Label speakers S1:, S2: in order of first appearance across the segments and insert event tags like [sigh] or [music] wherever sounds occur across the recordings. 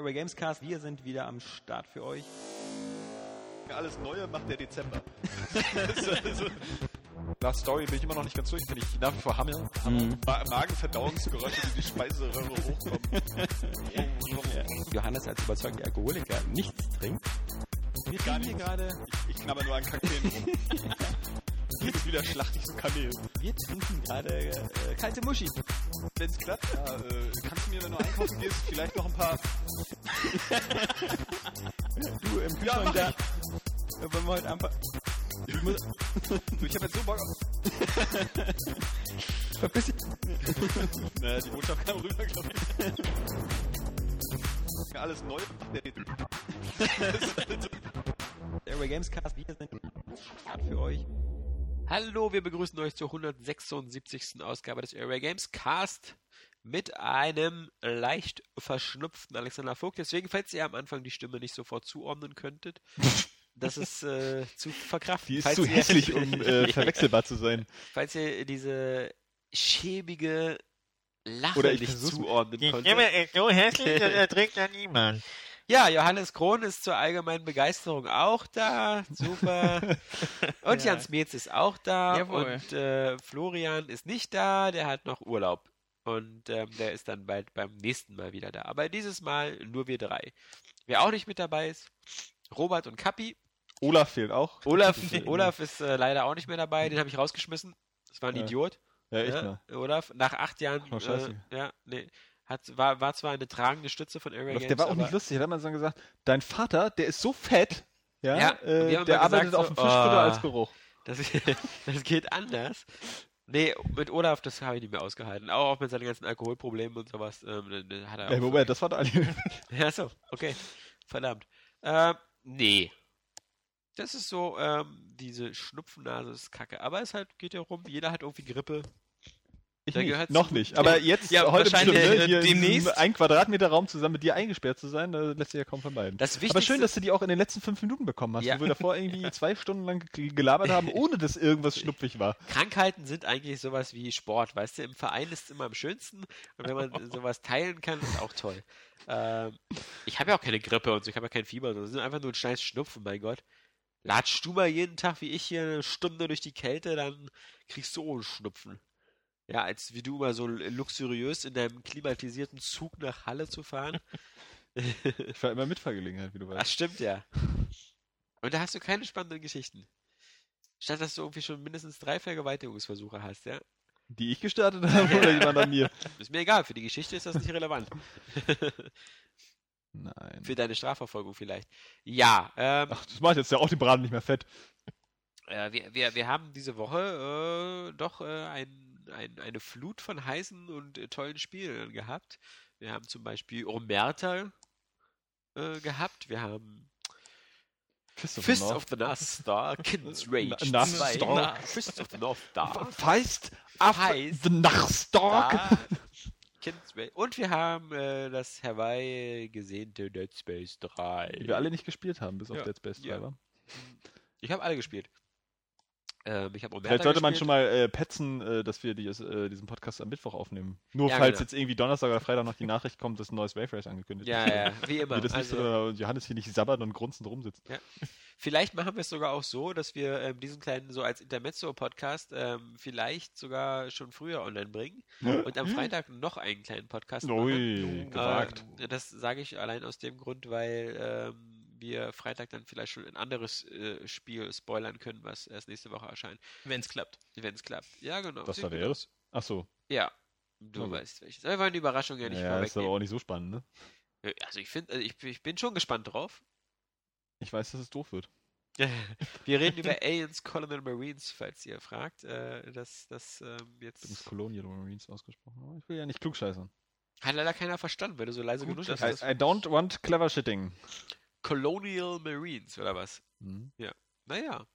S1: Airway Gamescast. Wir sind wieder am Start für euch.
S2: Alles Neue macht der Dezember. also, [laughs] nach Story bin ich immer noch nicht ganz durch, wenn ich nach wie vor hammel.
S1: Mhm.
S2: Ma Magenverdauungsgeräusche, die die Speiseröhre hochkommen. [laughs]
S1: Johannes als überzeugter Alkoholiker nichts trinkt. Wir
S2: Gar nichts.
S1: gerade,
S2: Ich knabber nur an Kakteen rum. [laughs] Jetzt wieder schlachte ich so Kanäle.
S1: wir trinken gerade äh, kalte Muschi.
S2: Wenn es klappt, ja, äh, kannst du mir, wenn du einkaufen gehst, vielleicht noch ein paar... [laughs]
S1: Du im Kühlschrank
S2: mach
S1: da. Äh, Wollen wir heute einfach. Ich muss,
S2: Du, ich hab jetzt so Bock auf... [laughs]
S1: verpiss dich. [laughs]
S2: Naja, die Botschaft kam rüber, glaube ich. Alles neu.
S1: Airway Gamescast. Wir sind am Start für euch.
S3: Hallo, wir begrüßen euch zur 176. Ausgabe des Airway Games Cast mit einem leicht verschnupften Alexander Vogt. Deswegen, falls ihr am Anfang die Stimme nicht sofort zuordnen könntet, [laughs] das ist äh, zu verkraften.
S2: Die ist
S3: falls
S2: zu
S3: ihr,
S2: hässlich, um [laughs] äh, verwechselbar zu sein.
S3: Falls ihr diese schäbige Lache
S2: Oder ich
S3: nicht zuordnen
S4: Die
S3: konntet.
S4: Stimme ist so hässlich, das erträgt ja niemand.
S3: Ja, Johannes Krohn ist zur allgemeinen Begeisterung auch da. Super. [laughs] Und
S4: Ja.
S3: Jans Metz ist auch da.
S4: Jawohl.
S3: Und äh, Florian ist nicht da, der hat noch Urlaub. Und ähm, der ist dann bald beim nächsten Mal wieder da. Aber dieses Mal nur wir drei. Wer auch nicht mit dabei ist, Robert und Kappi.
S2: Olaf fehlt auch.
S3: Olaf, [laughs] Olaf ist äh, leider auch nicht mehr dabei, den habe ich rausgeschmissen. Das war ein
S2: Ja.
S3: Idiot.
S2: Ja, echt
S3: ja,
S2: mal.
S3: Olaf, nach acht Jahren.
S2: Oh, scheiße.
S3: Äh, ja, nee. Hat, war, war zwar eine tragende Stütze von Area Games,
S2: der war auch nicht lustig. Da hat man so gesagt, dein Vater, der ist so fett, ja,
S3: Ja,
S2: äh, der
S3: immer
S2: arbeitet
S3: gesagt
S2: auf
S3: so,
S2: dem Fischfutter
S3: oh.
S2: als Geruch.
S3: Das, [laughs] das geht anders. Nee, mit Olaf, das habe ich nicht mehr ausgehalten. Auch, auch mit seinen ganzen Alkoholproblemen und sowas. Ähm, hat er
S2: Ey, Moment, das war doch [laughs]
S3: Ja, so, okay. Verdammt. Ähm, nee. Das ist so, ähm, diese Schnupfennase ist kacke. Aber es halt geht ja rum, jeder hat irgendwie Grippe.
S2: Ich
S3: Da
S2: nicht, noch nicht. Aber jetzt,
S4: Ja,
S2: heute bestimmt, ne,
S4: äh,
S2: hier
S4: demnächst.
S2: ein Quadratmeter Raum zusammen mit dir eingesperrt zu sein, da lässt sich ja kaum vermeiden.
S3: Das
S2: Aber
S3: Wichtigste,
S2: schön, dass du die auch in den letzten fünf Minuten bekommen hast,
S3: Ja.
S2: wo wir davor [laughs] irgendwie zwei Stunden lang ge- gelabert haben, ohne dass irgendwas schnupfig war.
S3: Krankheiten sind eigentlich sowas wie Sport, weißt du? Im Verein ist es immer am schönsten und wenn man [laughs] sowas teilen kann, ist auch toll. Ähm, ich habe ja auch keine Grippe und so, ich habe ja kein Fieber, das sind einfach nur ein scheiß Schnupfen, mein Gott. Latschst du mal jeden Tag wie ich hier eine Stunde durch die Kälte, dann kriegst du auch einen Schnupfen. Ja, als wie du mal so luxuriös in deinem klimatisierten Zug nach Halle zu fahren. [laughs]
S2: Ich war immer Mitfahrgelegenheit, wie du
S3: Ach,
S2: weißt.
S3: stimmt ja. Und da hast du keine spannenden Geschichten. Statt dass du irgendwie schon mindestens drei Vergewaltigungsversuche hast, ja?
S2: Die ich gestartet habe oder jemand an mir? [laughs]
S3: Ist mir egal, für die Geschichte ist das nicht relevant. [laughs]
S2: Nein.
S3: für deine Strafverfolgung vielleicht. Ja, ähm,
S2: Ach, das macht jetzt ja auch den Braten nicht mehr fett.
S3: äh, wir, wir, wir haben diese Woche äh, doch äh, ein, ein, eine Flut von heißen und äh, tollen Spielen gehabt. Wir haben zum Beispiel Omerta äh, gehabt. Wir haben
S2: Fist of [laughs]
S3: Fist of the North Star, Kid's Rage
S2: Na-
S3: 2,
S2: Star.
S3: Fist of the North Star,
S2: Feist
S3: Feist.
S2: the Nachstalk.
S3: Star, Kid's Rage. Und wir haben äh, das Hawaii gesehnte Dead Space 3.
S2: Die wir alle nicht gespielt haben, bis auf
S3: Ja.
S2: Dead Space 3
S3: Ja.
S2: war.
S3: Ich habe alle gespielt. Ähm, ich habe Omerta
S2: Vielleicht sollte man
S3: gespielt.
S2: schon mal äh, petzen, äh, dass wir dies, äh, diesen Podcast am Mittwoch aufnehmen. Nur
S3: Ja,
S2: falls
S3: genau.
S2: jetzt irgendwie Donnerstag oder Freitag noch die Nachricht kommt, dass ein neues Wave Race angekündigt
S3: Ja,
S2: ist.
S3: ja, wie [laughs] immer.
S2: Das nicht
S3: Also,
S2: so, äh, Johannes hier nicht sabbern und grunzend rumsitzt.
S3: vielleicht machen wir es sogar auch so, dass wir ähm, diesen kleinen, so als Intermezzo-Podcast, ähm, vielleicht sogar schon früher online bringen und am Freitag noch einen kleinen Podcast machen.
S2: Ui, gewagt.
S3: Ähm, das sage ich allein aus dem Grund, weil ähm, wir Freitag dann vielleicht schon ein anderes äh, Spiel spoilern können, was erst nächste Woche erscheint,
S4: Wenn es klappt.
S3: wenn es klappt. Ja, genau.
S2: Was
S3: gut
S2: wäre? Ach so.
S3: Ja, du
S2: Okay.
S3: weißt welches. Aber wir wollen die Überraschung ja nicht
S2: Ja, ist aber auch nicht so spannend, ne?
S3: Also ich finde, also ich, ich bin schon gespannt drauf.
S2: Ich weiß, dass es doof wird. [laughs]
S3: Wir reden über Aliens Colonial Marines, falls ihr fragt. Äh, das das ähm, jetzt
S2: Colonial Marines ausgesprochen. Ich will ja nicht klugscheißern.
S3: hat leider keiner verstanden, weil du so leise
S4: Gut,
S3: genug hast.
S2: I, I don't want clever shitting.
S3: Colonial Marines oder was?
S2: Mhm.
S3: Naja.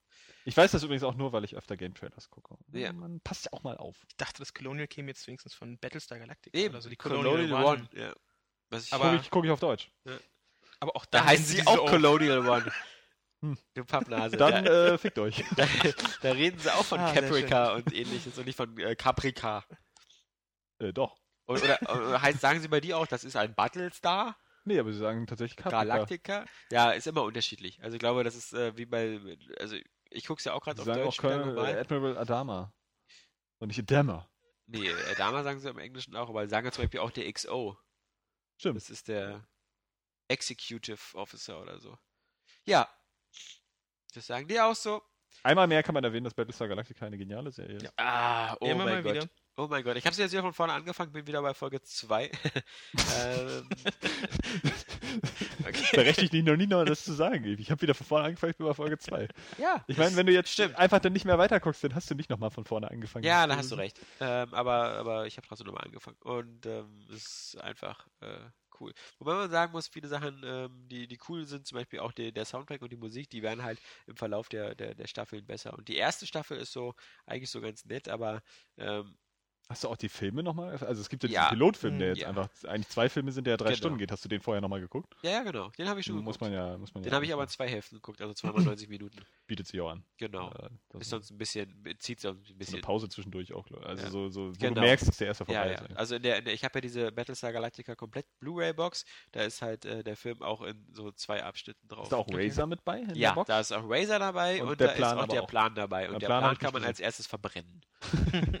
S2: Ich weiß das übrigens auch nur, weil ich öfter Game Trailers gucke.
S3: Ja.
S2: Man passt ja auch mal auf.
S4: Ich dachte, das Colonial käme jetzt wenigstens von Battlestar Galactica.
S3: Eben.
S4: Also die Colonial, One.
S3: Ja. Was ich
S4: Aber-
S2: Gucke ich, guck ich auf Deutsch.
S4: Aber auch
S3: da
S4: da
S3: heißt
S4: sind
S3: sie auch
S4: so-
S3: Colonial One. [laughs]
S2: Hm.
S3: Du Pappnase.
S2: Dann
S3: da,
S2: äh, fickt euch. [laughs]
S3: da, da reden sie auch von
S4: Ah,
S3: Caprica und ähnliches und nicht von äh, Caprica.
S2: äh, doch.
S3: Oder, oder, oder heißt, sagen sie bei dir auch, das ist ein Battlestar?
S2: Nee, aber sie sagen tatsächlich Caprica.
S3: Galactica? Ja, ist immer unterschiedlich. Also ich glaube, das ist äh, wie bei, also ich gucke es ja auch gerade auf
S2: sagen
S3: Deutsch
S2: auch Colonel, äh, Admiral Adama. Und nicht Adama.
S3: Nee, äh, Dama sagen sie im Englischen auch, aber sie sagen ja zum Beispiel auch der XO.
S2: Stimmt.
S3: Das ist der Executive Officer oder so. Ja. Das sagen die auch so.
S2: Einmal mehr kann man erwähnen, dass Battlestar Galactica eine geniale Serie ist.
S4: Ja.
S3: Ah, oh
S4: Immer
S3: mein
S4: mal
S3: Gott.
S4: wieder.
S3: Oh mein Gott. Ich habe sie jetzt wieder von vorne angefangen, bin wieder bei Folge 2. [laughs] ähm, [laughs] okay.
S2: Berechtigt dich noch nie noch das zu sagen. Ich habe wieder von vorne angefangen, ich bin bei Folge 2. [laughs]
S3: Ja.
S2: Ich meine, wenn du jetzt einfach dann nicht mehr weiterguckst, dann hast du nicht nochmal von vorne angefangen.
S3: Ja, da hast du recht. Ähm, aber, aber ich habe trotzdem nochmal angefangen. Und ähm, es ist einfach äh, cool. Wobei man sagen muss, viele Sachen, ähm, die, die cool sind, zum Beispiel auch die, der Soundtrack und die Musik, die werden halt im Verlauf der, der, der Staffeln besser. Und die erste Staffel ist so eigentlich so ganz nett, aber ähm,
S2: Hast du auch die Filme nochmal? Also es gibt ja,
S3: Ja.
S2: diesen Pilotfilm, der
S3: Mm,
S2: jetzt
S3: ja.
S2: einfach, eigentlich zwei Filme sind, der ja drei
S3: Genau.
S2: Stunden geht. Hast du den vorher nochmal geguckt?
S3: ja, ja, genau. Den habe ich schon
S2: Muss
S3: geguckt.
S2: man ja, muss man
S3: Den
S2: ja
S3: habe ich aber in zwei Hälften geguckt, also zweimal [clears throat] 90 Minuten.
S2: Bietet sich auch an.
S3: Genau.
S2: Äh,
S3: Ist sonst ein bisschen, zieht sonst ein
S2: so eine
S3: bisschen.
S2: Pause zwischendurch auch. Also
S3: Ja.
S2: so, so wo
S3: Genau.
S2: du merkst, dass der erste vorbei
S3: Ja,
S2: ist.
S3: Also in der, in der, ich habe ja diese Battlestar Galactica komplett Blu-ray-Box. Da ist halt äh, der Film auch in so zwei Abschnitten drauf.
S2: Ist da auch Razor mit bei?
S3: Ja, da ist auch Razer dabei
S2: Und
S3: und,
S2: der
S3: da
S2: Plan
S3: ist auch der. Plan dabei. Und
S2: Der Plan
S3: kann man als erstes verbrennen. [laughs] [laughs]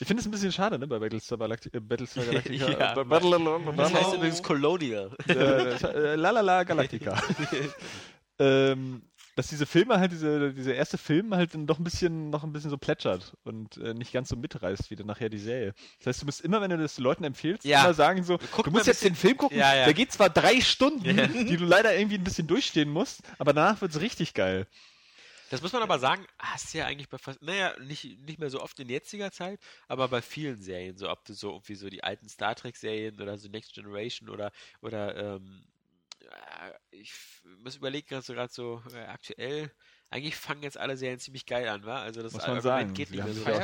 S2: Ich finde es ein bisschen schade, ne, bei Battlestar, Galacti äh, Battlestar Galactica. [laughs]
S3: Ja.
S2: Äh, Battle-
S3: Das heißt übrigens Colonial.
S2: äh, äh, Lalala Galactica. [laughs] ähm, dass diese Filme halt, diese, dieser erste Film halt dann doch ein bisschen, noch ein bisschen so plätschert und äh, nicht ganz so mitreißt wie dann nachher die Serie. Das heißt, du musst immer, wenn du das Leuten empfiehlst,
S3: Ja.
S2: immer sagen so,
S3: Guck
S2: du musst jetzt den Film gucken,
S3: Ja, ja.
S2: der geht zwar drei Stunden, die du leider irgendwie ein bisschen durchstehen musst, aber danach wird's richtig geil.
S3: Das muss man aber sagen, hast du ja eigentlich bei fast, naja, nicht, nicht mehr so oft in jetziger Zeit, aber bei vielen Serien, so ob du so irgendwie so die alten Star Trek-Serien oder so Next Generation oder oder ähm, äh, ich muss überlegen, gerade so, äh, aktuell, eigentlich fangen jetzt alle Serien ziemlich geil an, wa? Also das
S2: Muss man sagen.
S3: geht nicht mehr so
S2: ja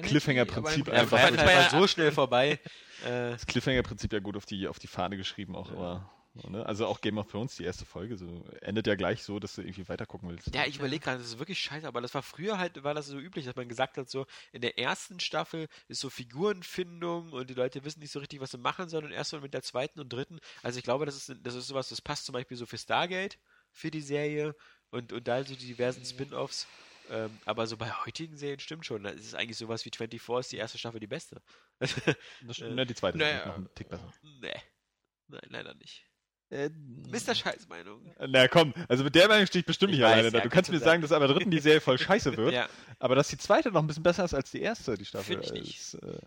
S2: Cliffhanger-Prinzip
S3: Ja,
S2: einfach
S3: Firefly war so schnell vorbei. Äh,
S2: Das Cliffhanger-Prinzip ja gut auf die, auf die Fahne geschrieben auch, aber. Ne? Also auch Game of Thrones, die erste Folge, so endet ja gleich so, dass du irgendwie weiter gucken willst.
S3: Ja, ich überlege gerade, das ist wirklich scheiße, aber das war früher halt, war das so üblich, dass man gesagt hat, so in der ersten Staffel ist so Figurenfindung und die Leute wissen nicht so richtig, was sie machen sollen und erst so mit der zweiten und dritten. Also ich glaube, das ist, das ist sowas, das passt zum Beispiel so für Stargate, für die Serie und, und da so die diversen Spin-Offs. Ähm, aber so bei heutigen Serien stimmt schon, da ist es eigentlich sowas wie 24 ist die erste Staffel die beste. [laughs]
S2: Das,
S3: Äh,
S2: ne, die zweite
S4: naja,
S2: ist noch ein Tick besser.
S3: nee. Nein, leider nicht.
S2: Äh,
S3: Mr. Scheißmeinung.
S2: Na komm, also mit der Meinung stehe ich bestimmt
S3: Ich
S2: nicht
S3: weiß,
S2: alleine da.
S3: ja,
S2: Du
S3: kannst
S2: mir
S3: sagen.
S2: dass aber dritten die Serie voll [laughs] scheiße wird,
S3: Ja,
S2: aber dass die zweite noch ein bisschen besser ist als die erste, die Staffel.
S3: Find ich nicht.
S2: Ist, äh,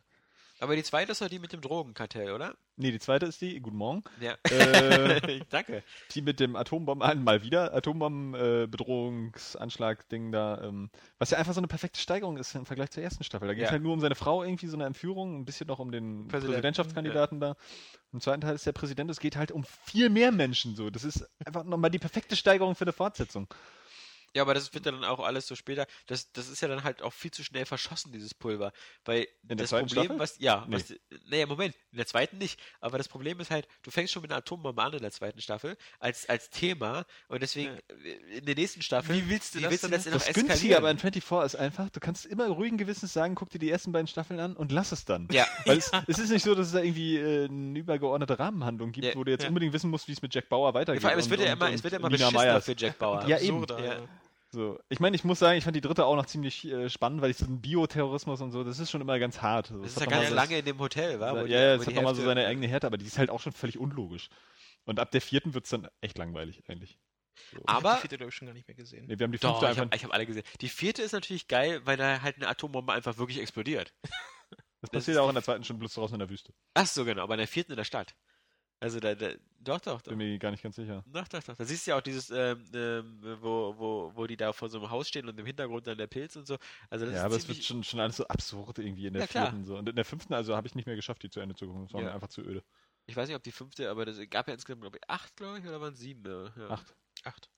S3: aber die zweite ist doch die mit dem Drogenkartell, oder?
S2: nee, die zweite ist die, guten Morgen,
S3: Ja.
S2: Äh, [laughs]
S3: Danke.
S2: die mit dem Atombomben, mal wieder, Atombomben-Bedrohungsanschlag-Ding da, ähm, was ja einfach so eine perfekte Steigerung ist im Vergleich zur ersten Staffel. Da geht es
S3: Ja.
S2: halt nur um seine Frau irgendwie, so eine Entführung, ein bisschen noch um den
S3: Präsidenten,
S2: Präsidentschaftskandidaten da. Im zweiten Teil ist der Präsident, es geht halt um viel mehr Menschen so. Das ist einfach nochmal die perfekte Steigerung für eine Fortsetzung.
S3: Ja, aber das wird ja dann auch alles so später. Das, das ist ja dann halt auch viel zu schnell verschossen, dieses Pulver. Weil
S2: der
S3: das
S2: zweiten
S3: Problem,
S2: Staffel?
S3: was. Ja,
S2: Nee.
S3: was. Naja, Moment, in der zweiten nicht. Aber das Problem ist halt, du fängst schon mit einer Atombombe an in der zweiten Staffel als, als Thema und deswegen äh, in der nächsten Staffel.
S4: Wie willst du
S3: wie
S4: das
S3: willst du
S4: denn
S3: das
S4: noch-
S3: noch
S2: Das
S3: eskalieren?
S2: Günstige aber in 24 ist einfach, du kannst immer ruhigen Gewissens sagen, guck dir die ersten beiden Staffeln an und lass es dann.
S3: Ja.
S2: Weil es, es ist nicht so, dass es da irgendwie äh, eine übergeordnete Rahmenhandlung gibt,
S3: Ja.
S2: wo du jetzt
S4: Ja.
S2: unbedingt wissen musst, wie es mit Jack Bauer weitergeht.
S3: Vor allem, es
S2: und-
S3: wird ja immer, es wird ja immer
S2: Meyers.
S3: für Jack Bauer.
S2: Ja, eben.
S3: Ja.
S2: So. Ich meine, ich muss sagen, ich fand die dritte auch noch ziemlich äh, spannend, weil ich so einen Bioterrorismus und so, das ist schon immer ganz hart. So,
S3: Das ist
S2: hat
S3: ja ganz
S2: so-
S3: lange in dem Hotel, war?
S2: Ja,
S3: die-
S2: ja, es hat nochmal so seine eigene Härte, aber die ist halt auch schon völlig unlogisch. Und ab der vierten wird es dann echt langweilig, eigentlich. So.
S4: Ich hab
S3: Aber-
S4: die vierte, glaube ich, schon gar nicht mehr gesehen.
S2: Nee, wir haben die
S3: Doch,
S2: fünfte
S3: ich
S2: einfach.
S3: habe hab alle gesehen. Die vierte ist natürlich geil, weil da halt eine Atombombe einfach wirklich explodiert.
S2: Das
S3: das
S2: passiert
S3: ist
S2: auch in der zweiten schon bloß draußen in der Wüste.
S3: Ach so, genau, aber in der vierten in der Stadt. Also da, da doch, doch, doch.
S2: Bin mir gar nicht ganz sicher.
S3: Doch, doch, doch. Da siehst du ja auch dieses, ähm, ähm, wo, wo, wo die da vor so einem Haus stehen und im Hintergrund dann der Pilz und so. Also das
S2: Ja,
S3: ist
S2: aber es wird schon, schon alles so absurd irgendwie in der
S3: Ja,
S2: vierten. So. Und in der fünften, also habe ich nicht mehr geschafft, die zu Ende zu gucken. Das war
S3: Ja.
S2: mir einfach zu öde.
S3: Ich weiß nicht, ob die fünfte, aber das gab ja insgesamt, glaube ich, acht, glaube ich, oder waren es sieben? Ja. Ja.
S2: Acht.
S4: Acht.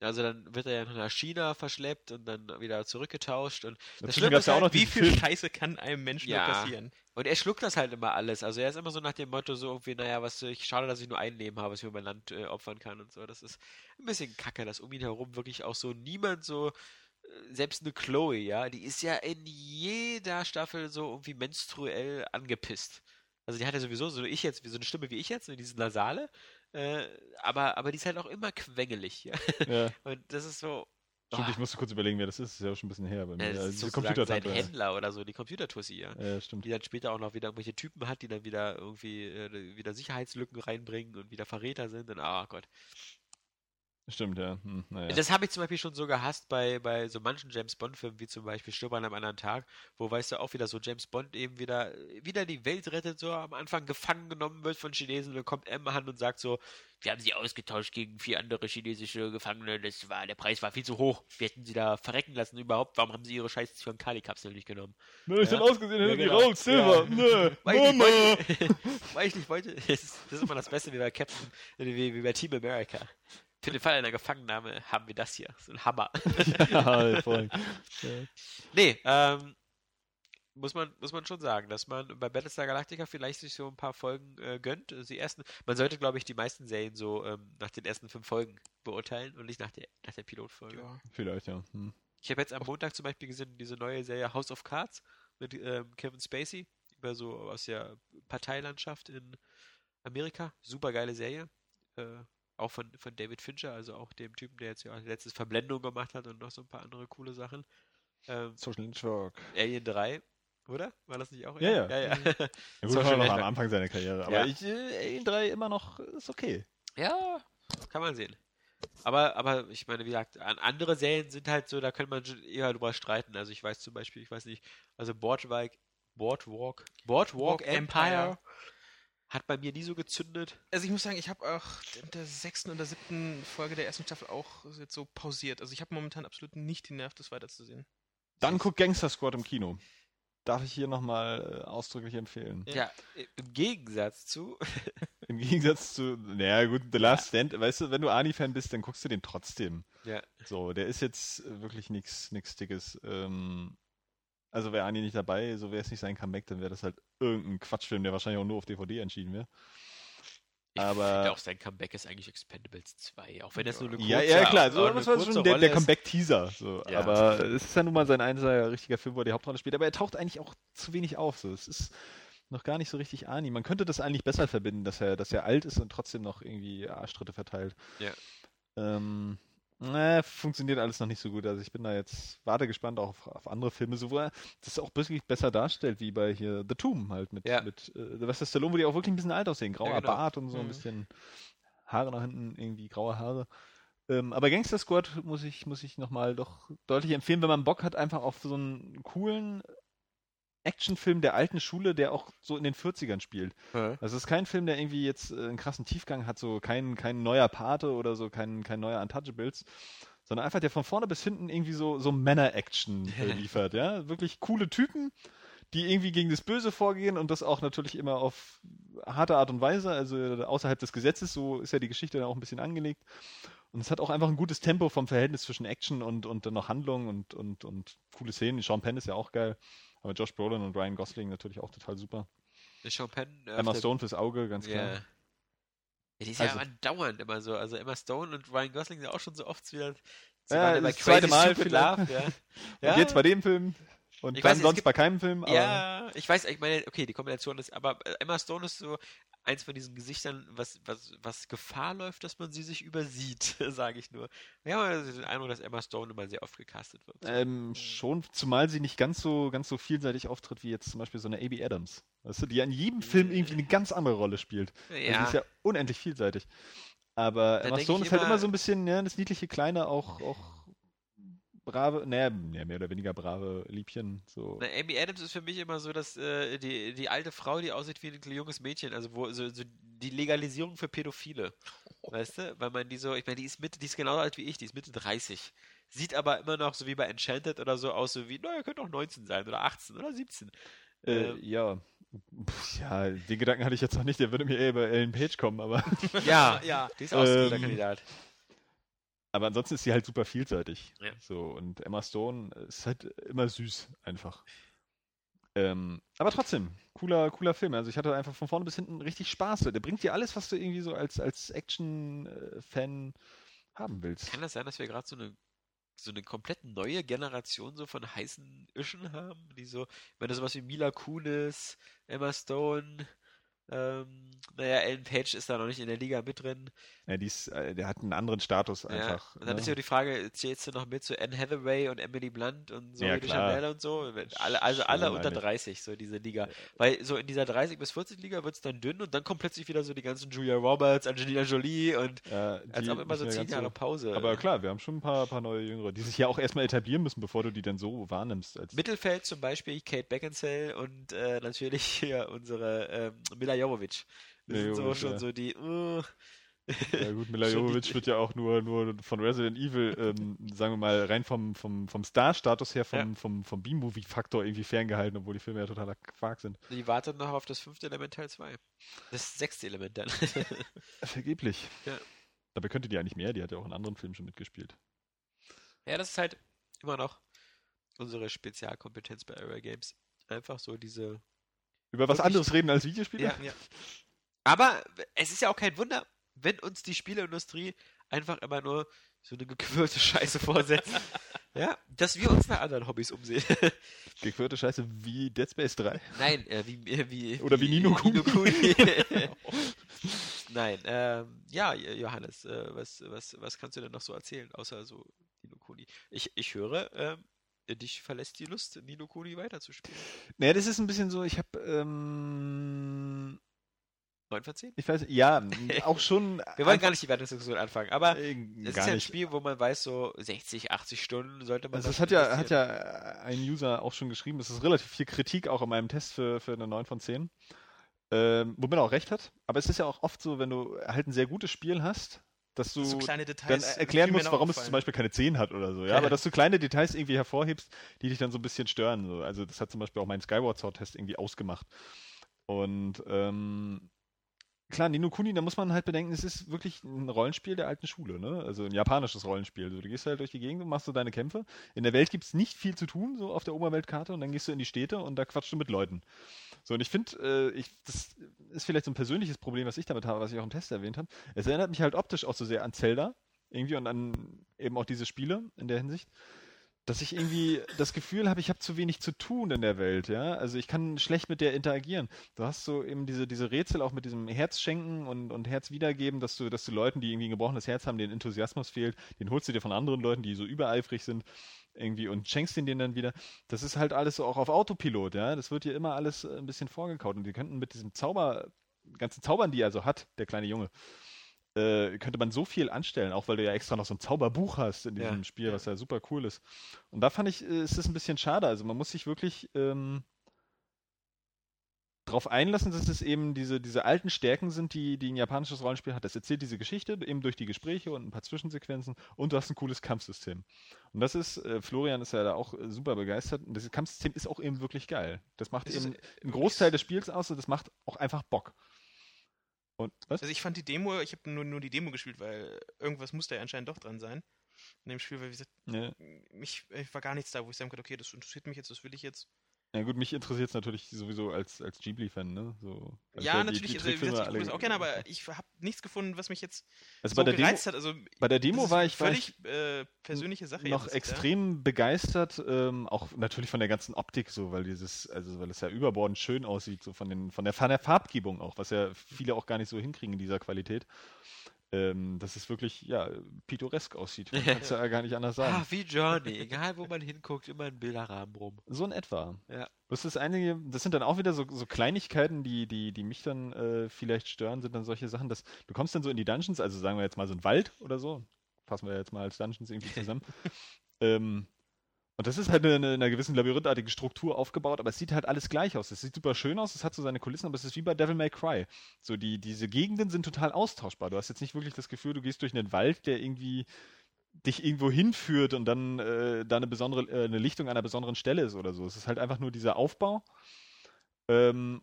S3: Also dann wird er ja nach China verschleppt und dann wieder zurückgetauscht und das Schlimme ist
S2: ja auch
S3: halt,
S2: noch
S4: Wie viel
S2: Film.
S4: Scheiße kann einem Menschen
S3: Ja.
S4: passieren?
S3: Und er schluckt das halt immer alles. Also er ist immer so nach dem Motto so irgendwie, naja, was ich schade, dass ich nur ein Leben habe, was ich für mein Land äh, opfern kann und so. Das ist ein bisschen kacke, dass um ihn herum wirklich auch so niemand so, äh, selbst eine Chloe, ja, die ist ja in jeder Staffel so irgendwie menstruell angepisst. Also die hat ja sowieso so ich jetzt, wie so eine Stimme wie ich jetzt, diese Nasale. Äh, aber, aber die ist halt auch immer quengelig. Ja?
S2: Ja. [laughs]
S3: Und das ist so.
S2: Stimmt,
S3: oh,
S2: ich musste kurz überlegen, wer das ist. Das ist ja auch schon ein bisschen her bei mir.
S3: ja, das
S2: Ja,
S3: ist sozusagen sein. Händler oder so, die Computertussi, ja.
S2: Ja, stimmt.
S3: Die dann später auch noch wieder irgendwelche Typen hat, die dann wieder irgendwie äh, wieder Sicherheitslücken reinbringen und wieder Verräter sind. Und ah Gott.
S2: Stimmt, ja. Hm, naja.
S3: Das habe ich zum Beispiel schon so gehasst bei, bei so manchen James Bond-Filmen, wie zum Beispiel Stirb an einem anderen Tag, wo, weißt du, auch wieder so James Bond eben wieder, wieder die Welt rettet, so am Anfang gefangen genommen wird von Chinesen und dann kommt M an und sagt so, wir haben sie ausgetauscht gegen vier andere chinesische Gefangene, das war, der Preis war viel zu hoch, wir hätten sie da verrecken lassen überhaupt, warum haben sie ihre scheiß Zyankali-Kapsel nicht genommen?
S2: Wenn ich
S3: Ja.
S2: dann ausgesehen hätte
S3: Ja, genau.
S2: Raul Silver.
S3: Ja.
S2: Nö.
S3: Weil ich nicht
S2: Mama.
S3: wollte, [laughs] weil ich nicht wollte, das [laughs] ist, das ist immer das Beste wie bei Captain, wie, wie bei Team America. Für den Fall einer Gefangennahme haben wir das hier, so ein Hammer.
S2: ja, [laughs] [laughs] voll. Ja.
S3: Nee, ähm, muss man, muss man schon sagen, dass man bei Battlestar Galactica vielleicht sich so ein paar Folgen äh, gönnt. Also Die ersten, man sollte, glaube ich, die meisten Serien so ähm, nach den ersten fünf Folgen beurteilen und nicht nach der, nach der Pilotfolge.
S4: Ja.
S2: Vielleicht, ja. Hm.
S3: Ich habe jetzt am Montag zum Beispiel gesehen, diese neue Serie House of Cards mit ähm, Kevin Spacey, über so aus der Parteilandschaft in Amerika. Super geile Serie. Äh, auch von, von David Fincher, also auch dem Typen, der jetzt ja letztes Verblendung gemacht hat und noch so ein paar andere coole Sachen. Ähm,
S2: Social Network.
S3: Alien 3, oder? War das nicht auch?
S2: Ja, ja.
S3: ja, ja. [laughs]
S2: Ja, gut,
S3: Social
S2: war noch am. Anfang seiner Karriere. Aber
S3: Ja.
S2: ich, äh, Alien 3 immer noch ist okay.
S3: Ja, kann man sehen. Aber, aber ich meine, wie gesagt, an andere Serien sind halt so, da könnte man schon eher drüber streiten. Also ich weiß zum Beispiel, ich weiß nicht, also Boardwalk, Boardwalk, Boardwalk
S4: Walk
S3: Empire,
S4: Empire.
S3: Hat bei mir nie so gezündet.
S4: Also ich muss sagen, ich habe auch in der sechsten oder siebten Folge der ersten Staffel auch jetzt so pausiert. Also ich habe momentan absolut nicht die Nerv, das weiterzusehen.
S2: Dann guck Gangster Squad im Kino. Darf ich hier nochmal äh, ausdrücklich empfehlen.
S4: Ja.
S3: Ja, im Gegensatz zu, [laughs]
S2: Im Gegensatz zu, naja gut, The Last Stand, weißt du, wenn du Ani-Fan bist, dann guckst du den trotzdem.
S3: ja,
S2: So, der ist jetzt äh, wirklich nichts nix Dickes. Ähm, also wäre Ani nicht dabei, so wäre es nicht sein Comeback, dann wäre das halt irgendein Quatschfilm, der wahrscheinlich auch nur auf DVD entschieden wäre.
S3: ich
S2: Aber-
S3: finde auch sein Comeback ist eigentlich Expendables 2, auch wenn das nur eine kurze,
S2: Ja, ja, klar, so, das war schon der, der. Comeback-Teaser. So.
S3: Ja.
S2: Aber es ist ja nun mal sein einziger richtiger Film, wo er die Hauptrolle spielt. Aber er taucht eigentlich auch zu wenig auf. So. Es ist noch gar nicht so richtig Ani. Man könnte das eigentlich besser verbinden, dass er, dass er alt ist und trotzdem noch irgendwie Arschtritte verteilt.
S3: Ja.
S2: Ähm, ne, funktioniert alles noch nicht so gut. Also ich bin da jetzt, warte gespannt auch auf, auf andere Filme, so wo er das auch wirklich besser darstellt, wie bei hier The Tomb halt mit,
S3: Ja.
S2: mit äh, was ist Stallone, wo die auch wirklich ein bisschen alt aussehen. Grauer
S3: Ja, genau.
S2: Bart und so ein
S4: Mhm.
S2: bisschen Haare nach hinten, irgendwie graue Haare. Ähm, aber Gangster Squad muss ich, muss ich nochmal doch deutlich empfehlen, wenn man Bock hat, einfach auf so einen coolen Actionfilm der alten Schule, der auch so in den 40ern spielt.
S3: Ja.
S2: Also es ist kein Film, der irgendwie jetzt äh, einen krassen Tiefgang hat, so kein, kein neuer Pate oder so, kein, kein neuer Untouchables, sondern einfach der von vorne bis hinten irgendwie so, so Männer-Action [laughs] liefert, ja. Wirklich coole Typen, die irgendwie gegen das Böse vorgehen und das auch natürlich immer auf harte Art und Weise, also außerhalb des Gesetzes, so ist ja die Geschichte dann auch ein bisschen angelegt. Und es hat auch einfach ein gutes Tempo vom Verhältnis zwischen Action und, und dann noch Handlung und, und, und coole Szenen. Sean Penn ist ja auch geil. Aber Josh Brolin und Ryan Gosling natürlich auch total super.
S3: Penn, äh,
S2: Emma Stone fürs Auge, ganz klar.
S3: Ja. Ja, die ist
S2: Also-
S3: ja andauernd immer so. Also Emma Stone und Ryan Gosling sind auch schon so oft wieder. Sie
S2: Ja,
S3: ja
S2: das zweite Mal
S3: Stupid
S2: vielleicht.
S3: Love, ja. [laughs]
S2: Und jetzt bei dem Film und
S3: Ich
S2: dann
S3: weiß,
S2: sonst
S3: gibt-
S2: bei keinem Film. Aber
S3: Ja, ich weiß, ich meine, okay, die Kombination ist, aber äh, Emma Stone ist so eins von diesen Gesichtern, was, was, was Gefahr läuft, dass man sie sich übersieht, [laughs] sage ich nur. Wir haben also den Eindruck, dass Emma Stone immer sehr oft gecastet wird.
S2: ähm, schon, zumal sie nicht ganz so, ganz so vielseitig auftritt wie jetzt zum Beispiel so eine A.B. Adams. Weißt du, die ja in jedem Film irgendwie eine ganz andere Rolle spielt. Also die
S3: ja,
S2: ist ja unendlich vielseitig. Aber Emma Stone ist halt
S3: immer-
S2: immer so ein bisschen, ja, das niedliche Kleine, auch, auch brave, naja, ja, mehr oder weniger brave Liebchen. So.
S3: Na, Amy Adams ist für mich immer so, dass äh, die, die alte Frau, die aussieht wie ein junges Mädchen, also wo so, so die Legalisierung für Pädophile. [laughs] Weißt du? Weil man die so, ich meine, die ist Mitte, die ist genauso alt wie ich, die ist Mitte 30. Sieht aber immer noch so wie bei Enchanted oder so aus, so wie, naja, könnte auch 19 sein oder 18 oder 17.
S2: Äh,
S3: Ähm,
S2: ja. Ja, den Gedanken hatte ich jetzt noch nicht, der würde mir eher über Ellen Page kommen, aber. [laughs]
S3: ja,
S4: ja.
S3: die ist auch [laughs] so ein guter
S2: Ähm,
S3: Kandidat.
S2: Aber ansonsten ist sie halt super vielseitig.
S3: Ja.
S2: So, und Emma Stone ist halt immer süß, einfach. Ähm, aber trotzdem, cooler, cooler Film. Also ich hatte einfach von vorne bis hinten richtig Spaß. Der bringt dir alles, was du irgendwie so als, als Action-Fan haben willst.
S3: Kann das sein, dass wir gerade so eine so eine komplett neue Generation so von heißen Ischen haben, die so, ich meine, sowas wie Mila Kunis, Emma Stone, Ähm, naja, Ellen Page ist da noch nicht in der Liga mit drin.
S2: Ja, die ist, äh, der hat einen anderen Status einfach.
S3: Ja. Und dann
S2: ne?
S3: ist ja die Frage, zählst du noch mit so Anne Hathaway und Emily Blunt und so
S2: Ja.
S3: Chanel und so? Alle, also alle
S2: Schon
S3: unter
S2: eigentlich.
S3: 30, so diese Liga. Weil so in dieser 30 bis 40 Liga wird es dann dünn und dann kommt plötzlich wieder so die ganzen Julia Roberts, Angelina Jolie und
S2: Ja,
S3: als ob immer so
S2: nicht mehr
S3: 10
S2: ganz
S3: Jahre Pause.
S2: Aber klar, wir haben schon ein paar, paar neue Jüngere, die sich ja auch erstmal etablieren müssen, bevor du die dann so wahrnimmst.
S3: Mittelfeld zum Beispiel Kate Beckinsale und äh, natürlich hier unsere ähm, Mila Jovovich. Das sind so schon
S2: ja.
S3: so die. Uh,
S2: Ja gut, [laughs] Mila Jovovich wird ja auch nur, nur von Resident Evil, ähm, sagen wir mal, rein vom, vom, vom Star-Status her, vom,
S3: Ja.
S2: vom, vom B-Movie-Faktor irgendwie ferngehalten, obwohl die Filme ja totaler Quark sind.
S3: die wartet noch auf das fünfte Element Teil 2. Das sechste Element dann. [laughs]
S2: Vergeblich.
S3: Ja.
S2: Dabei könnte die eigentlich mehr, die hat ja auch in anderen Filmen schon mitgespielt.
S3: ja, das ist halt immer noch unsere Spezialkompetenz bei Area Games. Einfach so diese.
S2: Über was anderes reden als Videospiele?
S3: Ja, ja. Aber es ist ja auch kein Wunder, wenn uns die Spieleindustrie einfach immer nur so eine gequirlte Scheiße vorsetzt. [laughs] ja, dass wir uns nach anderen Hobbys umsehen. [laughs]
S2: Gequirlte Scheiße wie Dead Space 3.
S3: Nein, äh, wie, äh, wie.
S2: Oder wie Nino Kuni.
S3: Kuni. [laughs] Nein, ähm, ja, Johannes, äh, was, was, was kannst du denn noch so erzählen, außer so Nino Kuni? Ich, ich höre, ähm, dich verlässt die Lust, Nino Kuni weiterzuspielen.
S2: Naja, das ist ein bisschen so, ich habe, ähm,
S3: 9 von 10?
S2: ich weiß, ja, [laughs] auch schon.
S3: Wir wollen gar nicht die Wertungsdiskussion anfangen, aber
S2: äh,
S3: es ist ja ein. Spiel, wo man weiß, so 60, 80 Stunden sollte man.
S2: Also
S3: das
S2: hat ja, hat ja ein User auch schon geschrieben, es ist relativ viel Kritik auch in meinem Test für, für eine 9 von 10. Ähm, womit er auch recht hat. Aber es ist ja auch oft so, wenn du halt ein sehr gutes Spiel hast, dass du
S4: so kleine
S2: dann erklären musst, warum es zum. Beispiel keine 10 hat oder so. Ja, aber dass du kleine Details irgendwie hervorhebst, die dich dann so ein bisschen stören. So. Also das hat zum Beispiel auch mein Skyward Sword Test irgendwie ausgemacht. Und ähm, klar, Nino Kuni, da muss man halt bedenken, es ist wirklich ein Rollenspiel der alten Schule, ne? Also ein japanisches Rollenspiel. So, du gehst halt durch die Gegend und machst so deine Kämpfe. In der Welt gibt es nicht viel zu tun, so auf der Oberweltkarte, und dann gehst du in die Städte und da quatschst du mit Leuten. So, und ich finde, äh, das ist vielleicht so ein persönliches Problem, was ich damit habe, was ich auch im Test erwähnt habe. Es erinnert mich halt optisch auch so sehr an Zelda, irgendwie, und an eben auch diese Spiele in der Hinsicht dass ich irgendwie das Gefühl habe, ich habe zu wenig zu tun in der Welt, ja. Also ich kann schlecht mit der interagieren. Du hast so eben diese, diese Rätsel auch mit diesem Herz schenken und, und Herz wiedergeben, dass du, dass du Leuten, die irgendwie ein gebrochenes Herz haben, den Enthusiasmus fehlt, den holst du dir von anderen Leuten, die so übereifrig sind, irgendwie und schenkst den denen dann wieder. Das ist halt alles so auch auf Autopilot, ja. Das wird dir immer alles äh, ein bisschen vorgekaut. Und die könnten mit diesem Zauber, ganzen Zaubern, die er so hat, der kleine Junge, äh, könnte man so viel anstellen, auch weil du ja extra noch so ein Zauberbuch hast in diesem
S3: Ja,
S2: Spiel, was ja super cool ist. Und da fand ich, äh, ist es ein bisschen schade. Also man muss sich wirklich ähm, darauf einlassen, dass es eben diese, diese alten Stärken sind, die, die ein japanisches Rollenspiel hat. Das erzählt diese Geschichte eben durch die Gespräche und ein paar Zwischensequenzen und du hast ein cooles Kampfsystem. Und das ist, äh, Florian ist ja da auch äh, super begeistert und das Kampfsystem ist auch eben wirklich geil. Das macht
S4: ist,
S2: eben
S4: äh,
S2: einen Großteil des Spiels aus und das macht auch einfach Bock. Und was?
S4: Also ich fand die Demo, ich habe nur, nur die Demo gespielt, weil irgendwas muss da ja anscheinend doch dran sein. In dem Spiel, weil wie gesagt,
S2: Ja.
S4: mich, ich war gar nichts da, wo ich sagen konnte, okay, das interessiert mich jetzt, das will ich jetzt.
S2: Ja gut, mich interessiert es natürlich sowieso als, als Ghibli-Fan, ne? So,
S4: ja,
S2: die-
S4: natürlich,
S2: die
S4: also,
S2: Trickfilme
S4: gesagt, ich gucke das auch gerne, aber ich habe nichts gefunden, was mich jetzt
S2: also
S4: so
S2: bei der Demo,
S4: gereizt hat. Also
S2: bei der Demo war ich, war ich
S4: völlig äh, persönliche Sache.
S2: noch
S4: jetzt,
S2: extrem begeistert, ähm, auch natürlich von der ganzen Optik so, weil dieses, also weil es ja überbordend schön aussieht, so von den, von der, von der Farbgebung auch, was ja viele auch gar nicht so hinkriegen in dieser Qualität. Ähm, dass es wirklich, ja, pittoresk aussieht. Man [laughs] kann es ja gar nicht anders sagen.
S3: Ah, wie Journey. Egal, wo man hinguckt, immer ein Bilderrahmen rum.
S2: So in etwa.
S3: Ja.
S2: Das ist einige, das sind dann auch wieder so, so Kleinigkeiten, die, die, die mich dann äh, vielleicht stören, sind dann solche Sachen, dass du kommst dann so in die Dungeons, also sagen wir jetzt mal so ein Wald oder so, fassen wir jetzt mal als Dungeons irgendwie [laughs] zusammen. ähm, und das ist halt in einer, in einer gewissen labyrinthartigen Struktur aufgebaut, aber es sieht halt alles gleich aus. Es sieht super schön aus, es hat so seine Kulissen, aber es ist wie bei Devil May Cry. So, die, diese Gegenden sind total austauschbar. Du hast jetzt nicht wirklich das Gefühl, du gehst durch einen Wald, der irgendwie dich irgendwo hinführt und dann äh, da eine besondere, äh, eine Lichtung an einer besonderen Stelle ist oder so. Es ist halt einfach nur dieser Aufbau ähm,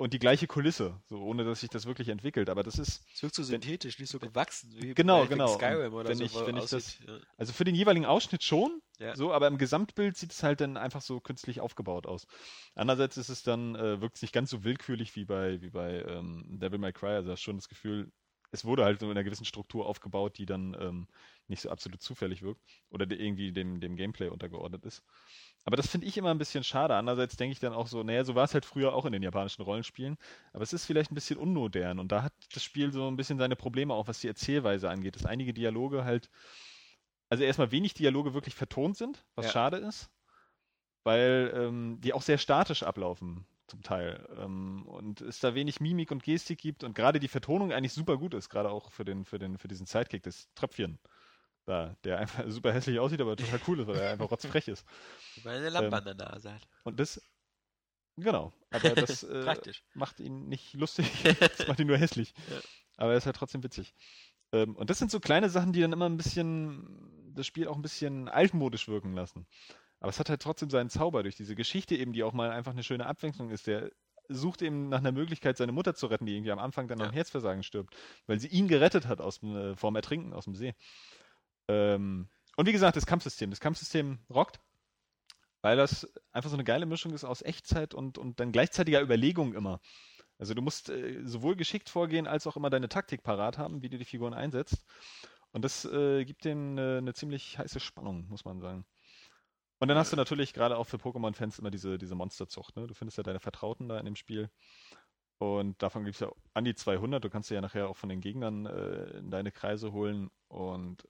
S2: und die gleiche Kulisse, so ohne dass sich das wirklich entwickelt. Aber das ist,
S3: Es wirkt so synthetisch, nicht so gewachsen. Wie
S2: Genau,
S3: bei
S2: genau.
S3: Skyrim
S2: Und
S3: oder
S2: wenn
S3: so.
S2: ich- wenn ich
S3: ja.
S2: also für den jeweiligen Ausschnitt schon,
S3: Ja.
S2: so, aber im Gesamtbild sieht es halt dann einfach so künstlich aufgebaut aus. Andererseits ist es dann, äh, wirkt es nicht ganz so willkürlich wie bei, wie bei ähm, Devil May Cry. Also hast schon das Gefühl, es wurde halt so in einer gewissen Struktur aufgebaut, die dann ähm, nicht so absolut zufällig wirkt oder irgendwie dem, dem Gameplay untergeordnet ist. Aber das finde ich immer ein bisschen schade. Andererseits denke ich dann auch so, naja, so war es halt früher auch in den japanischen Rollenspielen. Aber es ist vielleicht ein bisschen unmodern und da hat das Spiel so ein bisschen seine Probleme, auch was die Erzählweise angeht. Dass einige Dialoge halt, also erstmal wenig Dialoge wirklich vertont sind, was
S3: Ja.
S2: schade ist, weil ähm, die auch sehr statisch ablaufen zum Teil. Ähm, und es da wenig Mimik und Gestik gibt und gerade die Vertonung eigentlich super gut ist, gerade auch für den, für den, für diesen Sidekick, das Tröpfchen. Da, der einfach [laughs] super hässlich aussieht, aber total cool ist, weil er einfach rotzfrech ist.
S3: Weil er eine Lampe an der Nase hat.
S2: Und das, genau, aber das [laughs] äh, macht ihn nicht lustig, [laughs] das macht ihn nur hässlich.
S3: Ja.
S2: Aber er ist halt trotzdem witzig. Ähm, und das sind so kleine Sachen, die dann immer ein bisschen das Spiel auch ein bisschen altmodisch wirken lassen. Aber es hat halt trotzdem seinen Zauber durch diese Geschichte eben, die auch mal einfach eine schöne Abwechslung ist. Der sucht eben nach einer Möglichkeit, seine Mutter zu retten, die irgendwie am Anfang dann
S3: Ja.
S2: am Herzversagen stirbt, weil sie ihn gerettet hat aus dem, äh, vorm Ertrinken aus dem See. Ähm, und wie gesagt, das Kampfsystem. Das Kampfsystem rockt, weil das einfach so eine geile Mischung ist aus Echtzeit und, und dann gleichzeitiger Überlegung immer. Also du musst äh, sowohl geschickt vorgehen, als auch immer deine Taktik parat haben, wie du die Figuren einsetzt. Und das äh, gibt denen äh, eine ziemlich heiße Spannung, muss man sagen. Und dann hast du natürlich gerade auch für Pokémon-Fans immer diese, diese Monsterzucht. Ne? Du findest ja deine Vertrauten da in dem Spiel. Und davon gibt es ja an die 200. Du kannst sie ja nachher auch von den Gegnern äh, in deine Kreise holen. Und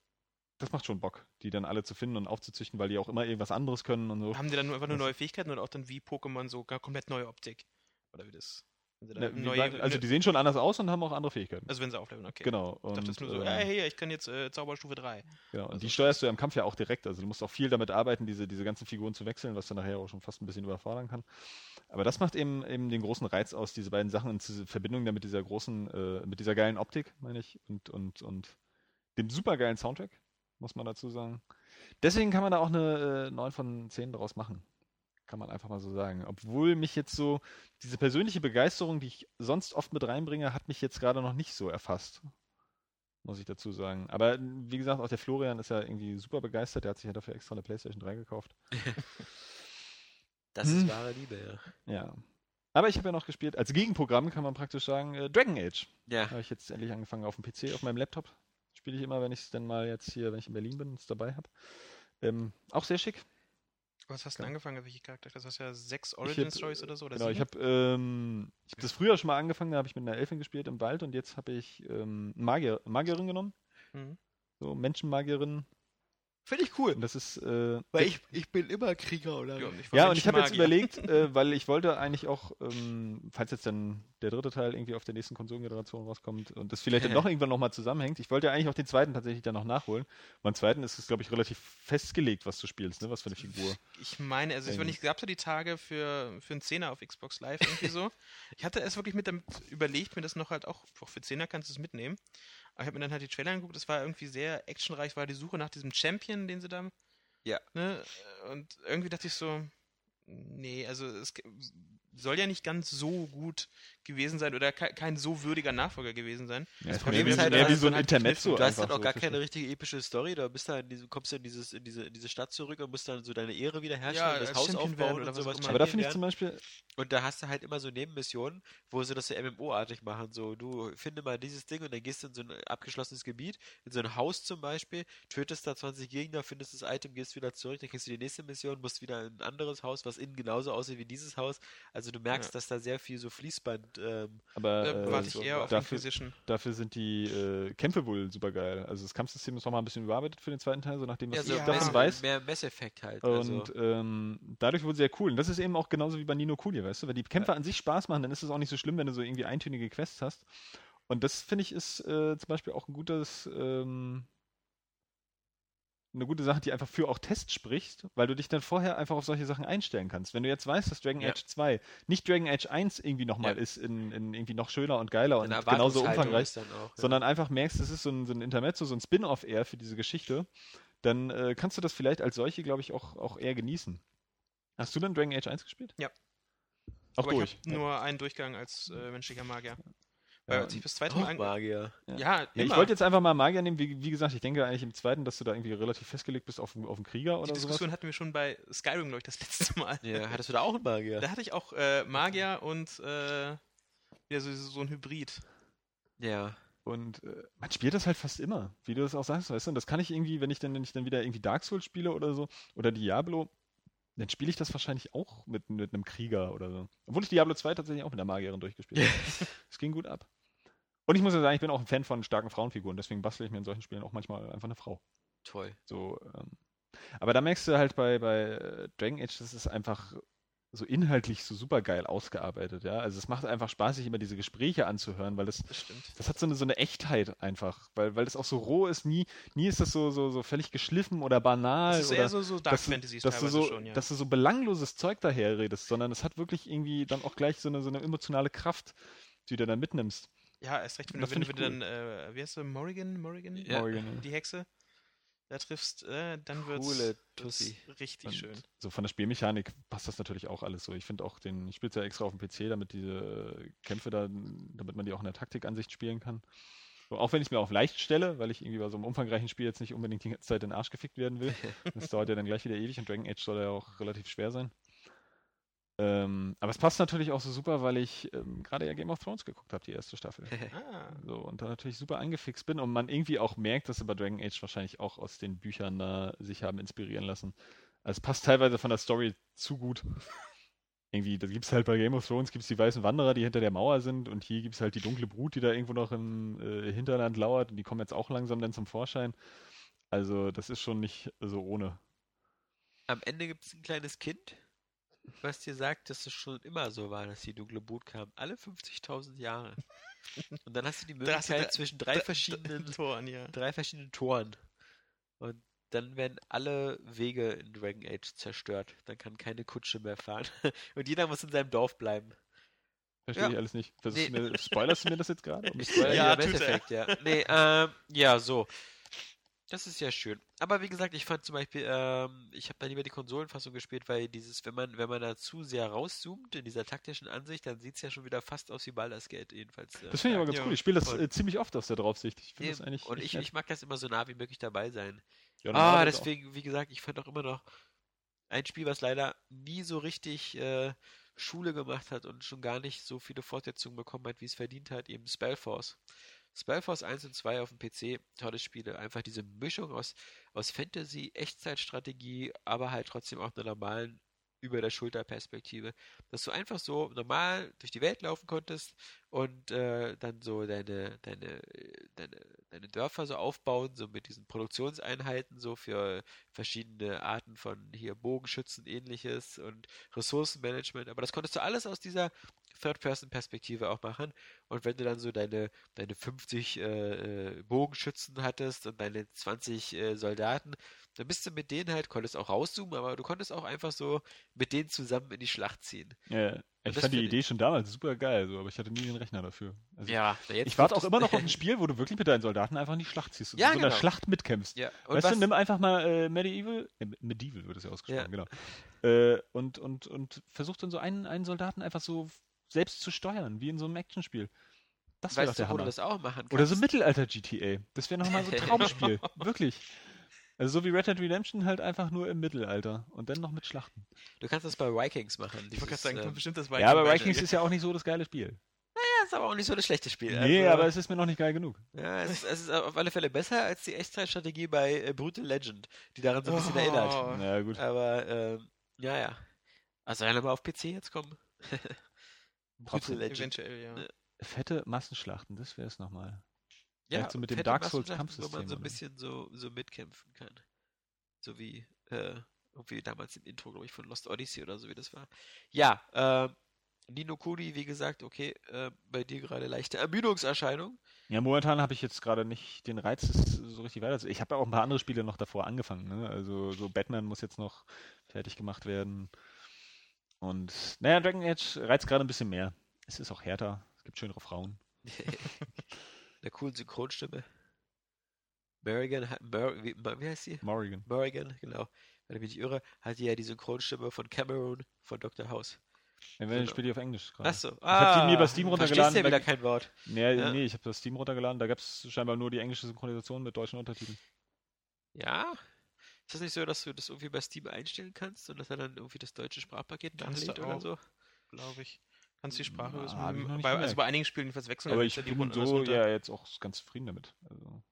S2: das macht schon Bock, die dann alle zu finden und aufzuzüchten, weil die auch immer irgendwas anderes können und so.
S4: Haben die dann nur einfach nur neue Fähigkeiten oder auch dann wie Pokémon so gar komplett neue Optik? Oder wie das?
S2: Ne,
S4: neue,
S2: war- also die sehen schon anders aus und haben auch andere Fähigkeiten.
S4: also wenn sie aufleveln, okay.
S2: genau.
S4: Ich dachte, das nur so,
S2: ähm,
S4: hey, hey, ich kann jetzt äh, Zauberstufe 3.
S2: Genau, und
S4: Also
S2: die steuerst du ja im Kampf ja auch direkt. Also du musst auch viel damit arbeiten, diese, diese ganzen Figuren zu wechseln, was dann nachher auch schon fast ein bisschen überfordern kann. Aber das macht eben, eben den großen Reiz aus, diese beiden Sachen in diese Verbindung dann mit dieser großen, äh, mit dieser geilen Optik, meine ich, und, und, und dem supergeilen Soundtrack, muss man dazu sagen. Deswegen kann man da auch eine äh, 9 von 10 draus machen. Kann man einfach mal so sagen. Obwohl mich jetzt so, diese persönliche Begeisterung, die ich sonst oft mit reinbringe, hat mich jetzt gerade noch nicht so erfasst muss ich dazu sagen. Aber wie gesagt, auch der Florian ist ja irgendwie super begeistert. Der hat sich ja dafür extra eine PlayStation 3 gekauft. [laughs]
S3: Das
S2: Hm.
S3: ist wahre Liebe, ja.
S2: Ja. Aber ich habe ja noch gespielt, als Gegenprogramm kann man praktisch sagen, äh, Dragon Age.
S3: Ja,
S2: Habe ich jetzt endlich angefangen auf dem PC, auf meinem Laptop. Spiele ich immer, wenn ich es dann mal jetzt hier, wenn ich in Berlin bin, es dabei habe. Ähm, auch sehr schick.
S4: Was hast du denn
S2: Ja.
S4: angefangen? Welche Charakter? Das hast ja sechs
S2: Ich
S4: Origin Stories oder so? Oder
S2: Genau, ich
S4: sieben?
S2: habe ähm, ich hab das früher schon mal angefangen, da habe ich mit einer Elfin gespielt im Wald und jetzt habe ich ähm, Magier, Magierin genommen.
S4: Mhm.
S2: So Menschenmagierin.
S3: Finde ich cool.
S2: Und das ist äh,
S3: Weil ich, ich bin immer Krieger, oder?
S4: Ja, und ich
S2: Ja, und ich habe jetzt überlegt, [laughs] äh, weil ich wollte eigentlich auch, ähm, falls jetzt dann der dritte Teil irgendwie auf der nächsten Konsolengeneration rauskommt und das vielleicht dann [laughs] noch irgendwann nochmal zusammenhängt, ich wollte ja eigentlich auch den zweiten tatsächlich dann noch nachholen. Beim zweiten ist es, glaube ich, relativ festgelegt, was du spielst, ne? was für eine Figur.
S4: Ich meine, also ich,
S2: Ähm.
S4: ich gab so die Tage für, für einen Zehner auf Xbox Live irgendwie [laughs] so. Ich hatte es wirklich mit damit überlegt, mir das noch halt auch, auch für Zehner kannst du es mitnehmen. Aber ich habe mir dann halt die Trailer angeguckt, das war irgendwie sehr actionreich, war die Suche nach diesem Champion, den sie da.
S3: Ja.
S4: Ne? Und irgendwie dachte ich so, nee, also es soll ja nicht ganz so gut gewesen sein oder ke kein so würdiger Nachfolger gewesen sein.
S2: Ja,
S4: Das Problem ist halt,
S2: mehr wie so ein
S4: dann halt
S2: Intermezzo.
S3: Du hast dann auch
S2: so
S3: gar keine richtige epische Story, du bist da in diesem, kommst du in dieses, in diese, in diese Stadt zurück und musst dann so deine Ehre wiederherstellen,
S4: Ja,
S3: das
S4: als
S3: Haus
S4: Champion
S3: aufbauen
S4: oder was
S3: sowas.
S2: Aber da finde ich zum Beispiel,
S3: Und da hast du halt immer so Nebenmissionen, wo sie das so MMO-artig machen. So, du finde mal dieses Ding und dann gehst du in so ein abgeschlossenes Gebiet, in so ein Haus zum Beispiel, tötest da 20 Gegner, findest das Item, gehst wieder zurück, dann kriegst du die nächste Mission, musst wieder in ein anderes Haus, was innen genauso aussieht wie dieses Haus. Also du merkst,
S4: Ja.
S3: dass da sehr viel so Fließband. Ähm,
S2: aber äh,
S4: warte ich
S3: so
S4: eher auf
S2: dafür-
S4: Inquisition.
S2: dafür sind die äh, Kämpfe wohl super geil. Also das Kampfsystem ist nochmal ein bisschen überarbeitet für den zweiten Teil, so nachdem was
S3: ja, so
S2: ich
S4: Ja.
S2: davon weiß.
S3: mehr Messeffekt halt.
S2: Und
S3: also,
S2: ähm, dadurch wurde es sehr cool. Und das ist eben auch genauso wie bei Nino Kuni, weißt du? Wenn die Kämpfe an sich Spaß machen, dann ist es auch nicht so schlimm, wenn du so irgendwie eintönige Quests hast. Und das finde ich ist äh, zum Beispiel auch ein gutes, ähm, eine gute Sache, die einfach für auch Test spricht, weil du dich dann vorher einfach auf solche Sachen einstellen kannst. Wenn du jetzt weißt, dass Dragon
S3: Ja.
S2: Age 2 nicht Dragon Age 1 irgendwie nochmal
S3: Ja.
S2: ist, in, in irgendwie noch schöner und geiler und
S3: deine
S2: genauso umfangreich,
S3: auch, ja.
S2: sondern einfach merkst, es ist so ein, so ein Intermezzo, so ein Spin-off eher für diese Geschichte, dann äh, kannst du das vielleicht als solche, glaube ich, auch, auch eher genießen. Hast du dann Dragon Age 1 gespielt?
S4: Ja.
S2: Auch
S4: Aber
S2: durch.
S4: ich habe nur einen Durchgang als äh, menschlicher Magier.
S2: Ja,
S4: Weil als ich bis zweite Mal
S3: Magier.
S2: Ja.
S4: Ja,
S2: ja, ich wollte jetzt einfach mal Magier nehmen. Wie, wie gesagt, ich denke eigentlich im zweiten, dass du da irgendwie relativ festgelegt bist auf, auf einen Krieger
S4: Die
S2: oder sowas.
S4: Diskussion hatten wir schon bei Skyrim, glaube ich, das letzte [laughs] Mal.
S3: Ja, hattest du da auch einen Magier?
S4: Da hatte ich auch äh, Magier und äh, ja, so, so ein Hybrid.
S3: Ja.
S2: Und äh, man spielt das halt fast immer, wie du das auch sagst, weißt du? Und das kann ich irgendwie, wenn ich dann, wenn ich dann wieder irgendwie Dark Souls spiele oder so, oder Diablo, dann spiele ich das wahrscheinlich auch mit, mit einem Krieger oder so. Obwohl ich Diablo 2 tatsächlich auch mit der Magierin durchgespielt habe. [laughs] Es ging gut ab. Und ich muss ja sagen, ich bin auch ein Fan von starken Frauenfiguren, deswegen bastle ich mir in solchen Spielen auch manchmal einfach eine Frau.
S3: Toll.
S2: So, ähm, aber da merkst du halt bei, bei äh, Dragon Age, das ist einfach so inhaltlich so super geil ausgearbeitet, ja. Also es macht einfach Spaß, sich immer diese Gespräche anzuhören, weil das,
S4: Das stimmt.
S2: das hat so eine, so eine Echtheit einfach, weil, weil das auch so roh ist, nie, nie ist das so, so, so völlig geschliffen oder banal
S4: Das ist
S2: oder
S4: eher so, so Dark
S2: dass, du-
S4: Fantasies
S2: dass du
S4: teilweise
S2: so,
S4: schon, ja.
S2: dass du so belangloses Zeug daherredest, sondern es hat wirklich irgendwie dann auch gleich so eine, so eine emotionale Kraft, die du dann mitnimmst.
S4: ja, erst recht, wenn,
S2: das
S4: du, wenn, wenn du dann, äh, wie heißt du, Morrigan? Morrigan?
S3: Ja.
S2: Morrigan, ja.
S4: Die Hexe da triffst, äh, dann wird's
S3: Tussi.
S4: richtig
S2: Und
S4: schön.
S2: So von der Spielmechanik passt das natürlich auch alles so. Ich finde auch den, ich spiele es ja extra auf dem PC, damit diese Kämpfe da, damit man die auch in der Taktikansicht spielen kann. So, auch wenn ich es mir auf leicht stelle, weil ich irgendwie bei so einem umfangreichen Spiel jetzt nicht unbedingt die ganze Zeit in den Arsch gefickt werden will. [laughs] Das dauert ja dann gleich wieder ewig und Dragon Age soll ja auch relativ schwer sein. Ähm, aber es passt natürlich auch so super, weil ich ähm, gerade ja Game of Thrones geguckt habe, die erste Staffel. [laughs]
S4: Ah,
S2: So, und da natürlich super angefixt bin und man irgendwie auch merkt, dass sie bei Dragon Age wahrscheinlich auch aus den Büchern da sich haben inspirieren lassen. Also es passt teilweise von der Story zu gut. Irgendwie, da gibt es halt bei Game of Thrones gibt's die weißen Wanderer, die hinter der Mauer sind und hier gibt es halt die dunkle Brut, die da irgendwo noch im äh, Hinterland lauert und die kommen jetzt auch langsam dann zum Vorschein. Also das ist schon nicht so ohne.
S3: Am Ende gibt es ein kleines Kind, was dir sagt, dass es schon immer so war, dass die dunkle Brut kam. Alle 50.000 Jahre. Und dann hast du die
S4: du
S3: Möglichkeit
S4: da-
S3: zwischen drei
S4: da-
S3: verschiedenen
S4: da- [laughs] Toren, ja.
S3: drei verschiedenen Toren. Und dann werden alle Wege in Dragon Age zerstört. Dann kann keine Kutsche mehr fahren. [laughs] Und jeder muss in seinem Dorf bleiben.
S2: Verstehe
S3: Ja.
S2: ich alles nicht. Versuchst
S3: Nee.
S2: du mir, spoilerst du mir das jetzt gerade? [laughs]
S3: Ich spoilere
S4: Ja,
S3: ja, Mass. Effect, ja. Nee, ähm, ja, so. Das ist ja schön. Aber wie gesagt, ich fand zum Beispiel, ähm, ich habe dann lieber die Konsolenfassung gespielt, weil dieses, wenn man, wenn man da zu sehr rauszoomt in dieser taktischen Ansicht, dann sieht es ja schon wieder fast aus wie Baldur's Gate, jedenfalls. äh,
S2: Das finde ich aber ganz
S4: Ja.
S2: cool. Ich spiele das äh, ziemlich oft aus der Draufsicht. Ich finde das eigentlich.
S3: Und ich,
S2: nett.
S3: ich mag das immer so nah wie möglich dabei sein.
S2: Ja,
S3: Ah,
S2: normalerweise auch.
S3: deswegen, wie gesagt, ich fand auch immer noch ein Spiel, was leider nie so richtig äh, Schule gemacht hat und schon gar nicht so viele Fortsetzungen bekommen hat, wie es verdient hat, eben Spellforce. Spellforce 1 und 2 auf dem PC, tolle Spiele. Einfach diese Mischung aus, aus Fantasy, Echtzeitstrategie, aber halt trotzdem auch einer normalen über der Schulterperspektive. Dass du einfach so normal durch die Welt laufen konntest und äh, dann so deine, deine, deine, deine Dörfer so aufbauen, so mit diesen Produktionseinheiten, so für verschiedene Arten von hier Bogenschützen, ähnliches und Ressourcenmanagement. Aber das konntest du alles aus dieser Third-Person-Perspektive auch machen. Und wenn du dann so deine, deine 50 äh, äh, Bogenschützen hattest und deine 20 äh, Soldaten, dann bist du mit denen halt, konntest auch rauszoomen, aber du konntest auch einfach so mit denen zusammen in die Schlacht ziehen.
S2: Ja, ich fand die Idee schon damals super geil, so, aber ich hatte nie den Rechner dafür. Also
S3: Ja,
S2: ich warte auch immer noch auf [laughs] ein Spiel, wo du wirklich mit deinen Soldaten einfach in die Schlacht ziehst und
S3: Ja,
S2: in so einer
S3: genau.
S2: Schlacht mitkämpfst.
S3: Ja, und
S2: weißt
S3: was,
S2: du, nimm einfach mal äh, Medieval, äh, Medieval wird es ja ausgesprochen, genau. Äh, und, und, und versuch dann so einen, einen Soldaten einfach so selbst zu steuern, wie in so einem Actionspiel. Das wäre doch der
S3: wo du
S2: Hammer.
S3: das auch machen kannst?
S2: Oder so Mittelalter-GTA. Das wäre nochmal so ein Traumspiel. [laughs] Wirklich. Also so wie Red Dead Redemption halt einfach nur im Mittelalter. Und dann noch mit Schlachten.
S3: Du kannst das bei Vikings machen.
S4: Ich wollte gerade sagen,
S3: ähm,
S4: bestimmt das
S2: ja, aber
S4: Viking
S2: Vikings ist ja auch nicht so das geile Spiel.
S3: ja, ist aber auch nicht so das schlechte Spiel.
S2: Nee,
S3: Also,
S2: aber es ist mir noch nicht geil genug.
S3: Ja, es, es ist auf alle Fälle besser als die Echtzeitstrategie bei äh, Brutal Legend, die daran so ein bisschen
S4: Oh.
S3: erinnert.
S2: Ja, gut.
S3: Aber, ähm, ja, ja. Also, wenn mal auf PC jetzt kommen. [laughs] Brutal. Legend.
S4: Eventuell. Ja.
S2: Fette Massenschlachten, das wäre es nochmal.
S3: Ja,
S2: so mit dem Dark Souls
S3: Massenschlachten, Wo man
S2: Kampfsystem
S3: so ein bisschen so, so mitkämpfen kann. So wie, äh, irgendwie damals im Intro, glaube ich, von Lost Odyssey oder so, wie das war. Ja, ähm, Nino Kuni, wie gesagt, okay, äh, bei dir gerade leichte Ermüdungserscheinung.
S2: Ja, momentan habe ich jetzt gerade nicht den Reiz, das so richtig weiter. Ich habe ja auch ein paar andere Spiele noch davor angefangen. Ne? Also so Batman muss jetzt noch fertig gemacht werden. Und naja, Dragon Age reizt gerade ein bisschen mehr. Es ist auch härter. Es gibt schönere Frauen. [laughs]
S3: Der coolen Synchronstimme. Merrigan, hat- Mer, wie, wie heißt sie?
S2: Morrigan.
S3: Morrigan, genau. Wenn ich mich nicht irre, hat die ja die Synchronstimme von Cameron von Dr. House.
S2: Ja,
S3: Genau.
S2: Ich spiele die auf Englisch gerade.
S3: Achso.
S2: Ich hab die mir bei Steam
S3: Verstehst
S2: runtergeladen,
S3: ja
S2: da-
S3: wieder kein Wort.
S2: Nee,
S3: Ja.
S2: nee, ich habe das Steam runtergeladen. Da gab es scheinbar nur die englische Synchronisation mit deutschen Untertiteln.
S3: Ja? Ist das nicht so, dass du das irgendwie bei Steam einstellen kannst und dass er dann irgendwie das deutsche Sprachpaket
S4: du
S3: nachlädt oder so?
S4: Glaube ich. Kannst die Sprache
S2: Na, nicht
S4: bei, also bei einigen Spielen jedenfalls wechseln.
S2: Aber ich bin
S4: Runde-
S2: so ja jetzt auch ganz zufrieden damit. Also,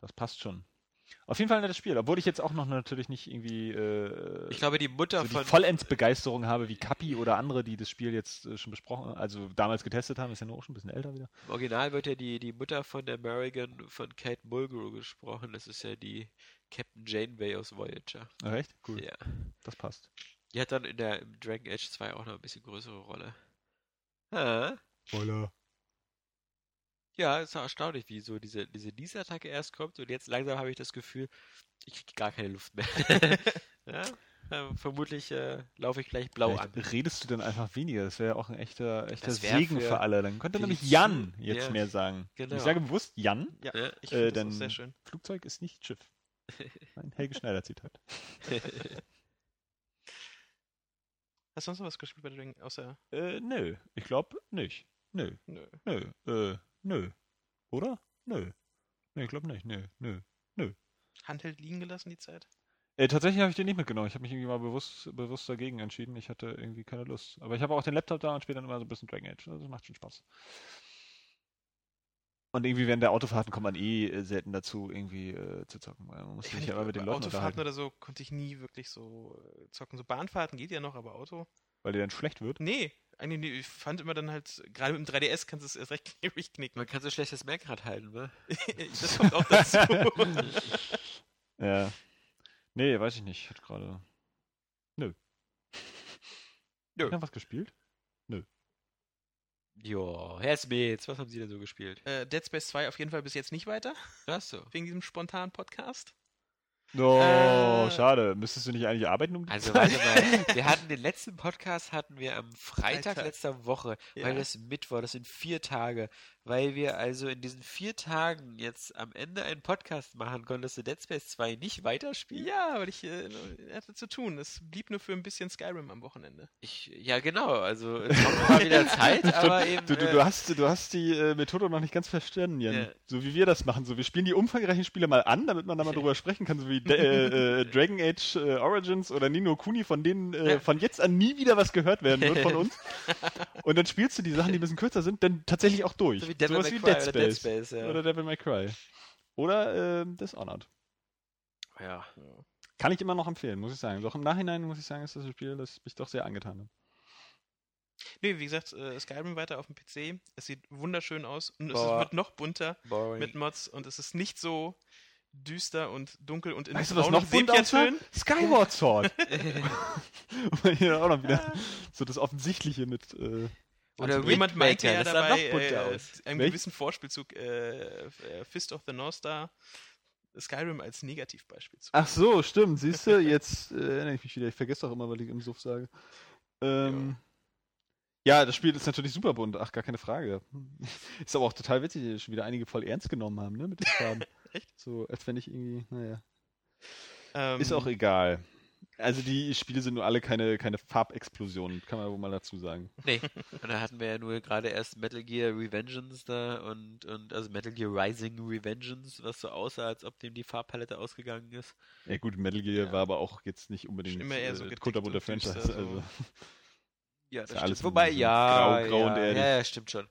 S2: das passt schon. Auf jeden Fall ein nettes Spiel, obwohl ich jetzt auch noch natürlich nicht irgendwie äh,
S3: Ich glaube, die Mutter
S2: so die
S3: von.
S2: Vollends-Begeisterung habe wie Kapi oder andere, die das Spiel jetzt äh, schon besprochen, also damals getestet haben, ist ja nur auch schon ein bisschen älter wieder.
S3: Im Original wird ja die, die Mutter von der American von Kate Mulgrew gesprochen. Das ist ja die Captain Janeway aus Voyager.
S2: Ach, echt? Cool.
S3: Ja.
S2: Das passt.
S3: Die hat dann in der Dragon Age 2 auch noch ein bisschen größere Rolle.
S2: Voila.
S3: Ja, ist auch erstaunlich, wie so diese, diese Niesattacke erst kommt und jetzt langsam habe ich das Gefühl, ich kriege gar keine Luft mehr. [laughs] ja, äh, vermutlich äh, laufe ich gleich blau an.
S2: Vielleicht redest du dann einfach weniger. Das wäre ja auch ein echter, echter Segen
S3: für-
S2: für, alle. Dann könnte nämlich Jan jetzt
S3: Ja,
S2: mehr sagen.
S3: genau.
S2: Ich sage bewusst Jan.
S4: Ja, ich
S2: Äh,
S4: finde das auch
S2: dann
S4: sehr schön.
S2: Flugzeug ist nicht Schiff. Ein Helge Schneider Zitat. [laughs]
S4: Hast du sonst noch was gespielt bei Dragon außer
S2: Äh, nö. Ich glaube nicht. Nö.
S4: Nö.
S2: Nö. Äh, nö. Oder? Nö. Nee, ich glaube nicht. Nö. Nö.
S4: Handheld liegen gelassen die Zeit?
S2: Äh, tatsächlich habe ich den nicht mitgenommen. Ich habe mich irgendwie mal bewusst, bewusst dagegen entschieden. Ich hatte irgendwie keine Lust. Aber ich habe auch den Laptop da und spiele dann immer so ein bisschen Dragon Age. Also das macht schon Spaß. Und irgendwie während der Autofahrten kommt man eh äh, selten dazu, irgendwie äh, zu zocken. Man muss
S4: Ich
S2: sich ja immer mit den Leuten
S4: Autofahrten oder so konnte ich nie wirklich so äh, zocken. So Bahnfahrten geht ja noch, aber Auto.
S2: weil dir dann schlecht wird.
S4: Nee, eigentlich nie. Ich fand immer dann halt, gerade mit dem 3DS kannst du es erst recht [laughs] knickig knicken.
S3: Man kann so schlecht das Lenkrad halten, ne? [laughs]
S4: das kommt auch dazu. [laughs]
S2: Ja. Nee, weiß ich nicht. Hat gerade. Nö.
S3: Nö.
S2: Hat was gespielt?
S3: Jo, Herr Smets, was haben Sie denn so gespielt?
S4: äh, Dead Space 2 auf jeden Fall bis jetzt nicht weiter,
S3: Achso.
S4: wegen diesem spontanen Podcast.
S2: Oh,
S4: Äh.
S2: schade. Müsstest du nicht eigentlich arbeiten um die
S3: Also
S2: Zeit?
S3: warte mal, [laughs] wir hatten den letzten Podcast hatten wir am Freitag
S4: Freitag.
S3: letzter Woche,
S4: Ja.
S3: weil das Mittwoch, das sind vier Tage, weil wir also in diesen vier Tagen jetzt am Ende einen Podcast machen, konntest du Dead Space 2 nicht weiterspielen?
S4: Ja, weil ich äh, hatte zu tun. Es blieb nur für ein bisschen Skyrim am Wochenende.
S3: Ich, ja genau, also es kommt mal wieder [laughs] Zeit, aber eben
S2: Du, du,
S3: äh,
S2: du, hast, du hast die äh, Methode noch nicht ganz verstanden, Jan.
S3: Ja.
S2: So wie wir das machen. So, wir spielen die umfangreichen Spiele mal an, damit man da mal drüber sprechen kann, so wie De äh, äh, Dragon Age äh, Origins oder Nino Kuni, von denen von jetzt an nie wieder was gehört werden wird von [laughs] uns. Und dann spielst du die Sachen, die ein bisschen kürzer sind, dann tatsächlich auch durch.
S3: Wie Devil
S2: Sowas
S3: May
S2: wie
S3: Cry
S2: Dead
S3: oder
S2: Space.
S3: Dead Space, ja.
S2: Oder Devil May Cry. Oder ähm, Dishonored.
S3: ja.
S2: Kann ich immer noch empfehlen, muss ich sagen. Doch im Nachhinein muss ich sagen, ist das ein Spiel, das mich doch sehr angetan hat.
S4: Nee, wie gesagt, äh, Skyrim weiter auf dem PC. Es sieht wunderschön aus und es
S3: Boah.
S4: wird noch bunter
S3: Boring.
S4: mit Mods und es ist nicht so düster und dunkel und in
S2: Weißt du, was noch bunt aussah?
S4: Sepiatönen.
S2: Skyward Sword. [laughs] [laughs] Und hier auch noch wieder so das Offensichtliche mit. Äh,
S3: Oder
S4: Und jemand meinte ja dabei, äh,
S3: aus.
S4: einem
S2: Welch?
S4: gewissen Vorspielzug äh, Fist of the North Star Skyrim als Negativbeispiel zu.
S2: Ach so, stimmt. Siehst du, jetzt äh, erinnere ich mich wieder. Ich vergesse auch immer, weil ich im Suff sage. Ähm, ja. das Spiel ist natürlich super bunt. Ach, gar keine Frage. [laughs] Ist aber auch total witzig, dass schon wieder einige voll ernst genommen haben, ne, mit den Farben. [laughs]
S4: Echt?
S2: So, als wenn ich irgendwie, naja.
S4: Ähm,
S2: Ist auch egal. Also die Spiele sind nur alle keine, keine Farbexplosionen, kann man wohl mal dazu sagen.
S3: Nee. Und da hatten wir ja nur gerade erst Metal Gear Revengeance da und, und also Metal Gear Rising Revengeance, was so aussah, als ob dem die Farbpalette ausgegangen ist.
S2: Ja gut, Metal Gear
S3: Ja.
S2: war aber auch jetzt nicht unbedingt
S4: Immer eher so
S2: äh, kunterbunter Franchise.
S4: so.
S2: Also.
S3: Ja,
S2: Ist
S3: das
S2: ja alles
S3: stimmt. Wobei,
S2: so
S3: ja,
S2: grau- grau und
S3: ja, ja, ja, stimmt schon.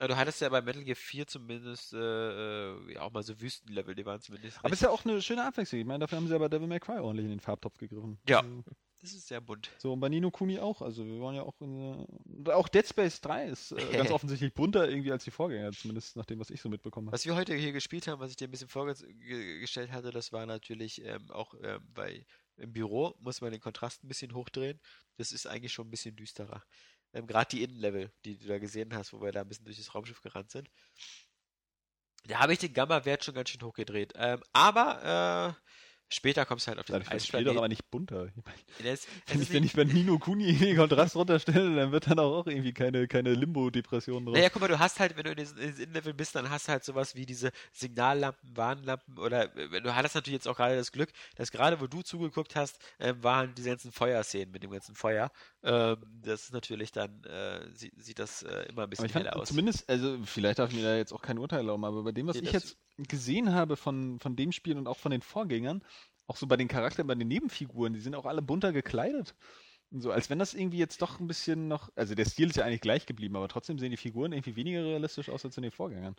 S3: Aber du hattest ja bei Metal Gear 4 zumindest äh, äh, ja, auch mal so Wüstenlevel, die waren zumindest.
S2: Aber ist ja auch eine schöne Abwechslung. Ich meine, dafür haben sie ja bei Devil May Cry ordentlich in den Farbtopf gegriffen.
S3: Ja.
S2: Also,
S3: das ist sehr bunt.
S2: So, und bei Nino Kuni auch. Also wir waren ja auch in und Auch Dead Space 3 ist äh, [laughs] ganz offensichtlich bunter irgendwie als die Vorgänger, zumindest nach dem, was ich so mitbekommen habe.
S3: Was wir heute hier gespielt haben, was ich dir ein bisschen vorgestellt hatte, das war natürlich ähm, auch ähm, bei im Büro muss man den Kontrast ein bisschen hochdrehen. Das ist eigentlich schon ein bisschen düsterer. Ähm, Gerade die Innenlevel, die du da gesehen hast, wo wir da ein bisschen durch das Raumschiff gerannt sind. Da habe ich den Gamma-Wert schon ganz schön hochgedreht. Ähm, aber äh, später kommst du halt auf den
S2: Dadurch das Spiel doch
S3: Eisplaneten.
S2: aber nicht bunter. Ich meine,
S3: Das- das [laughs]
S2: wenn, ich, wenn ich bei Nino Kuni den Kontrast runterstelle, dann wird dann auch irgendwie keine, keine Limbo-Depression drauf.
S3: Naja, guck mal, du hast halt, wenn du in diesem in diesem Innenlevel bist, dann hast du halt sowas wie diese Signallampen, Warnlampen oder äh, du hattest natürlich jetzt auch gerade das Glück, dass gerade wo du zugeguckt hast, ähm, waren diese ganzen Feuerszenen mit dem ganzen Feuer. Ähm, das ist natürlich dann, äh, sieht, sieht das äh, immer ein bisschen heller aus.
S2: zumindest, also vielleicht darf ich mir da jetzt auch kein Urteil erlauben, aber bei dem, was
S3: Nee,
S2: ich jetzt gesehen habe von, von dem Spiel und auch von den Vorgängern, auch so bei den Charakteren, bei den Nebenfiguren, die sind auch alle bunter gekleidet. Und so, als wenn das irgendwie jetzt doch ein bisschen noch. Also der Stil ist ja eigentlich gleich geblieben, aber trotzdem sehen die Figuren irgendwie weniger realistisch aus als in den Vorgängern.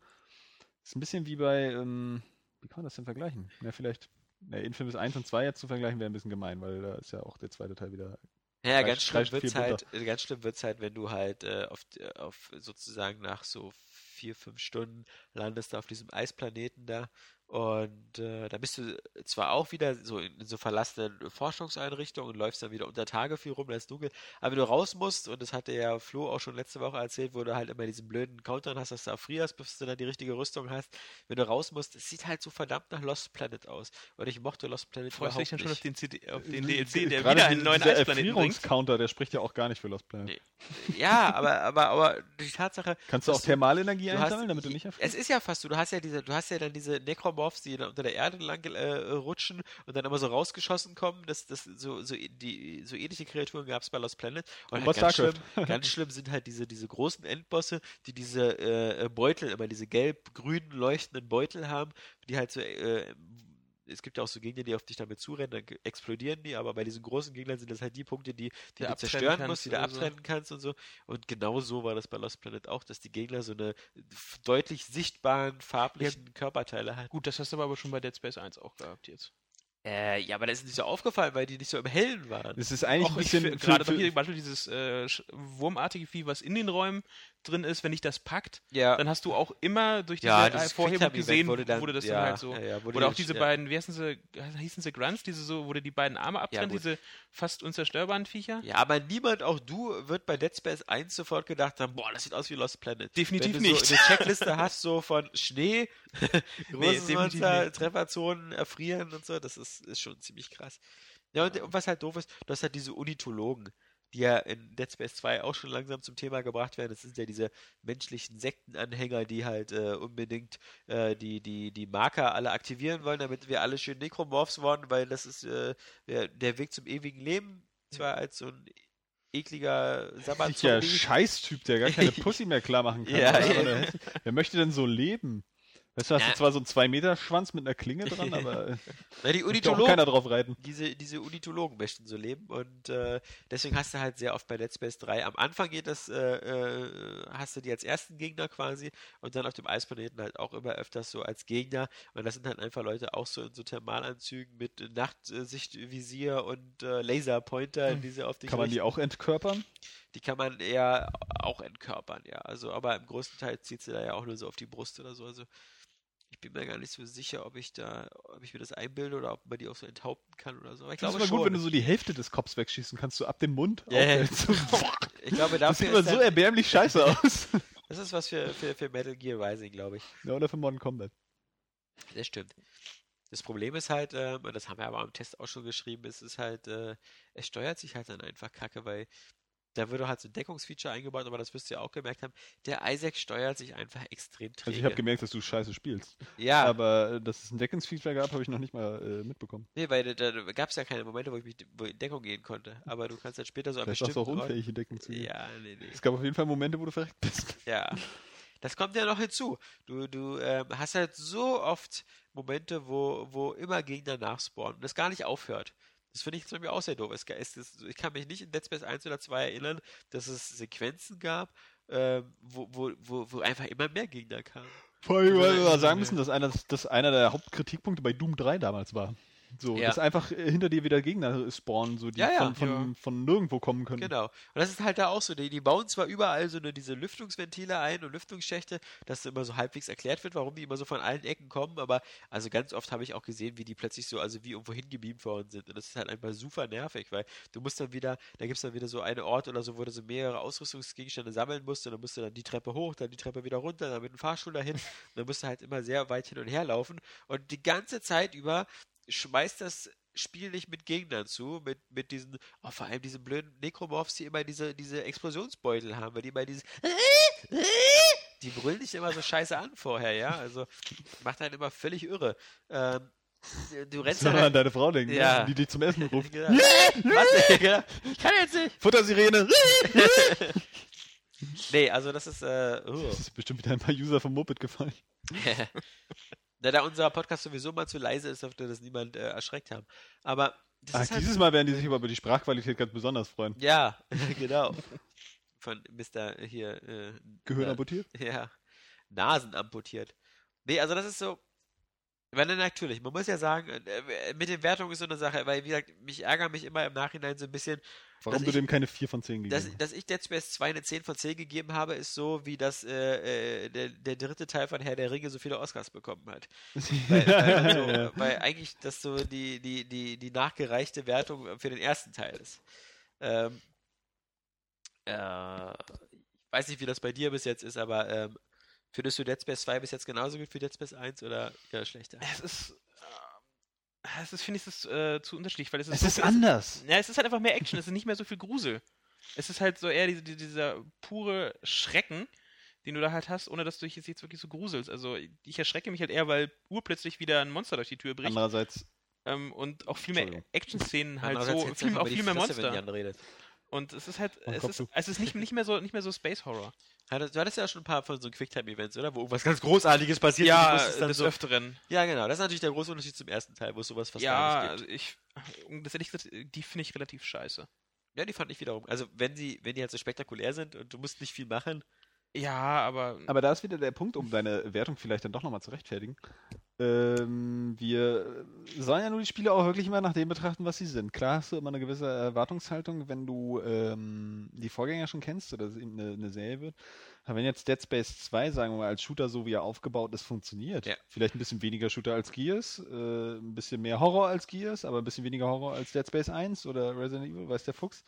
S2: ist ein bisschen wie bei. Ähm, wie kann man das denn vergleichen? Ja, vielleicht. Ja, Infamous 1 und 2 jetzt zu vergleichen wäre ein bisschen gemein, weil da ist ja auch der zweite Teil wieder.
S3: Ja, ganz schlimm
S2: drei-
S3: wird's
S2: vier
S3: halt, ganz schlimm wird's halt, wenn du halt äh, auf, auf sozusagen nach so vier, fünf Stunden landest du auf diesem Eisplaneten da und äh, da bist du zwar auch wieder so in, in so verlassenen Forschungseinrichtungen und läufst dann wieder unter Tage viel rum, da ist dunkel, aber wenn du raus musst, und das hatte ja Flo auch schon letzte Woche erzählt, wo du halt immer diesen blöden Countdown hast, dass du erfrierst, bis du dann die richtige Rüstung hast, wenn du raus musst, es sieht halt so verdammt nach Lost Planet aus. Und ich mochte Lost Planet
S4: Freust du dich
S3: überhaupt
S4: dann schon auf den, CD, auf den DLC, der
S2: Gerade
S4: wieder einen neuen Eisplaneten bringt?
S2: Erfrierungscounter, der spricht ja auch gar nicht für Lost Planet.
S3: Nee. Ja, aber, aber, aber die Tatsache,
S2: Kannst du auch Thermalenergie
S3: hast-
S2: einsammeln, damit du nicht erfrierst?
S3: Es ist ja fast so, du hast ja diese, du hast ja dann diese Necromorphs, die dann unter der Erde lang äh, rutschen und dann immer so rausgeschossen kommen. Das, das, so, so, die, so ähnliche Kreaturen gab es bei Lost Planet. Und,
S2: Und
S3: halt ganz, schlimm, [laughs] ganz schlimm sind halt diese, diese großen Endbosse, die diese äh, Beutel, immer diese gelb-grünen leuchtenden Beutel haben, die halt so, äh, es gibt ja auch so Gegner, die auf dich damit zurennen, dann explodieren die, aber bei diesen großen Gegnern sind das halt die Punkte, die, die
S4: Die
S3: du
S4: abtrennen
S3: zerstören musst, die du
S4: oder so.
S3: abtrennen kannst und so. Und genau so war das bei Lost Planet auch, dass die Gegner so eine deutlich sichtbaren farblichen Körperteile hatten.
S4: Gut, das hast du aber schon bei Dead Space 1 auch gehabt jetzt.
S3: Äh, ja, aber das ist nicht so aufgefallen, weil die nicht so im Hellen waren.
S2: Es ist eigentlich
S4: Auch
S2: ein bisschen.
S4: gerade doch hier zum Beispiel dieses äh, wurmartige Vieh, was in den Räumen drin ist, wenn dich das packt,
S3: Ja.
S4: dann hast du auch immer durch diese
S3: Ja,
S4: Vorhebung gesehen,
S3: wurde dann-
S4: wurde das
S3: ja,
S4: dann halt so.
S3: ja, wurde
S4: Oder auch diese beiden, wie heißen sie, hießen sie Grunts, diese so, wo du die beiden Arme abtrennt, diese fast unzerstörbaren Viecher?
S3: Ja, aber niemand, auch du, wird bei Dead Space 1 sofort gedacht haben, boah, das sieht aus wie Lost Planet.
S4: Definitiv
S3: Wenn du
S4: nicht.
S3: so eine Checkliste hast, so von Schnee, [laughs] [laughs] großes Monster,
S4: nicht.
S3: Trefferzonen, erfrieren und so, das ist, ist schon ziemlich krass. Ja, und, und was halt doof ist, du hast halt diese Unitologen, die ja in Dead Space 2 auch schon langsam zum Thema gebracht werden. Das sind ja diese menschlichen Sektenanhänger, die halt äh, unbedingt äh, die, die, die Marker alle aktivieren wollen, damit wir alle schön Necromorphs worden, weil das ist äh, der, der Weg zum ewigen Leben. Zwar als so ein ekliger Sabbat
S2: Scheißtyp, der gar keine [laughs] Pussy mehr klar machen kann.
S3: Ja, eben.
S2: Oder- Wer möchte denn so leben? Weißt du, hast
S3: Ja.
S2: du zwar so einen 2-Meter-Schwanz mit einer Klinge dran, [laughs] aber äh,
S3: Na, die [laughs] Unitologen,
S2: keiner drauf reiten.
S3: diese, diese Unitologen möchten so leben und äh, deswegen hast du halt sehr oft bei Dead Space 3 am Anfang geht das, äh, äh, hast du die als ersten Gegner quasi und dann auf dem Eisplaneten halt auch immer öfters so als Gegner und das sind halt einfach Leute auch so in so Thermalanzügen mit Nachtsichtvisier und äh, Laserpointer, die sie auf dich
S2: Kann man die
S3: richten.
S2: auch entkörpern?
S3: die kann man eher auch entkörpern, ja. Also, aber im größten Teil zieht sie da ja auch nur so auf die Brust oder so. Also ich bin mir gar nicht so sicher, ob ich da, ob ich mir das einbilde oder ob man die auch so enthaupten kann oder so. Aber ich
S2: Das ist
S3: glaube
S2: immer
S3: schon.
S2: gut, wenn du so die Hälfte des Kopfs wegschießen kannst, du ab dem Mund. So, [laughs]
S3: ich glaube,
S2: das sieht
S3: dafür
S2: immer
S3: ist
S2: so erbärmlich scheiße [laughs] aus.
S3: das ist was für, für, für Metal Gear Rising, glaube ich.
S2: ja, oder für Modern Combat.
S3: Das stimmt. Das Problem ist halt, und das haben wir aber im Test auch schon geschrieben, es ist halt, äh, es steuert sich halt dann einfach kacke, weil da würde halt so ein Deckungsfeature eingebaut, aber das wirst du ja auch gemerkt haben, der Isaac steuert sich einfach extrem träge.
S2: Also ich habe gemerkt, dass du scheiße spielst.
S3: ja,
S2: Aber äh, dass es ein Deckungsfeature gab, habe ich noch nicht mal äh, mitbekommen.
S3: Nee, weil da, da gab es ja keine Momente, wo ich mich wo in Deckung gehen konnte. Aber du kannst halt später so
S2: du auch
S3: bestimmten Orten-
S2: unfähig, in Deckung zu gehen.
S3: Ja, nee, nee.
S2: Es gab auf jeden Fall Momente, wo du verreckt bist. [laughs]
S3: Ja. Das kommt ja noch hinzu. Du, du ähm, hast halt so oft Momente, wo, wo immer Gegner nachspawnen und das gar nicht aufhört. Das finde ich zum Beispiel auch sehr doof. Es, es, ich kann mich nicht in Dead Space 1 oder 2 erinnern, dass es Sequenzen gab, ähm, wo, wo, wo, wo einfach immer mehr Gegner kamen.
S2: Vor allem, weil wir sagen müssen, dass einer, dass einer der Hauptkritikpunkte bei Doom 3 damals war. So,
S3: Ja.
S2: dass einfach äh, hinter dir wieder Gegner spawnen, so die
S3: Ja, ja,
S2: von, von, von nirgendwo kommen können.
S3: Genau. Und das ist halt da auch so. Die, die bauen zwar überall so eine, diese Lüftungsventile ein und Lüftungsschächte, dass immer so halbwegs erklärt wird, warum die immer so von allen Ecken kommen, aber also ganz oft habe ich auch gesehen, wie die plötzlich so, also wie irgendwo hingebeamt worden sind. Und das ist halt einfach super nervig, weil du musst dann wieder, da gibt es dann wieder so einen Ort oder so, wo du so mehrere Ausrüstungsgegenstände sammeln musst und dann musst du dann die Treppe hoch, dann die Treppe wieder runter, dann mit dem Fahrstuhl dahin. Und dann musst du halt immer sehr weit hin und her laufen. Und die ganze Zeit über schmeißt das Spiel nicht mit Gegnern zu, mit, mit diesen, oh, vor allem diese blöden Necromorphs, die immer diese, diese Explosionsbeutel haben, weil die immer dieses, die brüllen dich immer so scheiße an vorher, ja, also macht einen immer völlig irre. Ähm, du rennst dann
S2: man an
S3: halt,
S2: deine Frau denken,
S3: Ja.
S2: ne? die dich zum Essen ruft. [laughs]
S3: Genau. Was? [laughs] Genau. Ich kann jetzt nicht.
S2: Futtersirene! [laughs]
S3: Nee, also das ist, äh, uh.
S2: Das ist bestimmt wieder ein paar User vom Moped gefallen.
S3: Na, da unser Podcast sowieso mal zu leise ist, dürfte das niemand äh, erschreckt haben. Aber
S2: Ach,
S3: ist halt,
S2: dieses Mal werden die sich aber über die Sprachqualität ganz besonders freuen.
S3: Ja, [laughs] genau. Von Mr. hier. Äh,
S2: Gehirn amputiert?
S3: Ja. Nasen amputiert. Nee, also das ist so. Dann natürlich, man muss ja sagen, äh, mit den Wertungen ist so eine Sache, weil wie gesagt, mich ärgert mich immer im Nachhinein so ein bisschen,
S2: Warum du dem keine 4 von 10 gegeben
S3: dass,
S2: hast.
S3: dass ich Dead Space 2 eine 10 von 10 gegeben habe, ist so, wie das äh, äh, der, der dritte Teil von Herr der Ringe so viele Oscars bekommen hat. Weil, [laughs] weil, so,
S2: Ja.
S3: weil eigentlich das so die, die, die, die nachgereichte Wertung für den ersten Teil ist. Ähm, äh, ich weiß nicht, wie das bei dir bis jetzt ist, aber ähm, findest du Dead Space 2 bis jetzt genauso gut wie Dead Space 1 oder ja, schlechter?
S4: Es ist. Äh, es ist, finde ich, es ist, äh, zu unterschiedlich, weil es ist.
S2: Es
S4: so
S2: ist anders.
S4: Ja, es ist halt einfach mehr Action, es ist nicht mehr so viel Grusel. Es ist halt so eher diese, die- dieser pure Schrecken, den du da halt hast, ohne dass du dich jetzt, jetzt wirklich so gruselst. Also ich erschrecke mich halt eher, weil urplötzlich wieder ein Monster durch die Tür bricht
S2: Andererseits,
S4: ähm, und auch viel mehr. Action-Szenen halt so, viel, auch
S3: die
S4: viel mehr
S3: Fresse, wenn
S4: Monster.
S3: Jan redet.
S4: Und es ist halt, es ist,
S2: zu.
S4: es ist nicht, nicht, mehr so, nicht mehr so Space Horror.
S3: Du hattest ja schon ein paar von so Quicktime-Events, oder? Wo irgendwas ganz Großartiges passiert
S4: Ja, des
S3: so,
S4: Öfteren.
S3: Ja, genau. Das ist natürlich der große Unterschied zum ersten Teil, wo es sowas fast
S4: Ja,
S3: gar nicht gibt.
S4: also ich, das ehrlich gesagt, die finde ich relativ scheiße.
S3: Ja, die fand ich wiederum. Also wenn sie, wenn die halt so spektakulär sind und du musst nicht viel machen.
S4: Ja, aber,
S2: aber da ist wieder der Punkt, um deine Wertung vielleicht dann doch nochmal zu rechtfertigen. Ähm, wir sollen ja nur die Spiele auch wirklich immer nach dem betrachten, was sie sind. Klar hast du immer eine gewisse Erwartungshaltung, wenn du ähm, die Vorgänger schon kennst oder es eben eine, eine Serie wird. Aber wenn jetzt Dead Space 2, sagen wir mal, als Shooter so wie er aufgebaut ist, funktioniert,
S3: Ja.
S2: vielleicht ein bisschen weniger Shooter als Gears, äh, ein bisschen mehr Horror als Gears, aber ein bisschen weniger Horror als Dead Space 1 oder Resident Evil, weiß der Fuchs.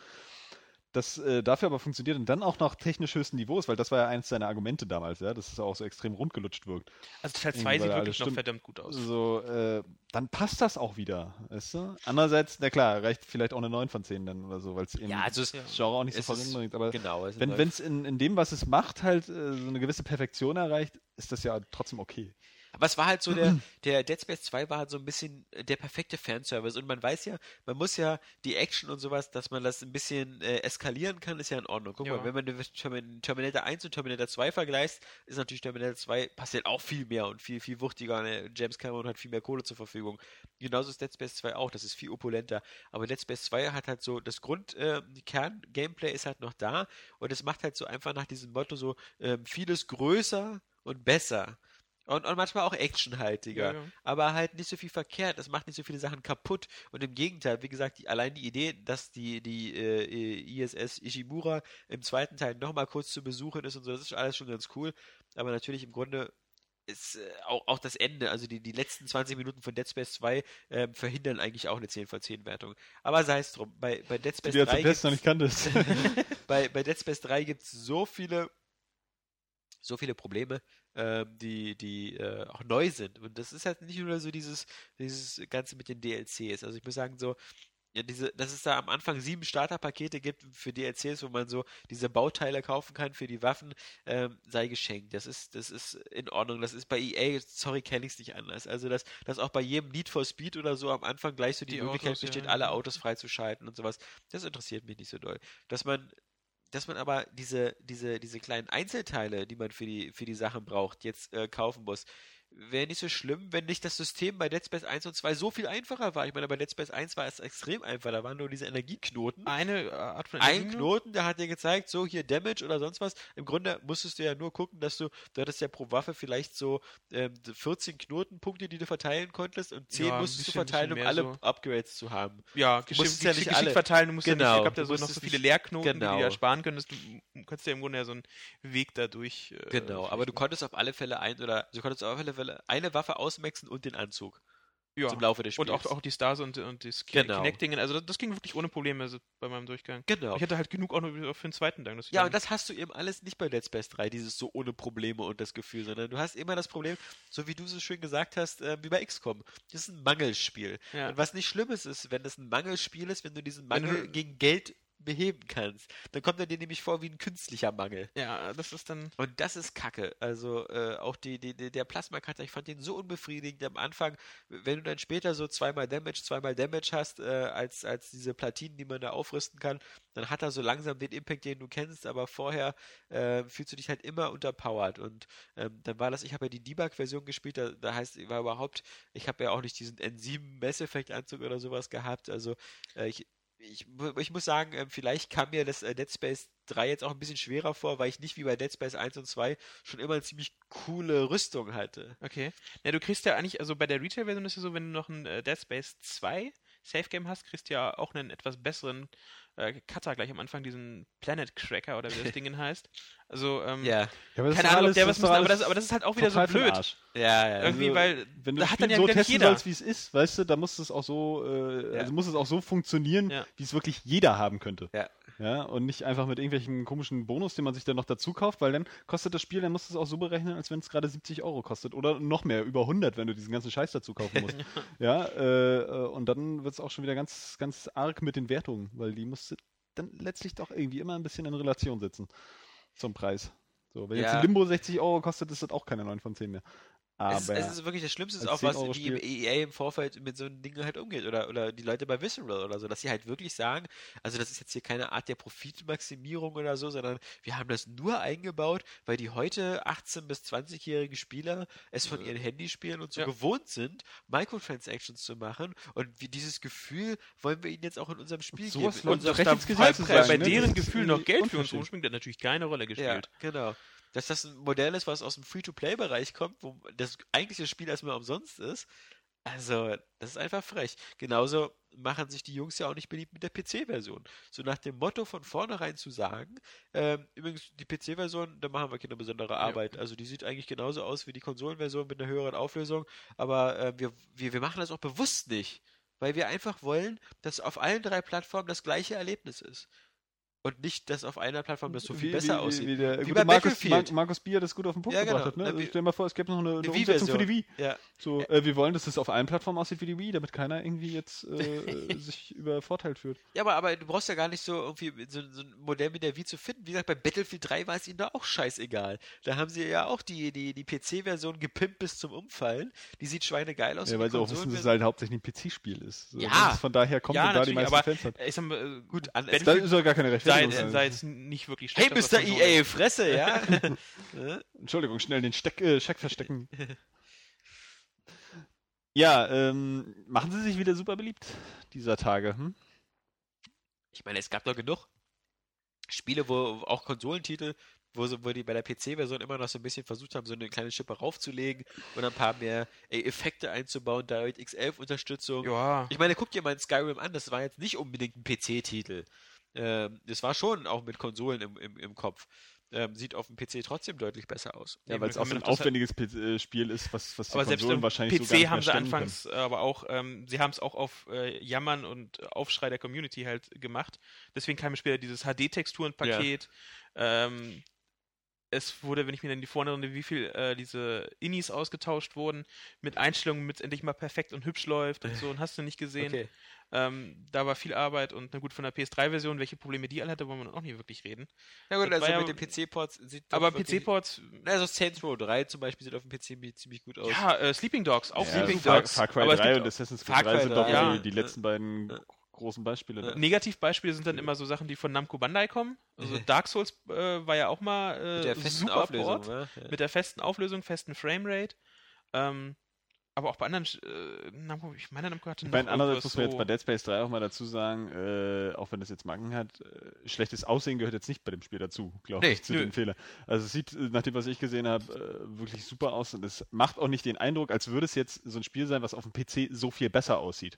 S2: Das äh, dafür aber funktioniert und dann auch noch technisch höchsten Niveaus, weil das war ja eins seiner Argumente damals, ja, dass es auch so extrem rundgelutscht wirkt.
S4: also Teil 2
S2: Irgendwie,
S4: sieht wirklich noch verdammt gut aus.
S2: So, äh, dann passt das auch wieder, weißt du? Andererseits, na klar, reicht vielleicht auch eine 9 von 10 dann oder so, weil es eben
S3: Ja, also
S2: das Genre auch nicht so
S3: ist-
S2: voranbringt. Aber
S3: genau. Es
S2: wenn es in, in dem, was es macht, halt äh, so eine gewisse Perfektion erreicht, ist das ja trotzdem okay.
S3: Aber es war halt so, der, der Dead Space 2 war halt so ein bisschen äh, der perfekte Fanservice. Und man weiß ja, man muss ja die Action und sowas, dass man das ein bisschen äh, eskalieren kann, ist ja in Ordnung. Guck
S4: Ja.
S3: mal, wenn man Terminator 1 und Terminator 2 vergleicht, ist natürlich Terminator 2 passiert auch viel mehr und viel, viel wuchtiger. Ne? James Cameron hat viel mehr Kohle zur Verfügung. Genauso ist Dead Space 2 auch, das ist viel opulenter. Aber Dead Space 2 hat halt so, das Grund, äh, die Kern-Gameplay ist halt noch da und es macht halt so einfach nach diesem Motto so, ähm, vieles größer und besser. Und, und manchmal auch actionhaltiger.
S4: Ja, ja.
S3: Aber halt nicht so viel verkehrt. Das macht nicht so viele Sachen kaputt. Und im Gegenteil, wie gesagt, die, allein die Idee, dass die, die äh, ISS Ishimura im zweiten Teil nochmal kurz zu besuchen ist und so, das ist alles schon ganz cool. Aber natürlich im Grunde ist äh, auch, auch das Ende, also die, die letzten 20 Minuten von Dead Space 2 ähm, verhindern eigentlich auch eine 10 von 10 Wertung. Aber sei es drum, bei, bei Dead Space
S2: du ja
S3: 3
S2: zum Test noch
S3: gibt's-
S2: nicht kanntest. [laughs]
S3: bei, bei Dead Space 3 gibt es so viele, so viele Probleme, ähm, die, die äh, auch neu sind. Und das ist halt nicht nur so dieses, dieses Ganze mit den DLCs. Also ich muss sagen, so, ja, diese, dass es da am Anfang sieben Starterpakete gibt für DLCs, wo man so diese Bauteile kaufen kann für die Waffen, ähm, sei geschenkt. Das ist, das ist in Ordnung. Das ist bei EA, sorry, kenne ich es nicht anders. Also, dass, dass auch bei jedem Need for Speed oder so am Anfang gleich so die,
S4: Die
S3: Möglichkeit
S4: Autos,
S3: besteht,
S4: ja.
S3: alle Autos freizuschalten und sowas. Das interessiert mich nicht so doll. Dass man dass man aber diese, diese, diese kleinen Einzelteile, die man für die, für die Sachen braucht, jetzt äh, kaufen muss. Wäre nicht so schlimm, wenn nicht das System bei Dead Space 1 und 2 so viel einfacher war. Ich meine, bei Dead Space 1 war es extrem einfach. Da waren nur diese Energieknoten.
S4: Eine äh, Art von
S3: Ein
S4: Energie nur?
S3: Knoten, der hat dir gezeigt, so hier Damage oder sonst was. Im Grunde musstest du ja nur gucken, dass du, du hattest ja pro Waffe vielleicht so ähm, 14 Knotenpunkte, die du verteilen konntest und 10
S4: Ja, ein
S3: musstest du
S4: bisschen-
S3: verteilen, um alle
S4: so.
S3: Upgrades zu haben.
S4: Ja, geschickt,
S3: es ja nicht
S4: geschickt
S3: alle-
S4: verteilen, du musst ja
S3: Genau,
S4: nicht, ich glaube, da
S3: du
S4: so noch so
S3: es
S4: viele Leerknoten, die du
S3: genau.
S4: dir sparen könntest. Du kannst ja im Grunde ja so einen Weg dadurch. Äh,
S3: Genau, aber du konntest auf alle Fälle ein oder du konntest auf alle Fälle eine Waffe ausmaxen und den Anzug
S4: ja.
S3: zum Laufe des
S4: Und
S3: Spiels.
S4: auch, auch die Stars und, und das
S3: Genau.
S4: Kinect-Dingen. Also das, das ging wirklich ohne Probleme so bei meinem Durchgang.
S3: Genau.
S4: Ich hatte halt genug auch noch für den zweiten Dank.
S3: Ja, und das hast du eben alles nicht bei Dead Space 3, dieses so ohne Probleme und das Gefühl, sondern du hast immer das Problem, so wie du so schön gesagt hast, äh, wie bei XCOM. Das ist ein Mangelspiel.
S4: Ja.
S3: Und was nicht schlimm ist, ist, wenn es ein Mangelspiel ist, wenn du diesen Mangel
S4: du-
S3: gegen Geld beheben kannst, dann kommt er dir nämlich vor wie ein künstlicher Mangel.
S4: Ja, das ist dann.
S3: Und das ist Kacke. Also äh, auch die, die, der Plasma-Cutter, ich fand den so unbefriedigend am Anfang. Wenn du dann später so zweimal Damage, zweimal Damage hast, äh, als, als diese Platinen, die man da aufrüsten kann, dann hat er so langsam den Impact, den du kennst, aber vorher äh, fühlst du dich halt immer unterpowered. Und ähm, dann war das, ich habe ja die Debug-Version gespielt, da, da heißt, war überhaupt, ich habe ja auch nicht diesen N7 Mass Effect-Anzug oder sowas gehabt. Also äh, ich, ich, ich muss sagen, ähm, vielleicht kam mir das äh, Dead Space 3 jetzt auch ein bisschen schwerer vor, weil ich nicht wie bei Dead Space 1 und 2 schon immer eine ziemlich coole Rüstung hatte.
S4: Okay. Ja, du kriegst ja eigentlich, also bei der Retail-Version ist es so, wenn du noch ein äh, Dead Space 2 Safe Game hast, kriegst du ja auch einen etwas besseren äh, Cutter gleich am Anfang, diesen Planet Cracker oder wie das [laughs] Ding heißt. Also, ähm,
S3: Ja,
S2: Ja, aber das
S4: keine
S2: ist
S4: Ahnung, ob der was muss, aber das, aber das ist halt auch wieder so blöd.
S3: Ja, ja.
S4: Irgendwie,
S2: Also,
S4: weil
S2: wenn du
S4: da
S2: das
S4: hat
S2: Spiel
S4: dann ja
S2: so testen
S4: jeder.
S2: sollst, wie es ist, weißt du, da muss es auch so, äh,
S3: Ja.
S2: also muss es auch so funktionieren,
S4: Ja.
S2: wie es wirklich jeder haben könnte.
S3: Ja.
S2: Ja, und nicht einfach mit irgendwelchen komischen Bonus, den man sich dann noch dazu kauft, weil dann kostet das Spiel, dann musst du es auch so berechnen, als wenn es gerade 70 Euro kostet. Oder noch mehr, über 100, wenn du diesen ganzen Scheiß dazu kaufen musst. [laughs] ja, äh, äh, und dann wird es auch schon wieder ganz, ganz arg mit den Wertungen, weil die musst du dann letztlich doch irgendwie immer ein bisschen in Relation setzen zum Preis. So, wenn jetzt
S3: Ja.
S2: ein Limbo 60 Euro kostet, ist das auch keine 9 von 10 mehr. Aber
S3: Es ist, es ist wirklich das Schlimmste, ist auch, was
S2: 10 Euro
S3: wie im EA im Vorfeld mit so Dingen halt umgeht. Oder, oder die Leute bei Visceral oder so, dass sie halt wirklich sagen, also das ist jetzt hier keine Art der Profitmaximierung oder so, sondern wir haben das nur eingebaut, weil die heute 18- bis 20-jährigen Spieler es von ihren Handyspielen und so
S4: Ja.
S3: gewohnt sind, Microtransactions zu machen. Und wie dieses Gefühl wollen wir ihnen jetzt auch in unserem Spiel
S2: sowas
S3: geben.
S2: doch recht ins Gesicht
S3: Vollpreis-
S2: zu
S4: bei,
S2: sagen,
S4: bei
S2: ne?
S4: deren Gefühl noch Geld für uns rumspringt, hat natürlich keine Rolle
S3: Ja,
S4: gespielt.
S3: genau. Dass das ein Modell ist, was aus dem Free-to-Play-Bereich kommt, wo das eigentliche Spiel erstmal umsonst ist. Also, das ist einfach frech. Genauso machen sich die Jungs ja auch nicht beliebt mit der PC-Version. So nach dem Motto von vornherein zu sagen, ähm, übrigens, die PC-Version, da machen wir keine besondere Arbeit. Also die sieht eigentlich genauso aus wie die Konsolenversion mit einer höheren Auflösung, aber äh, wir, wir, wir machen das auch bewusst nicht. Weil wir einfach wollen, dass auf allen drei Plattformen das gleiche Erlebnis ist. Und nicht, dass auf einer Plattform das so viel
S2: wie,
S3: besser
S2: wie,
S3: aussieht.
S2: Wie, der
S3: Wie bei
S2: Markus,
S3: Battlefield.
S2: Mar Markus Bier das gut auf den Punkt
S3: Ja, genau.
S2: gebracht hat. Ne? Also stell dir mal vor, es gäbe noch eine, eine, Umsetzung für die. Wii.
S3: Ja.
S2: So, äh, wir wollen, dass es auf allen Plattformen aussieht wie die Wii, damit keiner irgendwie jetzt äh, [laughs] sich übervorteilt fühlt.
S3: Ja, aber, aber du brauchst ja gar nicht so irgendwie so, so ein Modell mit der Wii zu finden. Wie gesagt, bei Battlefield 3 war es ihnen da auch scheißegal. Da haben sie ja auch die, die, die PC-Version gepimpt bis zum Umfallen. Die sieht schweinegeil aus.
S2: Ja, weil sie auch wissen, dass es halt hauptsächlich ein PC-Spiel ist. So,
S3: Ja.
S2: von daher kommt
S4: Ja,
S2: und da die meisten
S4: aber
S2: Fans hat.
S4: ich sag mal, äh,
S3: Gut, an,
S2: Da ist ja gar keine
S4: sei, sei jetzt nicht wirklich
S3: Hey,
S4: schlecht.
S3: Mr.
S4: der Konsole.
S3: EA, Fresse, ja? [laughs]
S2: Entschuldigung, schnell den Steck, äh, Scheck verstecken. [laughs] ja, ähm, machen sie sich wieder super beliebt dieser Tage. Hm?
S3: ich meine, es gab doch genug Spiele, wo auch Konsolentitel, wo, sie, wo die bei der PC-Version immer noch so ein bisschen versucht haben, so eine kleine Schippe raufzulegen und ein paar mehr äh, Effekte einzubauen, DirectX 11 Unterstützung.
S4: Ja,
S3: Ich meine, guck dir mal in Skyrim an, das war jetzt nicht unbedingt ein PC-Titel. Ähm, das war schon auch mit Konsolen im, im, im Kopf. Ähm, sieht auf dem PC trotzdem deutlich besser aus.
S2: Ja, weil es auch ein
S4: das-
S2: aufwendiges äh, Spiel ist, was, was die
S4: aber selbst
S2: Konsolen
S4: im
S2: wahrscheinlich so gar
S4: PC
S2: nicht
S4: haben sie
S2: stemmen können.
S4: anfangs aber auch, ähm, sie haben es auch auf äh, Jammern und Aufschrei der Community halt gemacht. Deswegen kam später dieses HD-Texturen-Paket. Ähm, es wurde, wenn ich mir dann die vorne wie viel äh, diese Innis ausgetauscht wurden, mit Einstellungen, mit endlich mal perfekt und hübsch läuft und [laughs] so, und hast du nicht gesehen.
S3: Okay.
S4: Ähm, da war viel Arbeit und na gut, von der PS3-Version, welche Probleme die alle hatte, wollen wir noch nicht wirklich reden.
S3: Ja gut,
S4: Das
S3: also
S4: ja-
S3: mit den PC-Ports sieht
S4: Aber PC-Ports,
S3: Also Saints Row 3 zum Beispiel sieht auf dem PC ziemlich gut aus.
S4: ja, äh, Sleeping Dogs, auch
S2: Ja,
S4: Sleeping
S2: Far,
S4: Dogs.
S2: Far Cry
S4: aber es
S2: 3
S4: gibt
S2: und Assassin's
S3: Far
S2: Creed 3
S3: Cry
S2: sind doch
S3: 3,
S2: so
S4: ja.
S2: die, die letzten beiden großen Beispiele. Da.
S4: Negativbeispiele sind dann immer so Sachen, die von Namco Bandai kommen. Also. Dark Souls äh, war ja auch mal äh,
S3: mit der festen
S4: super
S3: Auflösung,
S4: Port,
S3: ne? Ja.
S4: mit der festen Auflösung, festen Framerate. Ähm, aber auch bei anderen, äh, Namco, ich meine, Namco hatte
S2: Ich meine, andererseits muss man jetzt
S4: so-
S2: bei Dead Space 3 auch mal dazu sagen, äh, auch wenn das jetzt Macken hat, äh, schlechtes Aussehen gehört jetzt nicht bei dem Spiel dazu, glaube
S3: Nee,
S2: ich, zu
S4: nö.
S2: den Fehlern. Also es sieht, äh, nach dem, was ich gesehen habe, äh, wirklich super aus und es macht auch nicht den Eindruck, als würde es jetzt so ein Spiel sein, was auf dem PC so viel besser aussieht.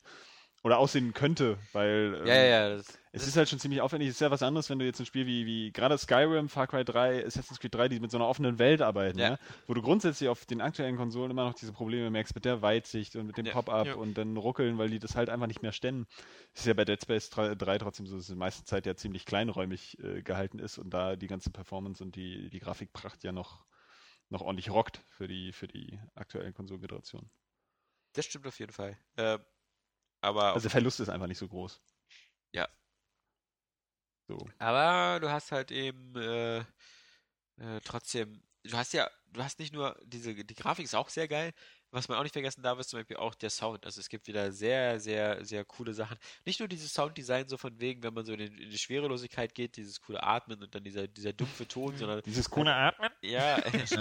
S2: Oder aussehen könnte, weil ähm,
S3: ja, ja, ja. Das,
S2: es ist halt schon ziemlich aufwendig. Es ist ja was anderes, wenn du jetzt ein Spiel wie, wie gerade Skyrim, Far Cry 3, Assassin's Creed 3, die mit so einer offenen Welt arbeiten,
S3: Ja.
S2: ja. wo du grundsätzlich auf den aktuellen Konsolen immer noch diese Probleme merkst mit der Weitsicht und mit dem
S3: Ja.
S2: Pop-Up
S4: Ja.
S2: und dann ruckeln, weil die das halt einfach nicht mehr stemmen. Es ist ja bei Dead Space 3, 3 trotzdem so, dass es die meiste Zeit ja ziemlich kleinräumig äh, gehalten ist und da die ganze Performance und die, die Grafikpracht ja noch, noch ordentlich rockt für die, für die aktuellen Konsolengenerationen.
S3: das stimmt auf jeden Fall. Ähm, aber
S2: Also der Verlust ist einfach nicht so groß. So.
S3: Aber du hast halt eben äh, äh, trotzdem, du hast ja, du hast nicht nur diese, die Grafik ist auch sehr geil. Was man auch nicht vergessen darf, ist zum Beispiel auch der Sound. Also es gibt wieder sehr, sehr, sehr coole Sachen. Nicht nur dieses Sounddesign so von wegen, wenn man so in, in die Schwerelosigkeit geht, dieses coole Atmen und dann dieser, dieser dumpfe Ton, [laughs] sondern
S2: Dieses coole Atmen?
S3: ja, [laughs] [laughs] kann ich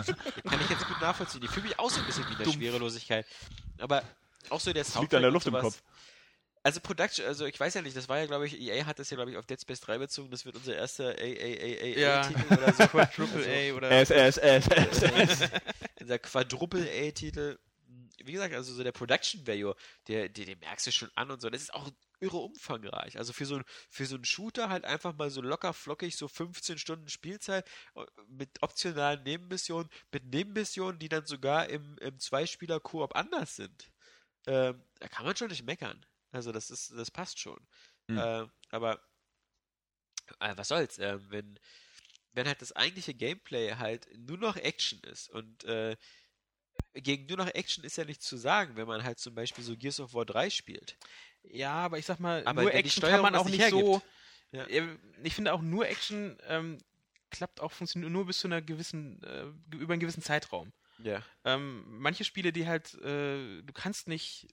S3: jetzt gut nachvollziehen. Die fühlen mich auch so ein bisschen wie in der
S2: Dumpf.
S3: Schwerelosigkeit. Aber auch so der
S2: Das
S3: Sound.
S2: liegt an der Luft im Kopf.
S3: Also Production, also ich weiß ja nicht, das war ja glaube ich, EA hat das ja glaube ich auf Dead Space 3 bezogen, das wird unser erster AAAA-Titel
S4: Ja.
S3: oder so. [laughs]
S4: Quadruple A oder.
S2: S, S, S, S, [laughs] S.
S3: Dieser Quadruple A-Titel. Wie gesagt, also so der Production Value, der, der, den merkst du schon an und so. Das ist auch irre umfangreich. Also für so, ein- für so einen Shooter halt einfach mal so locker flockig so 15 Stunden Spielzeit äh, mit optionalen Nebenmissionen, mit Nebenmissionen, die dann sogar im, im Zweispieler-Koop anders sind. Ähm, da kann man schon nicht meckern. Also das ist, das passt schon.
S2: Hm.
S3: Äh, aber äh, was soll's, äh, wenn, wenn halt das eigentliche Gameplay halt nur noch Action ist und äh, gegen nur noch Action ist ja nichts zu sagen, wenn man halt zum Beispiel so Gears of War 3 spielt.
S4: Ja, aber ich sag mal,
S3: Aber
S4: nur Action kann man auch
S3: nicht
S4: nicht so.
S3: Ja.
S4: Ja, Ich finde auch nur Action ähm, klappt auch, funktioniert nur bis zu einer gewissen, äh, über einen gewissen Zeitraum.
S3: Ja.
S4: Ähm, manche Spiele, die halt, äh, du kannst nicht,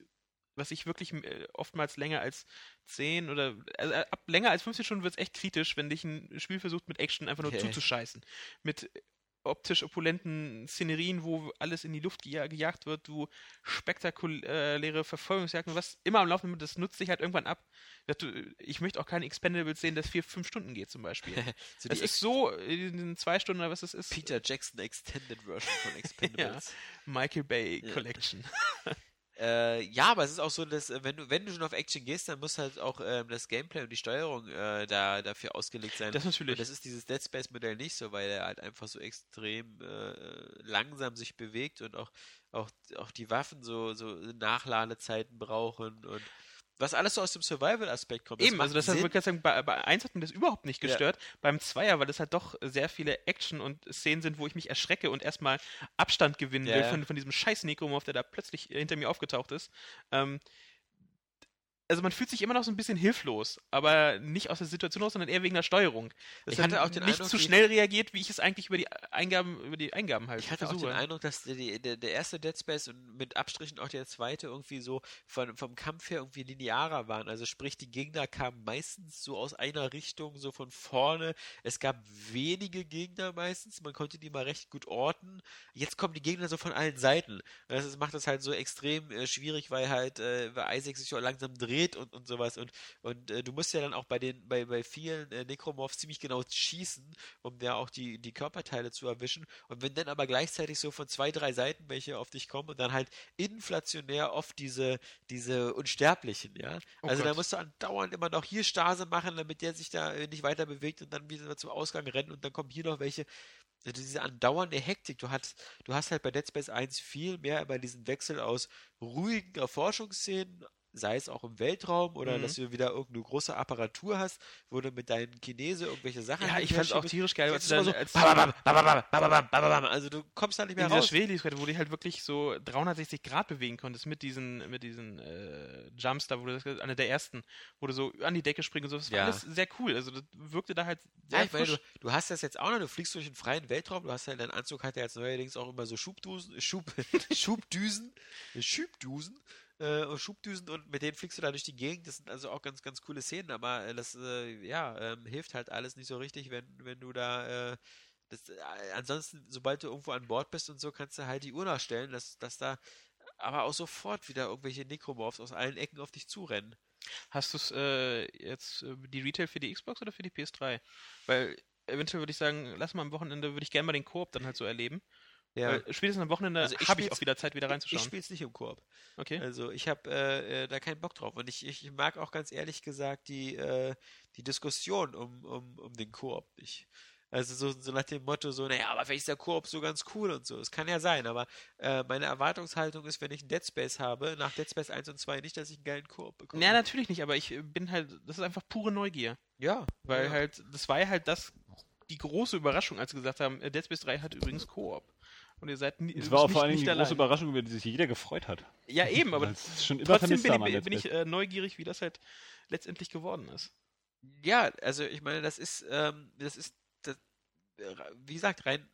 S4: was ich wirklich äh, oftmals länger als 10 oder, also äh, ab länger als 15 Stunden wird es echt kritisch, wenn dich ein Spiel versucht mit Action einfach nur
S3: Okay.
S4: zuzuscheißen. Mit optisch opulenten Szenerien, wo alles in die Luft geja gejagt wird, du spektakuläre Verfolgungsjagden, was immer am Laufen ist, das nutzt sich halt irgendwann ab. Ich möchte auch keine Expendables sehen, das vier, fünf Stunden geht zum Beispiel. [laughs]
S3: So
S4: Das ist so in zwei Stunden oder was das ist.
S3: Peter Jackson Extended Version von [laughs] Expendables.
S4: Michael Bay
S3: Ja.
S4: Collection. [laughs]
S3: Äh, ja, aber es ist auch so, dass äh, wenn du, wenn du schon auf Action gehst, dann muss halt auch ähm, das Gameplay und die Steuerung äh, da dafür ausgelegt sein.
S4: Das natürlich.
S3: Und das ist dieses Dead Space Modell nicht so, weil er halt einfach so extrem äh, langsam sich bewegt und auch, auch, auch die Waffen so, so Nachladezeiten brauchen und was alles so aus dem Survival-Aspekt kommt.
S4: Eben, also das hat wirklich sagen, bei, bei 1 hat mir das überhaupt nicht
S3: Ja.
S4: gestört. Beim Zweier, weil das halt doch sehr viele Action und Szenen sind, wo ich mich erschrecke und erstmal Abstand gewinnen
S3: Ja,
S4: will
S3: ja.
S4: von, von diesem scheiß Nekromorph, der da plötzlich hinter mir aufgetaucht ist. Ähm, also man fühlt sich immer noch so ein bisschen hilflos, aber nicht aus der Situation aus, sondern eher wegen der Steuerung. Das
S3: Ich
S4: hat
S3: hatte auch den
S4: nicht
S3: Eindruck,
S4: zu schnell reagiert, wie ich es eigentlich über die Eingaben, über die Eingaben halt
S3: Ich hatte auch
S4: versuche.
S3: den Eindruck, dass der, die- der, der erste Dead Space und mit Abstrichen auch der zweite irgendwie so von, vom Kampf her irgendwie linearer waren. Also sprich, die Gegner kamen meistens so aus einer Richtung, so von vorne. Es gab wenige Gegner meistens, man konnte die mal recht gut orten. Jetzt kommen die Gegner so von allen Seiten. Und das macht das halt so extrem äh, schwierig, weil halt, äh, weil Isaac sich auch langsam dreht und, und sowas. Und, und äh, du musst ja dann auch bei den, bei, bei vielen äh, Necromorphs ziemlich genau schießen, um da auch die, die Körperteile zu erwischen. Und wenn dann aber gleichzeitig so von zwei, drei Seiten welche auf dich kommen und dann halt inflationär oft diese, diese Unsterblichen, ja.
S4: Oh
S3: also da musst du andauernd immer noch hier Stase machen, damit der sich da äh, nicht weiter bewegt und dann wieder zum Ausgang rennen und dann kommen hier noch welche. Also Diese andauernde Hektik, du hast, du hast halt bei Dead Space 1 viel mehr immer diesen Wechsel aus ruhigen Erforschungsszenen, sei es auch im Weltraum oder
S4: Mhm.
S3: dass du wieder irgendeine große Apparatur hast, wo du mit deinen Chinese irgendwelche Sachen
S4: ja, ich fand es auch tierisch geil, als dann,
S3: so,
S4: als
S3: bababam, bababam, bababam, also du kommst da nicht mehr
S4: in
S3: raus.
S4: Schwerelosigkeit, wo du halt wirklich so 360 Grad bewegen konntest mit diesen, mit diesen äh, Jumps da, wo du das, einer der ersten, wo du so an die Decke springst und so. Das war
S3: Ja.
S4: alles sehr cool. Also das wirkte da halt sehr
S3: Ja, ich meine,
S4: frisch.
S3: du, du hast das jetzt auch noch, du fliegst durch den freien Weltraum, du hast ja, dein Anzug hat ja jetzt neuerdings auch immer so Schubdusen, Schub, [laughs] Schubdüsen, Schubdusen, äh, und Schubdüsen und mit denen fliegst du da durch die Gegend. Das sind also auch ganz, ganz coole Szenen, aber äh, das, äh, ja, ähm, hilft halt alles nicht so richtig, wenn, wenn du da, äh, das, äh, ansonsten, sobald du irgendwo an Bord bist und so, kannst du halt die Uhr nachstellen, dass, dass da aber auch sofort wieder irgendwelche Necromorphs aus allen Ecken auf dich zurennen.
S4: Hast du es äh, jetzt äh, die Retail für die Xbox oder für die PS3? Weil eventuell würde ich sagen, lass mal am Wochenende, würde ich gerne mal den Koop dann halt so erleben. Weil spätestens am Wochenende
S3: Also ich
S4: habe ich auch wieder Zeit, wieder
S3: Ich
S4: reinzuschauen.
S3: spiele es nicht im Koop.
S4: Okay.
S3: Also ich habe äh, äh, da keinen Bock drauf. Und ich, ich mag auch ganz ehrlich gesagt die, äh, die Diskussion um, um, um den Koop nicht. Also so, so nach dem Motto so, naja, aber vielleicht ist der Koop so ganz cool und so. Es kann ja sein, aber äh, meine Erwartungshaltung ist, wenn ich einen Dead Space habe, nach Dead Space 1 und 2 nicht, dass ich einen geilen Koop bekomme.
S4: Ja, natürlich nicht, aber ich äh, bin halt, das ist einfach pure Neugier.
S3: ja,
S4: Weil
S3: ja.
S4: halt, das war ja halt das, die große Überraschung, als sie gesagt haben, äh, Dead Space 3 hat übrigens Koop. Und ihr seid nie,
S2: Es war vor allen Dingen
S4: nicht
S2: die
S4: allein.
S2: große Überraschung, über die sich jeder gefreut hat.
S4: Ja, eben, aber trotzdem bin, ich, bin ich äh, neugierig, wie das halt letztendlich geworden ist.
S3: Ja, also ich meine, das ist, ähm, das ist, das, äh, wie gesagt, rein,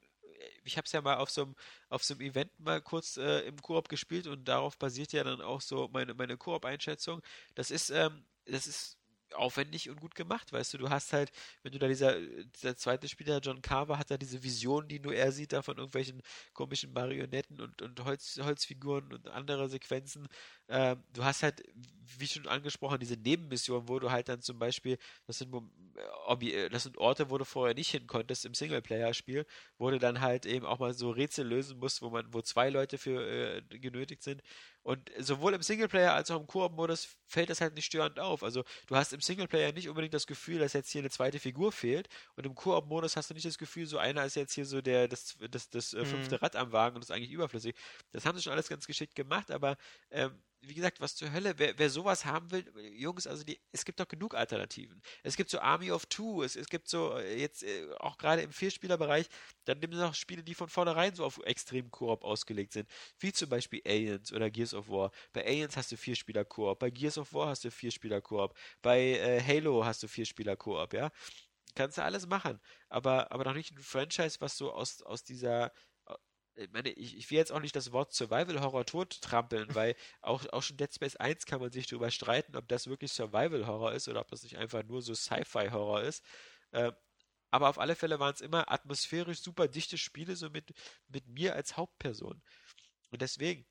S3: ich habe es ja mal auf so einem auf so einem Event mal kurz äh, im Koop gespielt und darauf basiert ja dann auch so meine meine Koop-Einschätzung. Das ist, ähm, das ist aufwendig und gut gemacht, weißt du, du hast halt, wenn du da dieser, dieser zweite Spieler, John Carver, hat da diese Vision, die nur er sieht, da von irgendwelchen komischen Marionetten und, und Holz, Holzfiguren und andere Sequenzen. Ähm, du hast halt, wie schon angesprochen, diese Nebenmissionen, wo du halt dann zum Beispiel, das sind, äh, das sind Orte, wo du vorher nicht hin konntest im Singleplayer-Spiel, wo du dann halt eben auch mal so Rätsel lösen musst, wo man, wo zwei Leute für äh, genötigt sind. Und sowohl im Singleplayer als auch im Koop-Modus fällt das halt nicht störend auf. Also du hast im Singleplayer nicht unbedingt das Gefühl, dass jetzt hier eine zweite Figur fehlt. Und im Koop-Modus hast du nicht das Gefühl, so einer ist jetzt hier so der das, das, das äh, fünfte mhm. Rad am Wagen und ist eigentlich überflüssig. Das haben sie schon alles ganz geschickt gemacht, aber ähm, wie gesagt, was zur Hölle, wer, wer sowas haben will, Jungs, also die, es gibt doch genug Alternativen. Es gibt so Army of Two, es, es gibt so äh, jetzt äh, auch gerade im Vierspielerbereich, dann nimm noch Spiele, die von vornherein so auf extrem Koop ausgelegt sind, wie zum Beispiel Aliens oder Gears of War. Bei Aliens hast du Vierspieler Koop, bei Gears of War hast du Vierspieler Koop, bei äh, Halo hast du Vierspieler Koop, ja. Kannst du alles machen, aber, aber noch nicht ein Franchise, was so aus, aus dieser ich meine, ich, ich, will jetzt auch nicht das Wort Survival Horror tot trampeln, weil auch, auch schon Dead Space 1 kann man sich darüber streiten, ob das wirklich Survival Horror ist oder ob das nicht einfach nur so Sci-Fi Horror ist. Äh, aber auf alle Fälle waren es immer atmosphärisch super dichte Spiele, so mit, mit mir als Hauptperson. Und deswegen.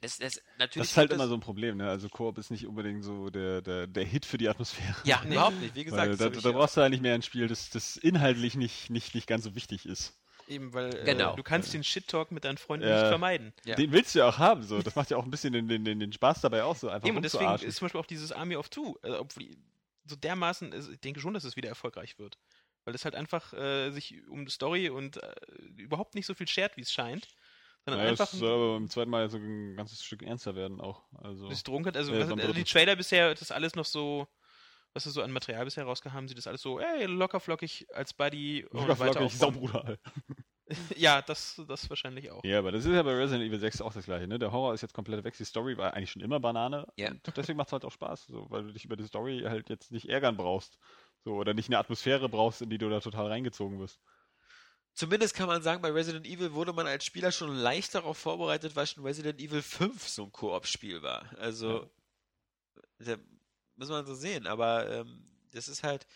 S2: Das, das, das ist halt immer so ein Problem, ne? Also Koop ist nicht unbedingt so der, der, der Hit für die Atmosphäre.
S3: Ja, überhaupt nicht. Wie [laughs] gesagt,
S2: da, da brauchst du eigentlich mehr ein Spiel, das, das inhaltlich nicht, nicht, nicht ganz so wichtig ist.
S4: Eben, weil äh,
S3: genau.
S4: du kannst den Shit-Talk mit deinen Freunden ja. nicht vermeiden.
S2: Ja. Den willst du ja auch haben, so. Das macht ja auch ein bisschen den, den, den Spaß dabei auch so einfach
S4: Eben, und deswegen ist zum Beispiel auch dieses Army of Two, also, obwohl so dermaßen, also ich denke schon, dass es wieder erfolgreich wird. Weil es halt einfach äh, sich um Story und äh, überhaupt nicht so viel schert, wie es scheint.
S2: Sondern naja, einfach. Es soll aber beim zweiten Mal so ein ganzes Stück ernster werden auch. Also,
S4: bis drunkert, also, äh, also die Trailer bisher, das ist alles noch so was wir so an Material bisher rausgehauen haben, sieht das alles so, ey, locker flockig als Buddy
S2: locker und weiter flockig, saubrutal. [laughs] [laughs]
S4: ja, das, das wahrscheinlich auch.
S2: Ja, aber das ist ja bei Resident Evil 6 auch das gleiche, ne? Der Horror ist jetzt komplett weg, die Story war eigentlich schon immer Banane. Ja. Und deswegen macht es halt auch Spaß, so, weil du dich über die Story halt jetzt nicht ärgern brauchst. So, oder nicht eine Atmosphäre brauchst, in die du da total reingezogen wirst.
S3: Zumindest kann man sagen, bei Resident Evil wurde man als Spieler schon leicht darauf vorbereitet, weil schon Resident Evil 5 so ein Koop-Spiel war. Also, ja. Muss man so sehen, aber ähm, das ist halt,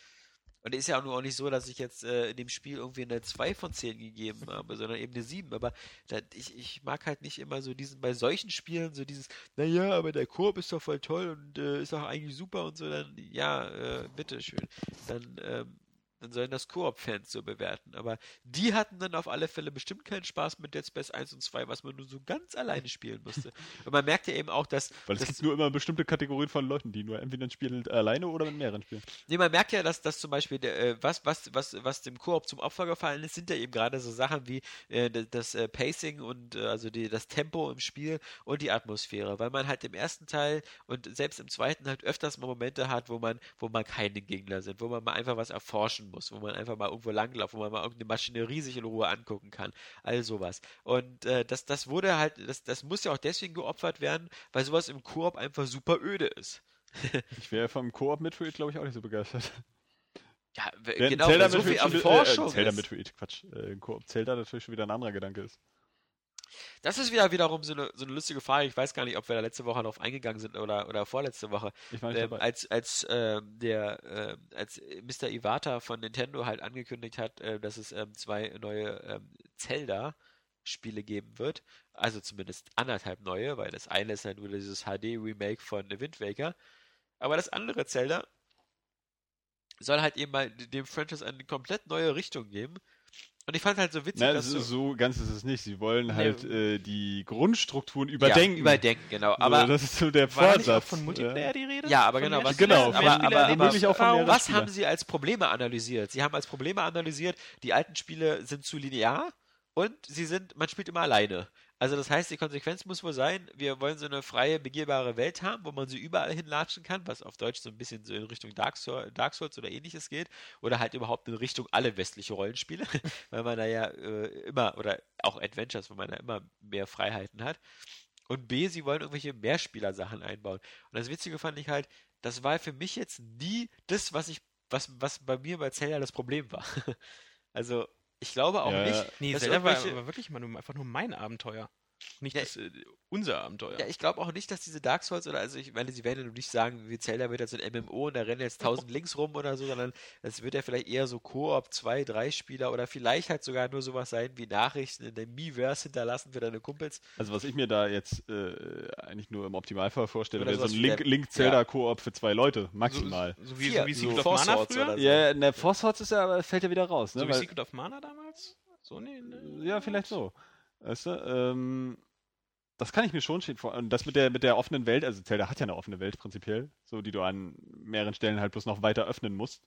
S3: und ist ja auch nur auch nicht so, dass ich jetzt äh, in dem Spiel irgendwie eine 2 von 10 gegeben [laughs] habe, sondern eben eine 7. Aber da, ich, ich mag halt nicht immer so diesen, bei solchen Spielen, so dieses, naja, aber der Korb ist doch voll toll und äh, ist doch eigentlich super und so, dann, ja, äh, bitteschön. Dann, ähm, dann sollen das Koop-Fans so bewerten. Aber die hatten dann auf alle Fälle bestimmt keinen Spaß mit Dead Space 1 und 2, was man nur so ganz alleine spielen musste. und man merkt ja eben auch, dass.
S2: Weil es gibt nur immer bestimmte Kategorien von Leuten, die nur entweder ein Spiel alleine oder mit mehreren spielen.
S3: Nee, man merkt ja, dass, dass zum Beispiel, der, äh, was, was, was, was dem Koop zum Opfer gefallen ist, sind ja eben gerade so Sachen wie äh, das äh, Pacing und äh, also die, das Tempo im Spiel und die Atmosphäre. Weil man halt im ersten Teil und selbst im zweiten halt öfters mal Momente hat, wo man, wo man keine Gegner sind, wo man mal einfach was erforschen muss, wo man einfach mal irgendwo langlauft, wo man mal irgendeine Maschinerie sich in Ruhe angucken kann. All sowas. Und äh, das, das wurde halt, das, das muss ja auch deswegen geopfert werden, weil sowas im Koop einfach super öde ist. [laughs]
S2: ich wäre vom Koop Metroid, glaube ich, auch nicht so begeistert.
S3: Ja, Wenn genau, Zelda so viel Erforschung
S2: äh, Zelda Metroid, Quatsch, äh, Koop Zelda natürlich schon wieder ein anderer Gedanke ist.
S3: Das ist wieder wiederum so eine, so eine lustige Frage. Ich weiß gar nicht, ob wir da letzte Woche darauf eingegangen sind oder, oder vorletzte Woche.
S2: Ich meine, ähm,
S3: als als äh, der äh, als Mr. Iwata von Nintendo halt angekündigt hat, äh, dass es ähm, zwei neue ähm, Zelda Spiele geben wird, also zumindest anderthalb neue, weil das eine ist halt nur dieses HD Remake von The Wind Waker, aber das andere Zelda soll halt eben mal dem Franchise eine komplett neue Richtung geben und ich fand halt so witzig,
S2: Na, dass so, so ganz ist es nicht. Sie wollen halt äh, die Grundstrukturen überdenken. Ja,
S3: überdenken, genau. Aber
S2: so, das ist so der Vorsatz. War
S4: von Multiplayer ja. die Rede?
S3: Ja, aber genau.
S2: Was, genau.
S3: Aber, aber, aber, aber auch von was haben Sie als Probleme analysiert? Sie haben als Probleme analysiert, die alten Spiele sind zu linear und sie sind, man spielt immer alleine. Also das heißt, die Konsequenz muss wohl sein, wir wollen so eine freie, begehbare Welt haben, wo man sie überall hinlatschen kann, was auf Deutsch so ein bisschen so in Richtung Dark, Soul, Dark Souls oder ähnliches geht, oder halt überhaupt in Richtung alle westliche Rollenspiele, [laughs] weil man da ja äh, immer, oder auch Adventures, wo man da immer mehr Freiheiten hat. Und B, sie wollen irgendwelche Mehrspieler-Sachen einbauen. Und das Witzige fand ich halt, das war für mich jetzt nie das, was ich, was, was bei mir bei Zelda das Problem war. [laughs] also, ich glaube auch
S2: Ja,
S3: nicht.
S4: Nee,
S3: dass
S4: Zelda war, war wirklich mal nur, einfach nur mein Abenteuer. Nicht
S3: Ja,
S4: das, äh, unser Abenteuer.
S3: Ja, ich glaube auch nicht, dass diese Dark Souls oder also ich meine, sie werden ja nicht sagen, wie Zelda wird jetzt ein MMO und da rennen jetzt tausend Links rum oder so, sondern es wird ja vielleicht eher so Koop, zwei, drei Spieler oder vielleicht halt sogar nur sowas sein wie Nachrichten in dem Miiverse hinterlassen für deine Kumpels.
S2: Also was ich mir da jetzt äh, eigentlich nur im Optimalfall vorstelle, wäre so ein
S3: sowas wie der-
S2: Link- Link-Zelda-Koop für zwei Leute, maximal.
S4: So, so wie,
S3: Vier,
S4: so wie
S3: so
S4: Secret of Mana früher?
S3: oder so.
S2: Ja, ne, Force Swords ist ja, aber fällt ja wieder raus, ne?
S4: So wie
S2: Weil-
S4: Secret of Mana damals? So, nee, nee.
S2: Ja, vielleicht so. Weißt du, ähm, das kann ich mir schon vor. Und das mit der, mit der offenen Welt, also Zelda hat ja eine offene Welt prinzipiell, so die du an mehreren Stellen halt bloß noch weiter öffnen musst.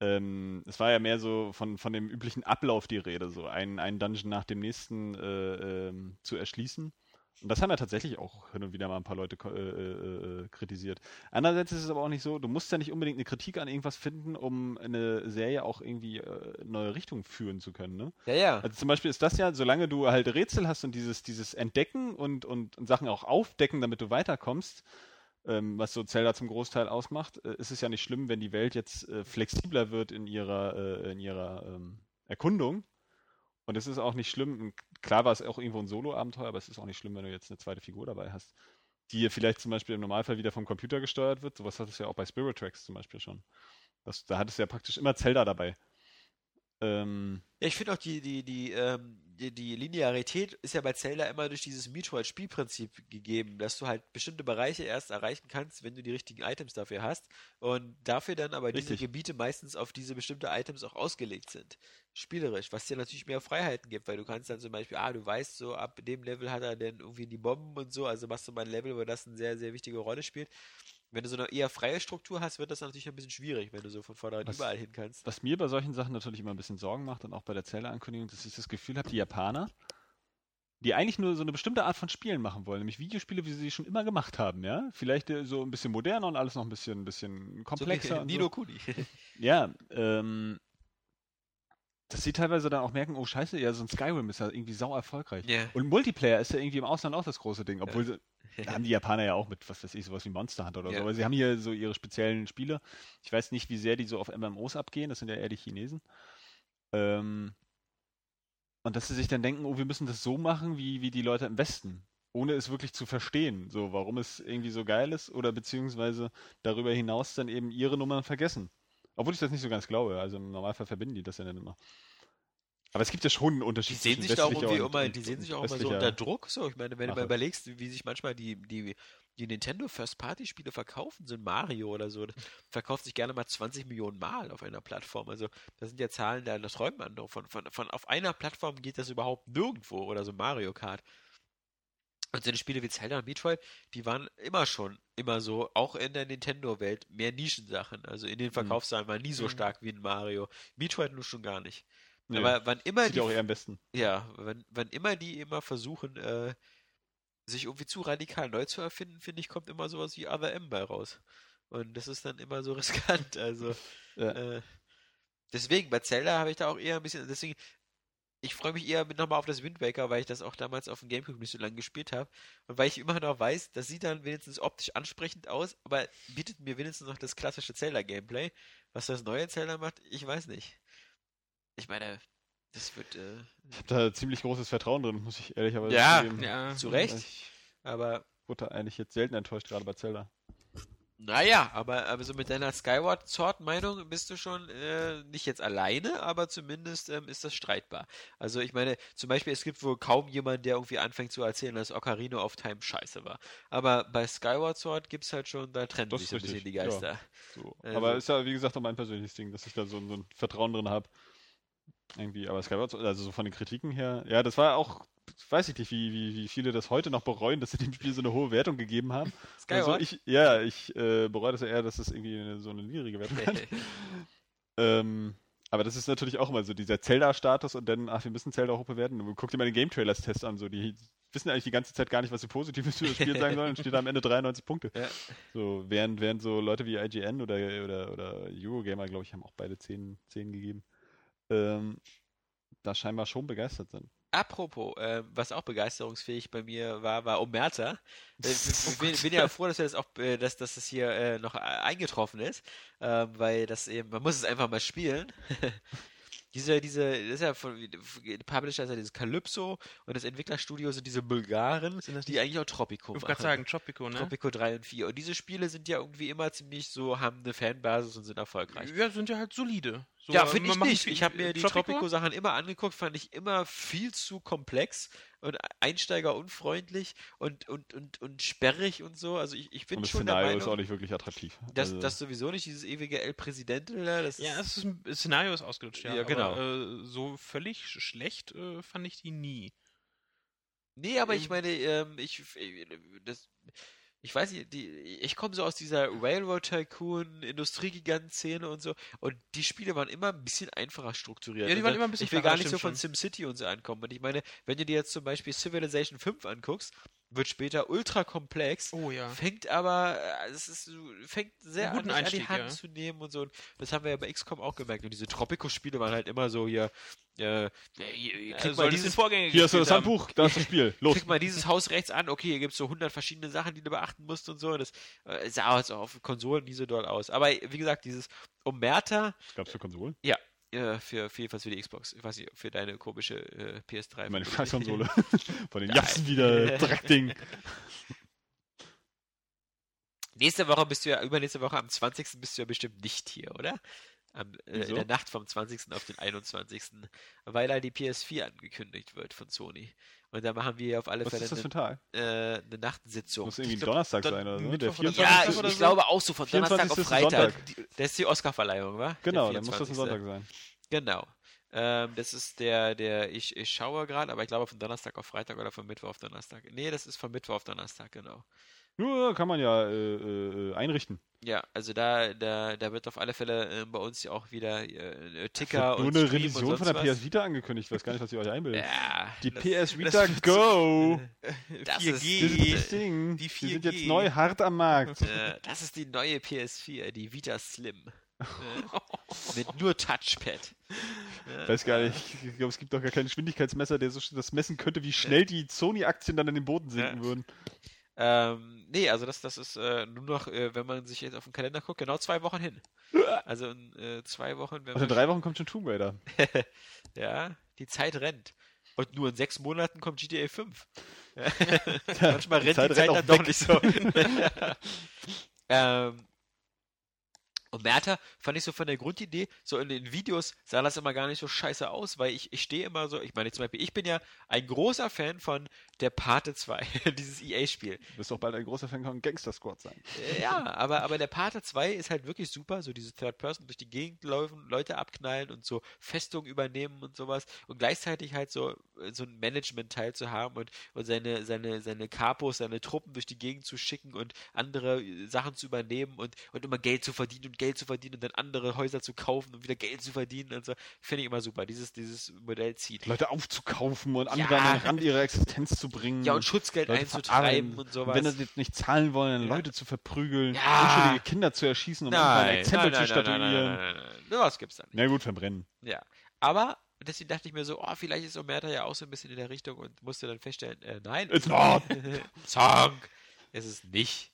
S2: Ähm, es war ja mehr so von, von dem üblichen Ablauf die Rede, so einen, einen Dungeon nach dem nächsten äh, ähm, zu erschließen. Und das haben ja tatsächlich auch hin und wieder mal ein paar Leute äh, äh, äh, kritisiert. Andererseits ist es aber auch nicht so, du musst ja nicht unbedingt eine Kritik an irgendwas finden, um eine Serie auch irgendwie äh, neue Richtungen führen zu können, ne?
S3: Ja, ja.
S2: Also zum Beispiel ist das ja, solange du halt Rätsel hast und dieses, dieses Entdecken und, und, und Sachen auch aufdecken, damit du weiterkommst, ähm, was so Zelda zum Großteil ausmacht, äh, ist es ja nicht schlimm, wenn die Welt jetzt äh, flexibler wird in ihrer, äh, in ihrer ähm, Erkundung. Und es ist auch nicht schlimm, klar war es auch irgendwo ein Solo-Abenteuer, aber es ist auch nicht schlimm, wenn du jetzt eine zweite Figur dabei hast, die vielleicht zum Beispiel im Normalfall wieder vom Computer gesteuert wird. Sowas hat es ja auch bei Spirit Tracks zum Beispiel schon. Das, da hattest du ja praktisch immer Zelda dabei. Ähm,
S3: Ja, ich finde auch die, die, die, ähm, die, die Linearität ist ja bei Zelda immer durch dieses Metroid-Spielprinzip gegeben, dass du halt bestimmte Bereiche erst erreichen kannst, wenn du die richtigen Items dafür hast und dafür dann aber diese
S2: Richtig.
S3: Gebiete meistens auf diese bestimmte Items auch ausgelegt sind. Spielerisch, was dir natürlich mehr Freiheiten gibt, weil du kannst dann zum Beispiel, ah, du weißt so, ab dem Level hat er dann irgendwie die Bomben und so, also machst du mal ein Level, wo das eine sehr, sehr wichtige Rolle spielt. Wenn du so eine eher freie Struktur hast, wird das natürlich ein bisschen schwierig, wenn du so von vornherein
S2: Was-
S3: überall hin kannst.
S2: Was mir bei solchen Sachen natürlich immer ein bisschen Sorgen macht und auch bei der Zelda-Ankündigung, dass ich das Gefühl habe, die Japaner, die eigentlich nur so eine bestimmte Art von Spielen machen wollen, nämlich Videospiele, wie sie sie schon immer gemacht haben, ja? Vielleicht äh, so ein bisschen moderner und alles noch ein bisschen, ein bisschen komplexer.
S3: so wie [laughs] Nino
S2: so.
S3: Kuni.
S2: Ja, ähm, dass sie teilweise dann auch merken, oh scheiße, ja, so ein Skyrim ist ja irgendwie sau erfolgreich.
S3: Ja.
S2: Und Multiplayer ist ja irgendwie im Ausland auch das große Ding, obwohl sie, da haben die Japaner ja auch mit, was weiß ich, sowas wie Monster Hunter oder
S3: Ja.
S2: so. Aber sie haben hier so ihre speziellen Spiele. Ich weiß nicht, wie sehr die so auf MMOs abgehen, das sind ja eher die Chinesen. Ähm, und dass sie sich dann denken, oh, wir müssen das so machen, wie, wie die Leute im Westen. Ohne es wirklich zu verstehen, so warum es irgendwie so geil ist oder beziehungsweise darüber hinaus dann eben ihre Nummern vergessen. Obwohl ich das nicht so ganz glaube. Also im Normalfall verbinden die das ja dann immer. Aber es gibt ja schon einen
S3: Die
S2: Unterschied
S3: sehen
S2: zwischen
S3: sich da auch irgendwie immer, die sehen sich auch immer so unter Druck. So, ich meine, wenn du mal überlegst, wie sich manchmal die, die, die Nintendo First-Party-Spiele verkaufen, so ein Mario oder so, das verkauft sich gerne mal 20 Millionen Mal auf einer Plattform. Also, das sind ja Zahlen, da man doch. Von, von, von auf einer Plattform geht das überhaupt nirgendwo oder so Mario Kart. Und so eine Spiele wie Zelda und Metroid, die waren immer schon, immer so, auch in der Nintendo-Welt, mehr Nischensachen. Also in den Verkaufszahlen war nie so
S4: Mhm.
S3: stark wie ein Mario. Metroid nur schon gar nicht.
S2: Nee,
S3: Aber wann immer die
S2: auch eher am besten.
S3: ja, wenn, wenn immer die immer versuchen, äh, sich irgendwie zu radikal neu zu erfinden, finde ich, kommt immer sowas wie Other M bei raus. Und das ist dann immer so [laughs] riskant. Also,
S2: Ja.
S3: äh, deswegen, bei Zelda habe ich da auch eher ein bisschen, deswegen, ich freue mich eher mit nochmal auf das Wind Waker, weil ich das auch damals auf dem Gamecube nicht so lange gespielt habe. Und weil ich immer noch weiß, das sieht dann wenigstens optisch ansprechend aus, aber bietet mir wenigstens noch das klassische Zelda-Gameplay. Was das neue Zelda macht, ich weiß nicht. Ich meine, das wird, äh,
S2: Ich habe da ziemlich großes Vertrauen drin, muss ich ehrlicherweise
S3: Ja,
S2: zugeben.
S4: Ja.
S3: zu Recht.
S2: Ich
S3: Aber
S2: wurde da eigentlich jetzt selten enttäuscht, gerade bei Zelda.
S3: Naja, aber, aber so mit deiner Skyward Sword Meinung bist du schon äh, nicht jetzt alleine, aber zumindest ähm, ist das streitbar. Also ich meine, zum Beispiel, es gibt wohl kaum jemanden, der irgendwie anfängt zu erzählen, dass Ocarina of Time scheiße war. Aber bei Skyward Sword gibt's halt schon, da trennen
S2: Das
S3: sich
S2: ist
S3: so ein bisschen die Geister.
S2: So.
S3: Also-
S2: aber ist ja, wie gesagt, auch mein persönliches Ding, dass ich da so, so ein Vertrauen drin habe. Irgendwie, aber Skyward, Sword- also so von den Kritiken her, ja, das war auch, weiß ich nicht, wie, wie, wie viele das heute noch bereuen, dass sie dem Spiel so eine hohe Wertung gegeben haben. [laughs]
S3: Skyward?
S2: Also ich, ja, ich äh, bereue das ja eher, dass es irgendwie eine, so eine niedrige Wertung hat. [laughs] ähm, aber das ist natürlich auch immer so dieser Zelda-Status und dann, ach, wir müssen Zelda hochbewerten. Und guck dir mal den Game Trailers-Test an, so die wissen eigentlich die ganze Zeit gar nicht, was so Positives für das Spiel [laughs] sagen sollen und steht da am Ende 93 Punkte.
S3: Ja.
S2: So, während, während so Leute wie IGN oder, oder, oder Eurogamer, glaube ich, haben auch beide 10, 10 gegeben, ähm, da scheinbar schon begeistert sind.
S3: Apropos, äh, was auch begeisterungsfähig bei mir war, war Omerta. Äh, [laughs] ich bin, bin ja froh, dass wir das auch, äh, dass, dass das hier äh, noch äh, eingetroffen ist, ähm, weil das eben, man muss es einfach mal spielen. [laughs] diese, diese, das ist ja von, Publisher ist ja dieses Calypso und das Entwicklerstudio sind diese Bulgaren,
S4: Sind
S3: die eigentlich auch Tropico
S4: Ich wollte
S3: machen.
S4: gerade sagen, Tropico, ne?
S3: Tropico 3 und 4. Und diese Spiele sind ja irgendwie immer ziemlich so, haben eine Fanbasis und sind erfolgreich.
S4: Ja, sind ja halt solide. So,
S3: Ja,
S4: äh,
S3: finde ich nicht. Ich habe mir die
S4: Tropico?
S3: Tropico-Sachen immer angeguckt, fand ich immer viel zu komplex und einsteigerunfreundlich und, und, und, und sperrig und so. Also ich, ich bin
S2: Und das
S3: schon der
S2: Szenario ist auch
S3: Meinung,
S2: nicht wirklich attraktiv.
S3: dass
S2: Also,
S3: das sowieso nicht dieses ewige El Presidente da, das
S4: Ja, es ist ein, das Szenario ist ausgelutscht, ja.
S3: Ja, genau.
S4: Aber, äh, so völlig sch- schlecht äh, fand ich die nie.
S3: Nee, aber ich
S4: Ähm,
S3: meine, ähm, ich, äh, das, ich weiß nicht, die, ich komme so aus dieser Railroad Tycoon, Industriegiganten-Szene und so, und die Spiele waren immer ein bisschen einfacher strukturiert.
S4: Ja, die waren
S3: dann-
S4: immer ein bisschen
S3: Ich will gar nicht so von. SimCity und so ankommen. Und ich meine, wenn du dir jetzt zum Beispiel Civilization 5 anguckst, wird später ultra komplex,
S4: Oh ja.
S3: fängt aber, äh, es ist, fängt sehr an, dich an die
S4: Einstieg,
S3: Hand
S4: ja.
S3: zu nehmen und so. Und das haben wir ja bei XCOM auch gemerkt. Und diese Tropico-Spiele waren halt immer so hier, äh, hier, hier, krieg mal dieses
S4: Vorgänger
S2: hier hast du das. Handbuch, da ist das Spiel. [laughs] Los.
S3: Klick mal dieses Haus rechts an, okay, hier gibt es so 100 verschiedene Sachen, die du beachten musst und so. Das äh, sah jetzt auch auf Konsolen nie so doll aus. Aber wie gesagt, dieses Omerta
S2: Gab's für Konsolen?
S3: Äh, für, für jedenfalls für die Xbox, ich weiß nicht, für deine komische äh, PS3.
S2: Meine. Scheißkonsole. Von den. [laughs] Jatzen [laughs] wieder Dreckding.
S3: Nächste Woche bist du ja, übernächste Woche am 20. bist du ja bestimmt nicht hier, oder? Am, äh, in der Nacht vom 20. auf den 21. Weil da die PS4 angekündigt wird von Sony. Und da machen wir auf alle
S2: Was
S3: Fälle
S2: ist das für ein
S3: eine,
S2: Tag?
S3: äh, eine Nachtsitzung.
S2: Muss irgendwie
S4: glaub,
S2: Donnerstag
S4: dann
S2: sein oder so.
S4: Mittwoch
S2: Der
S4: oder
S2: 24.
S3: Ja, ich, ich
S4: so?
S3: glaube auch so von Donnerstag
S2: 24.
S3: auf Freitag. Das ist die Oscarverleihung, wa?
S2: Genau, dann muss das ein
S3: 24..
S2: Sonntag sein.
S3: Genau. Ähm, das ist der, der, ich, ich schaue gerade, aber ich glaube von Donnerstag auf Freitag oder von Mittwoch auf Donnerstag. Nee, das ist von Mittwoch auf Donnerstag, genau.
S2: Nur kann man ja äh, äh, einrichten.
S3: Ja, also da, da, da wird auf alle Fälle äh, bei uns ja auch wieder äh, Ticker
S2: Nur
S3: und
S2: eine
S3: Stream
S2: Revision von der
S3: was.
S2: PS Vita angekündigt. Ich weiß gar nicht, was ihr euch einbildet.
S3: Ja,
S2: Die
S3: das,
S2: PS
S4: das
S2: Vita
S4: wird [laughs]
S2: Go!
S3: Das [laughs]
S4: 4G.
S3: ist-
S2: Dieses Ding.
S4: die
S2: Die sind
S4: 4G.
S2: jetzt neu hart am Markt.
S3: äh, das ist die neue PS4, die Vita Slim. Äh, [laughs] mit nur Touchpad.
S2: Ich weiß gar nicht. Ich glaube, es gibt doch gar keinen Geschwindigkeitsmesser, der so das messen könnte, wie schnell die Sony-Aktien dann in den Boden sinken
S3: Ja.
S2: würden.
S3: Ähm, nee, also das, das ist äh, nur noch, äh, wenn man sich jetzt auf den Kalender guckt, genau zwei Wochen hin. [laughs] Also in äh, zwei Wochen, wenn
S2: Also in drei Wochen kommt schon Tomb Raider. [laughs]
S3: Ja, die Zeit rennt. Und nur in sechs Monaten kommt GTA 5. [laughs] Manchmal rennt
S2: Zeit
S3: die Zeit dann doch nicht so. ähm, und Merta fand ich so von der Grundidee, so in den Videos sah das immer gar nicht so scheiße aus, weil ich, ich stehe immer so, ich meine zum Beispiel, ich bin ja ein großer Fan von der Pate 2, [laughs] dieses EA-Spiel.
S2: Du wirst doch bald ein großer Fan von Gangster Squad sein.
S3: Äh, Ja, aber, aber der Pate 2 ist halt wirklich super, so diese Third Person durch die Gegend laufen, Leute abknallen und so Festungen übernehmen und sowas und gleichzeitig halt so, äh, so ein Management-Teil zu haben und, und seine, seine, seine Kapos, seine Truppen durch die Gegend zu schicken und andere äh, Sachen zu übernehmen und, und immer Geld zu verdienen und Geld zu verdienen und dann andere Häuser zu kaufen und wieder Geld zu verdienen und so. Finde ich immer super. Dieses, dieses Modell zieht.
S2: Leute aufzukaufen und andere
S3: Ja.
S2: an den Rand ihrer Existenz zu bringen.
S3: Ja, und Schutzgeld
S2: Leute
S3: einzutreiben
S2: verarmen.
S3: und sowas.
S2: wenn sie jetzt nicht zahlen wollen, dann. Leute zu verprügeln,
S3: Ja.
S2: unschuldige Kinder zu erschießen, um ein Exempel zu
S3: nein, nein, nein,
S2: statuieren.
S3: nein, nein, nein. Was gibt's da nicht.
S2: Na gut, verbrennen.
S3: Ja, aber deswegen dachte ich mir so, oh, vielleicht ist Omerta ja auch so ein bisschen in der Richtung und musste dann feststellen, äh, nein.
S2: It's not. [laughs]
S3: Song. Es ist nicht.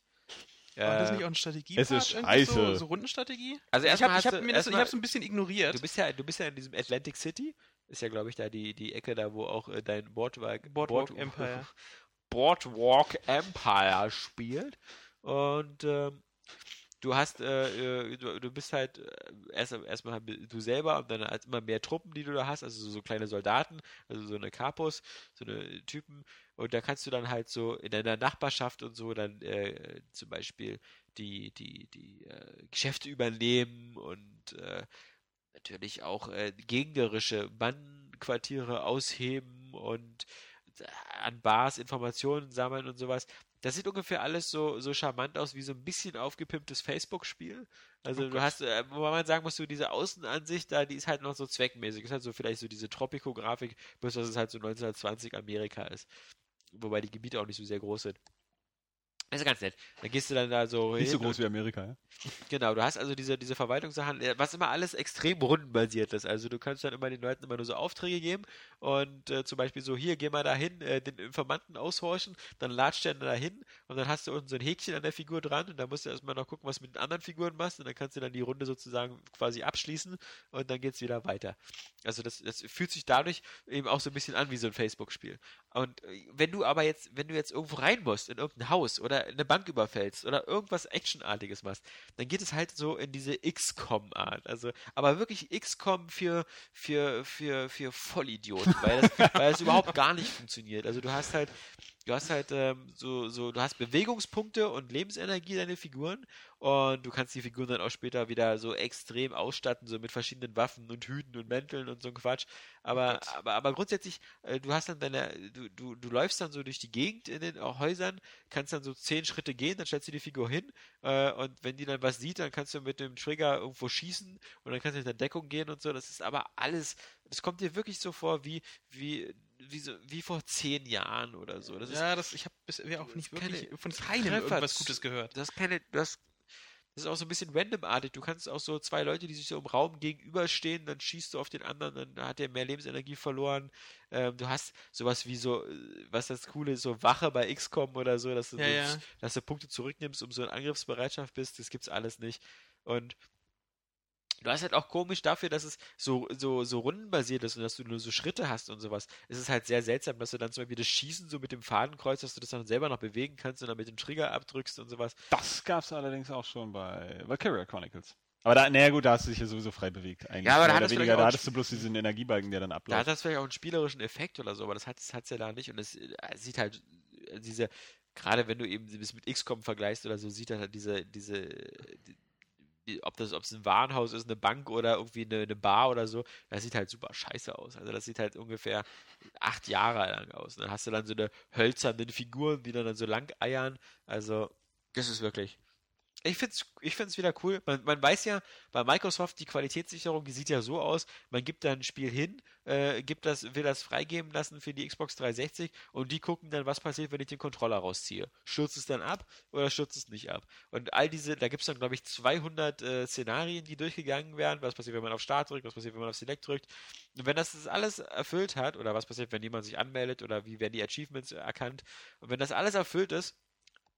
S4: War das
S3: Äh,
S4: nicht auch ein Strategie?
S2: es ist
S4: So,
S2: scheiße.
S4: so Rundenstrategie?
S3: Also
S4: ich
S3: erstmal
S4: habe ich
S3: hast
S4: hab mir das, ich ein bisschen ignoriert.
S3: du bist ja, du bist ja in diesem Atlantic City. Ist ja, glaube ich, da die, die Ecke da, wo auch äh, dein Boardwalk,
S4: Boardwalk Empire. [laughs]
S3: Boardwalk Empire spielt. Und ähm, du hast, äh, äh, du, du bist halt äh, erst erstmal du selber und dann halt immer mehr Truppen, die du da hast, also so kleine Soldaten, also so eine Kapos, so eine Typen. Und da kannst du dann halt so in deiner Nachbarschaft und so dann äh, zum Beispiel die, die, die äh, Geschäfte übernehmen und äh, natürlich auch äh, gegnerische Bandenquartiere ausheben und äh, an Bars Informationen sammeln und sowas. Das sieht ungefähr alles so, so charmant aus wie so ein bisschen aufgepimptes Facebook-Spiel. Also
S4: Oh
S3: du
S4: Gott.
S3: hast, äh, wobei man sagen muss, so diese Außenansicht da, die ist halt noch so zweckmäßig. Ist halt so vielleicht so diese Tropico-Grafik, bis dass es halt so 1920 Amerika ist. Wobei die Gebiete auch nicht so sehr groß sind. Das ist ganz nett. Dann gehst du dann da so
S2: Nicht so groß wie Amerika, ja?
S3: Genau, du hast also diese, diese Verwaltungssachen, äh, was immer alles extrem rundenbasiert ist. Also du kannst dann immer den Leuten immer nur so Aufträge geben und äh, zum Beispiel so, hier, geh mal dahin, äh, den Informanten aushorchen, dann latscht der da hin und dann hast du unten so ein Häkchen an der Figur dran und dann musst du erstmal noch gucken, was du mit den anderen Figuren machst und dann kannst du dann die Runde sozusagen quasi abschließen und dann geht's wieder weiter. Also das, das fühlt sich dadurch eben auch so ein bisschen an wie so ein Facebook-Spiel. Und äh, wenn du aber jetzt, wenn du jetzt irgendwo rein musst, in irgendein Haus oder eine Bank überfällst oder irgendwas Actionartiges machst, dann geht es halt so in diese XCOM-Art. Also, aber wirklich XCOM für, für, für, für Vollidioten, weil das, [laughs] weil das überhaupt gar nicht funktioniert. Also du hast halt, du hast halt ähm, so, so, du hast Bewegungspunkte und Lebensenergie deine Figuren und du kannst die Figuren dann auch später wieder so extrem ausstatten, so mit verschiedenen Waffen und Hüten und Mänteln und so ein Quatsch. Aber, aber, aber grundsätzlich, äh, du hast dann deine, du, du, du läufst dann so durch die Gegend in den äh, Häusern, kannst dann so zehn Schritte gehen, dann stellst du die Figur hin äh, und wenn die dann was sieht, dann kannst du mit dem Trigger irgendwo schießen und dann kannst du in der Deckung gehen und so. Das ist aber alles, das kommt dir wirklich so vor wie, wie, wie, so, wie vor zehn Jahren oder so. Das ist
S4: Ja, das, ich habe bisher auch nicht
S3: keine
S4: wirklich von keinem irgendwas Gutes gehört.
S3: Du hast keine, du hast, das ist auch so ein bisschen randomartig. Du kannst auch so zwei Leute, die sich so im Raum gegenüberstehen, dann schießt du auf den anderen, dann hat der mehr Lebensenergie verloren. Ähm, du hast sowas wie so, äh, was das Coole ist, so Wache bei XCOM oder so, dass du,
S4: Ja,
S3: so,
S4: ja.
S3: dass du Punkte zurücknimmst, um so in Angriffsbereitschaft bist. Das gibt's alles nicht. Und du hast halt auch komisch dafür, dass es so, so, so rundenbasiert ist und dass du nur so Schritte hast und sowas. Es ist halt sehr seltsam, dass du dann zum Beispiel das Schießen so mit dem Fadenkreuz, dass du das dann selber noch bewegen kannst und dann mit dem Trigger abdrückst und sowas.
S2: Das gab's allerdings auch schon bei Valkyria Chronicles. Aber da, naja gut, da hast du dich ja sowieso frei bewegt. Eigentlich.
S3: Ja, aber da hattest du
S2: weniger, da hattest du bloß diesen Energiebalken, der dann
S3: Da hat
S2: abläuft.
S3: das vielleicht auch einen spielerischen Effekt oder so, aber das hat es ja da nicht und es äh, sieht halt äh, diese, gerade wenn du eben das mit XCOM vergleichst oder so, sieht das halt diese, diese, die, die, ob das, ob es ein Warenhaus ist, eine Bank oder irgendwie eine, eine Bar oder so, das sieht halt super scheiße aus. Also das sieht halt ungefähr acht Jahre lang aus. Und dann hast du dann so eine hölzernen Figuren, die dann, dann so lang eiern. Also, das ist wirklich. Ich find's, ich find's wieder cool. Man, man weiß ja, bei Microsoft die Qualitätssicherung, die sieht ja so aus, man gibt da ein Spiel hin, äh, gibt das, will das freigeben lassen für die Xbox 360 und die gucken dann, was passiert, wenn ich den Controller rausziehe. Stürzt es dann ab oder stürzt es nicht ab? Und all diese, da gibt's dann, glaube ich, 200 äh, Szenarien, die durchgegangen werden. Was passiert, wenn man auf Start drückt? Was passiert, wenn man auf Select drückt? Und wenn das, das alles erfüllt hat, oder was passiert, wenn jemand sich anmeldet, oder wie werden die Achievements erkannt? Und wenn das alles erfüllt ist,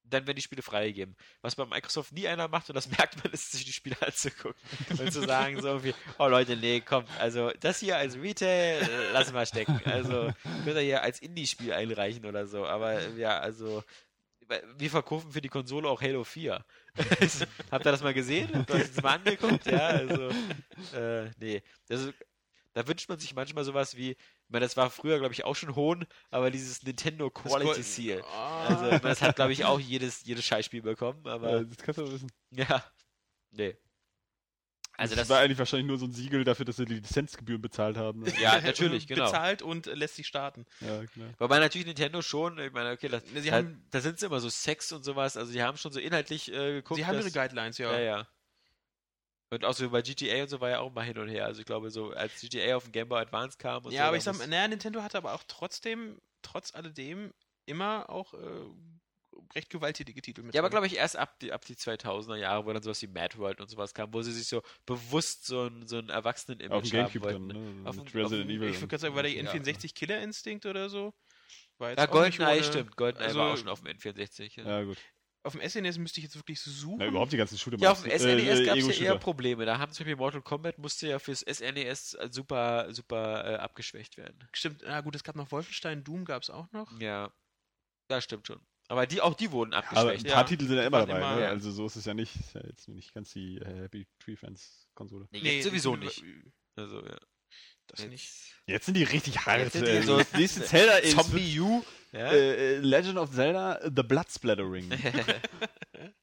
S3: dann werden die Spiele freigegeben. Was bei Microsoft nie einer macht, und das [laughs] merkt man, ist, sich die Spiele anzugucken. Und zu sagen, so irgendwie, oh Leute, nee, komm, also das hier als Retail, äh, lassen wir stecken. Also könnt ihr hier als Indie-Spiel einreichen oder so. Aber ja, also wir verkaufen für die Konsole auch Halo 4. [laughs] Habt ihr das mal gesehen? Habt ihr euch das mal angeguckt? Ja, also, äh, nee. Ist, da wünscht man sich manchmal sowas wie, ich meine, das war früher, glaube ich, auch schon Hohn, aber dieses Nintendo Quality
S4: Das-
S3: Seal.
S4: Ah.
S3: Also, das hat, glaube ich, auch jedes, jedes Scheißspiel bekommen, aber
S2: das kannst du aber wissen.
S3: ja. Nee. Also,
S2: das,
S3: das.
S2: war eigentlich wahrscheinlich nur so ein Siegel dafür, dass sie die Lizenzgebühren bezahlt haben. ne?
S3: Ja, natürlich, [laughs] genau.
S4: Bezahlt und äh, lässt sich starten.
S2: ja genau.
S3: Wobei natürlich Nintendo schon, ich meine, okay, das,
S4: sie
S3: da,
S4: haben-
S3: da sind sie immer so Sex und sowas, also die haben schon so inhaltlich äh, geguckt.
S4: Sie haben
S3: dass,
S4: ihre Guidelines, ja.
S3: Ja, ja. Und auch so bei GTA und so war ja auch mal hin und her. Also ich glaube, so als GTA auf dem Game Boy Advance kam und so.
S4: Ja, aber
S3: da
S4: ich sag,
S3: muss-
S4: naja, Nintendo hatte aber auch trotzdem, trotz alledem, immer auch äh, recht gewalttätige Titel mit.
S3: Ja, aber glaube ich erst ab die, ab die 2000er Jahre, wo dann sowas wie Mad World und sowas kam, wo sie sich so bewusst so ein, so ein Erwachsenen-Image
S2: Auf dem
S3: haben
S2: Gamecube
S3: wollten.
S2: dann, ne?
S3: Auf
S2: Mit
S3: dem- auf
S2: Resident Evil.
S4: Ich würde gerade sagen, war der N64 Killer Instinct oder so? War
S3: Ja, GoldenEye
S4: ohne-
S3: stimmt. GoldenEye
S4: also,
S3: war auch schon auf dem N64. Ja,
S2: Ja, gut.
S4: Auf dem SNES müsste ich jetzt wirklich suchen.
S2: Na, überhaupt die ganzen Shooter.
S3: ja auf dem SNES gab es ja eher Probleme. Da haben zum Beispiel Mortal Kombat musste ja fürs SNES super, super äh, abgeschwächt werden.
S4: Stimmt, na gut, es gab noch Wolfenstein, Doom gab es auch noch.
S3: Ja, das stimmt schon. Aber die, auch die wurden
S2: Aber ein
S3: abgeschwächt.
S2: paar
S4: Ja.
S2: Titel sind ja immer dabei,
S4: immer-
S2: ne?
S3: ja.
S2: Also so ist es ja nicht. Ist ja jetzt nicht ganz die äh, Happy Tree Fans Konsole.
S3: Nee, jetzt sowieso nicht. Also, ja.
S4: Das
S3: Jetzt-
S4: nicht.
S2: Jetzt sind die richtig hart.
S3: Jetzt
S2: äh,
S3: so-
S2: das nächste Zelda [laughs] ist
S3: Zombie U. Ja,
S2: äh, äh, Legend of Zelda The Blood Splattering. [laughs]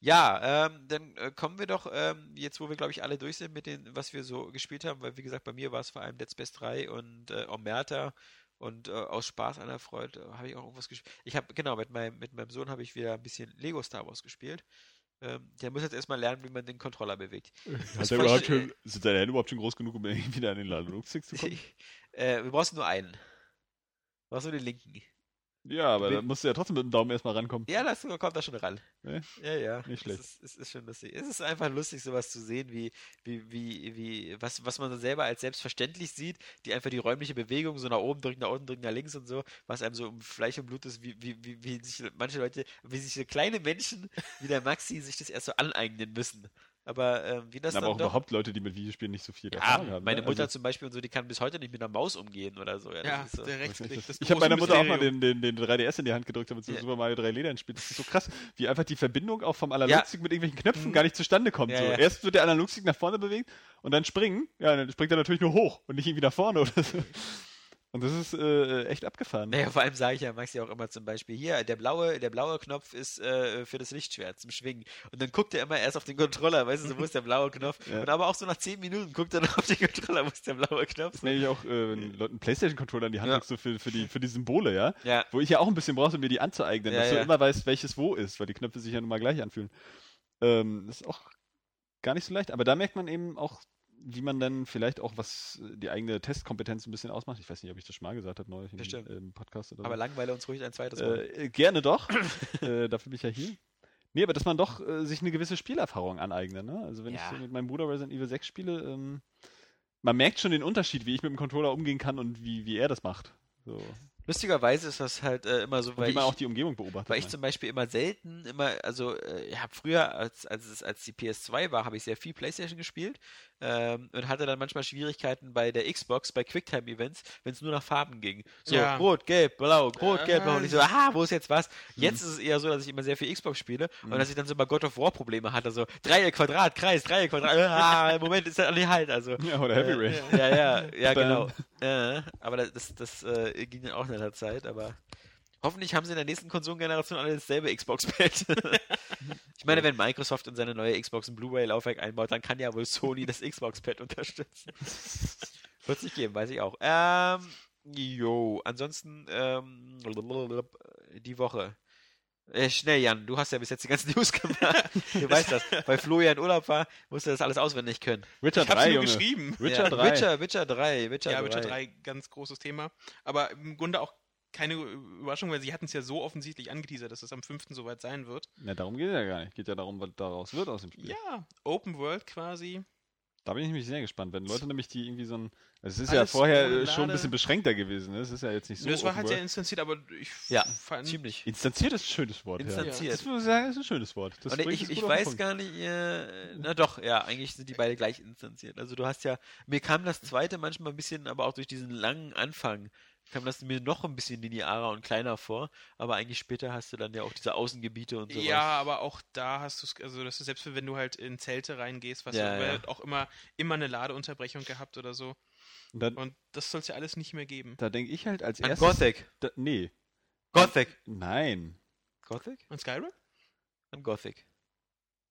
S3: ja ähm, dann äh, kommen wir doch, ähm, jetzt wo wir, glaube ich, alle durch sind mit dem, was wir so gespielt haben, weil, wie gesagt, bei mir war es vor allem Dead Space 3 und äh, Omerta und äh, aus Spaß an der Freude äh, habe ich auch irgendwas gespielt. Ich habe, genau, mit meinem, mit meinem Sohn habe ich wieder ein bisschen Lego Star Wars gespielt. Ähm, der muss jetzt erstmal lernen, wie man den Controller bewegt.
S2: Hat
S3: voll
S2: er überhaupt schon, sind deine Hände überhaupt schon groß genug, um [laughs] irgendwie wieder an den Ladungsstick zu kommen? [laughs]
S3: äh, wir brauchen nur einen. Du brauchst nur den linken.
S2: Ja, aber da musst du ja trotzdem mit dem Daumen erstmal rankommen.
S3: Ja, das kommt da schon ran.
S2: Ne?
S3: Ja, ja.
S2: Nicht schlecht.
S3: Es ist, es ist schon lustig. Es ist einfach lustig, sowas zu sehen, wie, wie, wie, wie, was, was man selber als selbstverständlich sieht, die einfach die räumliche Bewegung so nach oben drücken, nach unten drücken, nach links und so, was einem so um Fleisch und Blut ist, wie, wie, wie, wie sich manche Leute, wie sich so kleine Menschen wie der Maxi sich das erst so aneignen müssen. Aber ähm, wie das
S2: aber
S3: dann
S2: auch
S3: doch
S2: überhaupt Leute, die mit Videospielen nicht so viel
S3: Ja,
S2: Erfahrung haben.
S3: meine
S2: ne?
S3: Mutter
S2: Also,
S3: zum Beispiel und so, die kann bis heute nicht mit einer Maus umgehen oder so. Ja, das
S4: Ja,
S3: ist so.
S4: der Rechtsklick.
S2: ich habe meiner Mutter auch mal den, den, den 3DS in die Hand gedrückt, damit sie
S3: Ja.
S2: Super Mario 3 Leder spielt. Das ist so krass, wie einfach die Verbindung auch vom Analogstick mit irgendwelchen Knöpfen gar nicht zustande kommt.
S3: Ja,
S2: so.
S3: ja.
S2: Erst wird der Analogstick nach vorne bewegt und dann springen. Ja, dann springt er natürlich nur hoch und nicht irgendwie nach vorne oder so. [laughs] Und das ist äh, echt abgefahren.
S3: Naja, vor allem sage ich ja Maxi auch immer zum Beispiel, hier, der blaue, der blaue Knopf ist äh, für das Lichtschwert zum Schwingen. Und dann guckt er immer erst auf den Controller, weißt du, so, wo ist der blaue Knopf?
S2: Ja.
S3: Und aber auch so nach 10 Minuten guckt er noch auf den Controller, wo ist der blaue Knopf?
S2: Das nenne ich auch, äh, wenn Leuten einen Playstation-Controller in die Hand
S3: Ja.
S2: so für, für, die, für die Symbole, ja.
S3: Ja,
S2: Wo ich ja auch ein bisschen brauche, um mir die anzueignen,
S3: Ja,
S2: dass du immer weißt, welches wo ist, weil die Knöpfe sich ja nun mal gleich anfühlen. Ähm, das ist auch gar nicht so leicht, aber da merkt man eben auch, wie man dann vielleicht auch, was äh, die eigene Testkompetenz ein bisschen ausmacht. Ich weiß nicht, ob ich das schon mal gesagt habe, neulich im, im Podcast oder
S3: aber
S2: so.
S3: langweile uns ruhig ein zweites Mal.
S2: Äh, äh, gerne doch. [laughs] äh, dafür bin ich ja hier. Nee, aber dass man doch äh, sich eine gewisse Spielerfahrung aneignet. Ne? Also wenn
S3: Ja.
S2: ich so mit meinem Bruder Resident Evil 6 spiele, ähm, man merkt schon den Unterschied, wie ich mit dem Controller umgehen kann und wie, wie er das macht. So.
S3: Lustigerweise ist das halt äh, immer so,
S2: Und
S3: weil
S2: wie man
S3: ich,
S2: auch die Umgebung beobachtet.
S3: Weil ich
S2: ne?
S3: zum Beispiel immer selten, immer, also äh, ich habe früher, als, als, es, als die PS2 war, habe ich sehr viel Playstation gespielt ähm, und hatte dann manchmal Schwierigkeiten bei der Xbox, bei Quicktime-Events, wenn es nur nach Farben ging. So,
S4: Ja.
S3: rot, gelb, blau, rot,
S4: Ja,
S3: gelb, blau. Und ich so, aha, wo ist jetzt was?
S2: Mhm.
S3: Jetzt ist es eher so, dass ich immer sehr viel Xbox spiele und dass ich dann so bei God of War Probleme hatte, so Dreieck, Quadrat, Kreis, Dreieck, Quadrat, ah, im Moment ist das nicht halt, also. [laughs]
S2: Ja, oder Heavy Rain.
S3: Äh, ja, ja, ja,
S2: Bam.
S3: genau. Äh, aber das, das, das äh, ging dann auch in der Zeit, aber hoffentlich haben sie in der nächsten Konsolengeneration alle dasselbe Xbox-Pad. [laughs] [laughs] ich meine, wenn Microsoft in seine neue Xbox ein Blu-ray-Laufwerk einbaut, dann kann ja wohl Sony das Xbox-Pad unterstützen. [laughs] Wird es nicht geben, weiß ich auch. Ähm, jo, ansonsten, ähm, die Woche. Äh, schnell, Jan, du hast ja bis jetzt die ganzen [laughs] News gemacht. Du weißt das. Weil Flo ja in Urlaub war, musste das alles auswendig können.
S2: Witcher
S4: Ich hab's
S2: 3,
S4: nur
S2: Junge.
S4: geschrieben.
S2: Witcher
S3: ja,
S2: 3.
S3: Witcher, Witcher 3, Witcher
S4: Ja,
S3: 3.
S4: Witcher 3, ganz großes Thema. Aber im Grunde auch keine Überraschung, weil sie hatten es ja so offensichtlich angeteasert, dass es am 5. soweit sein wird.
S2: Ja, darum geht es ja gar nicht. Geht ja darum, was daraus wird aus dem Spiel.
S4: Ja, Open World quasi.
S2: Da bin ich nämlich sehr gespannt, wenn Leute nämlich die irgendwie so ein. Also es ist
S4: Alles
S2: ja vorher äh, schon ein bisschen beschränkter gewesen. Ne? Es ist ja jetzt nicht so.
S4: das war
S2: Open
S4: halt sehr instanziert, aber ich
S3: Ja,
S4: fand.
S3: ziemlich.
S2: Instanziert ist ein schönes Wort. Ja.
S3: Instanziert.
S2: Das muss ich sagen, ist ein schönes Wort. Das
S3: Und ich,
S2: es
S3: ich weiß
S2: Punkt.
S3: gar nicht, äh, na doch, ja, eigentlich sind die beide gleich instanziert. Also du hast ja, mir kam das zweite manchmal ein bisschen, aber auch durch diesen langen Anfang, kam das mir noch ein bisschen linearer und kleiner vor, aber eigentlich später hast du dann ja auch diese Außengebiete und sowas.
S4: Ja, aber auch da hast du es, also das ist selbst wenn du halt in Zelte reingehst, was
S3: Ja,
S4: du
S3: ja.
S4: halt auch immer, immer eine Ladeunterbrechung gehabt oder so.
S2: Und dann,
S4: Und das soll es ja alles nicht mehr geben.
S2: da denke ich halt als
S3: An
S2: erstes.
S3: Gothic.
S2: Da, nee.
S3: Gothic.
S2: Nein.
S3: Gothic?
S4: Und Skyrim?
S3: An Gothic.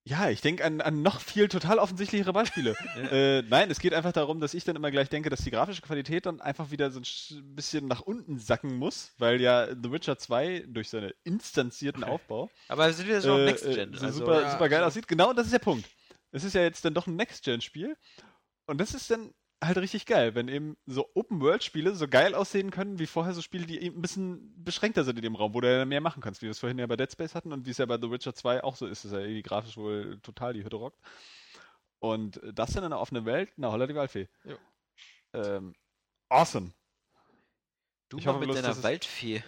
S2: Ja, ich denke an, an noch viel total offensichtlichere Beispiele. [laughs] Äh, nein, es geht einfach darum, dass ich dann immer gleich denke, dass die grafische Qualität dann einfach wieder so ein sch- bisschen nach unten sacken muss, weil ja The Witcher 2 durch seinen instanzierten Aufbau
S3: Aber wir sind wieder so
S2: äh,
S3: Next
S2: äh,
S3: Gen.
S2: so
S3: also,
S2: super,
S4: ja,
S2: super geil
S4: so.
S2: aussieht. Genau, das ist der Punkt. Es ist ja jetzt dann doch ein Next-Gen-Spiel. Und das ist dann halt richtig geil, wenn eben so Open-World-Spiele so geil aussehen können, wie vorher so Spiele, die eben ein bisschen beschränkter sind in dem Raum, wo du ja mehr machen kannst, wie wir es vorhin ja bei Dead Space hatten und wie es ja bei The Witcher 2 auch so ist, dass ja irgendwie grafisch wohl total die Hütte rockt. Und das in einer offenen Welt, na holla die Waldfee.
S4: Jo.
S2: Ähm, awesome.
S3: du
S2: ich
S3: mal
S2: hoffe
S3: mit
S2: bloß,
S3: deiner
S2: es-
S3: Waldfee.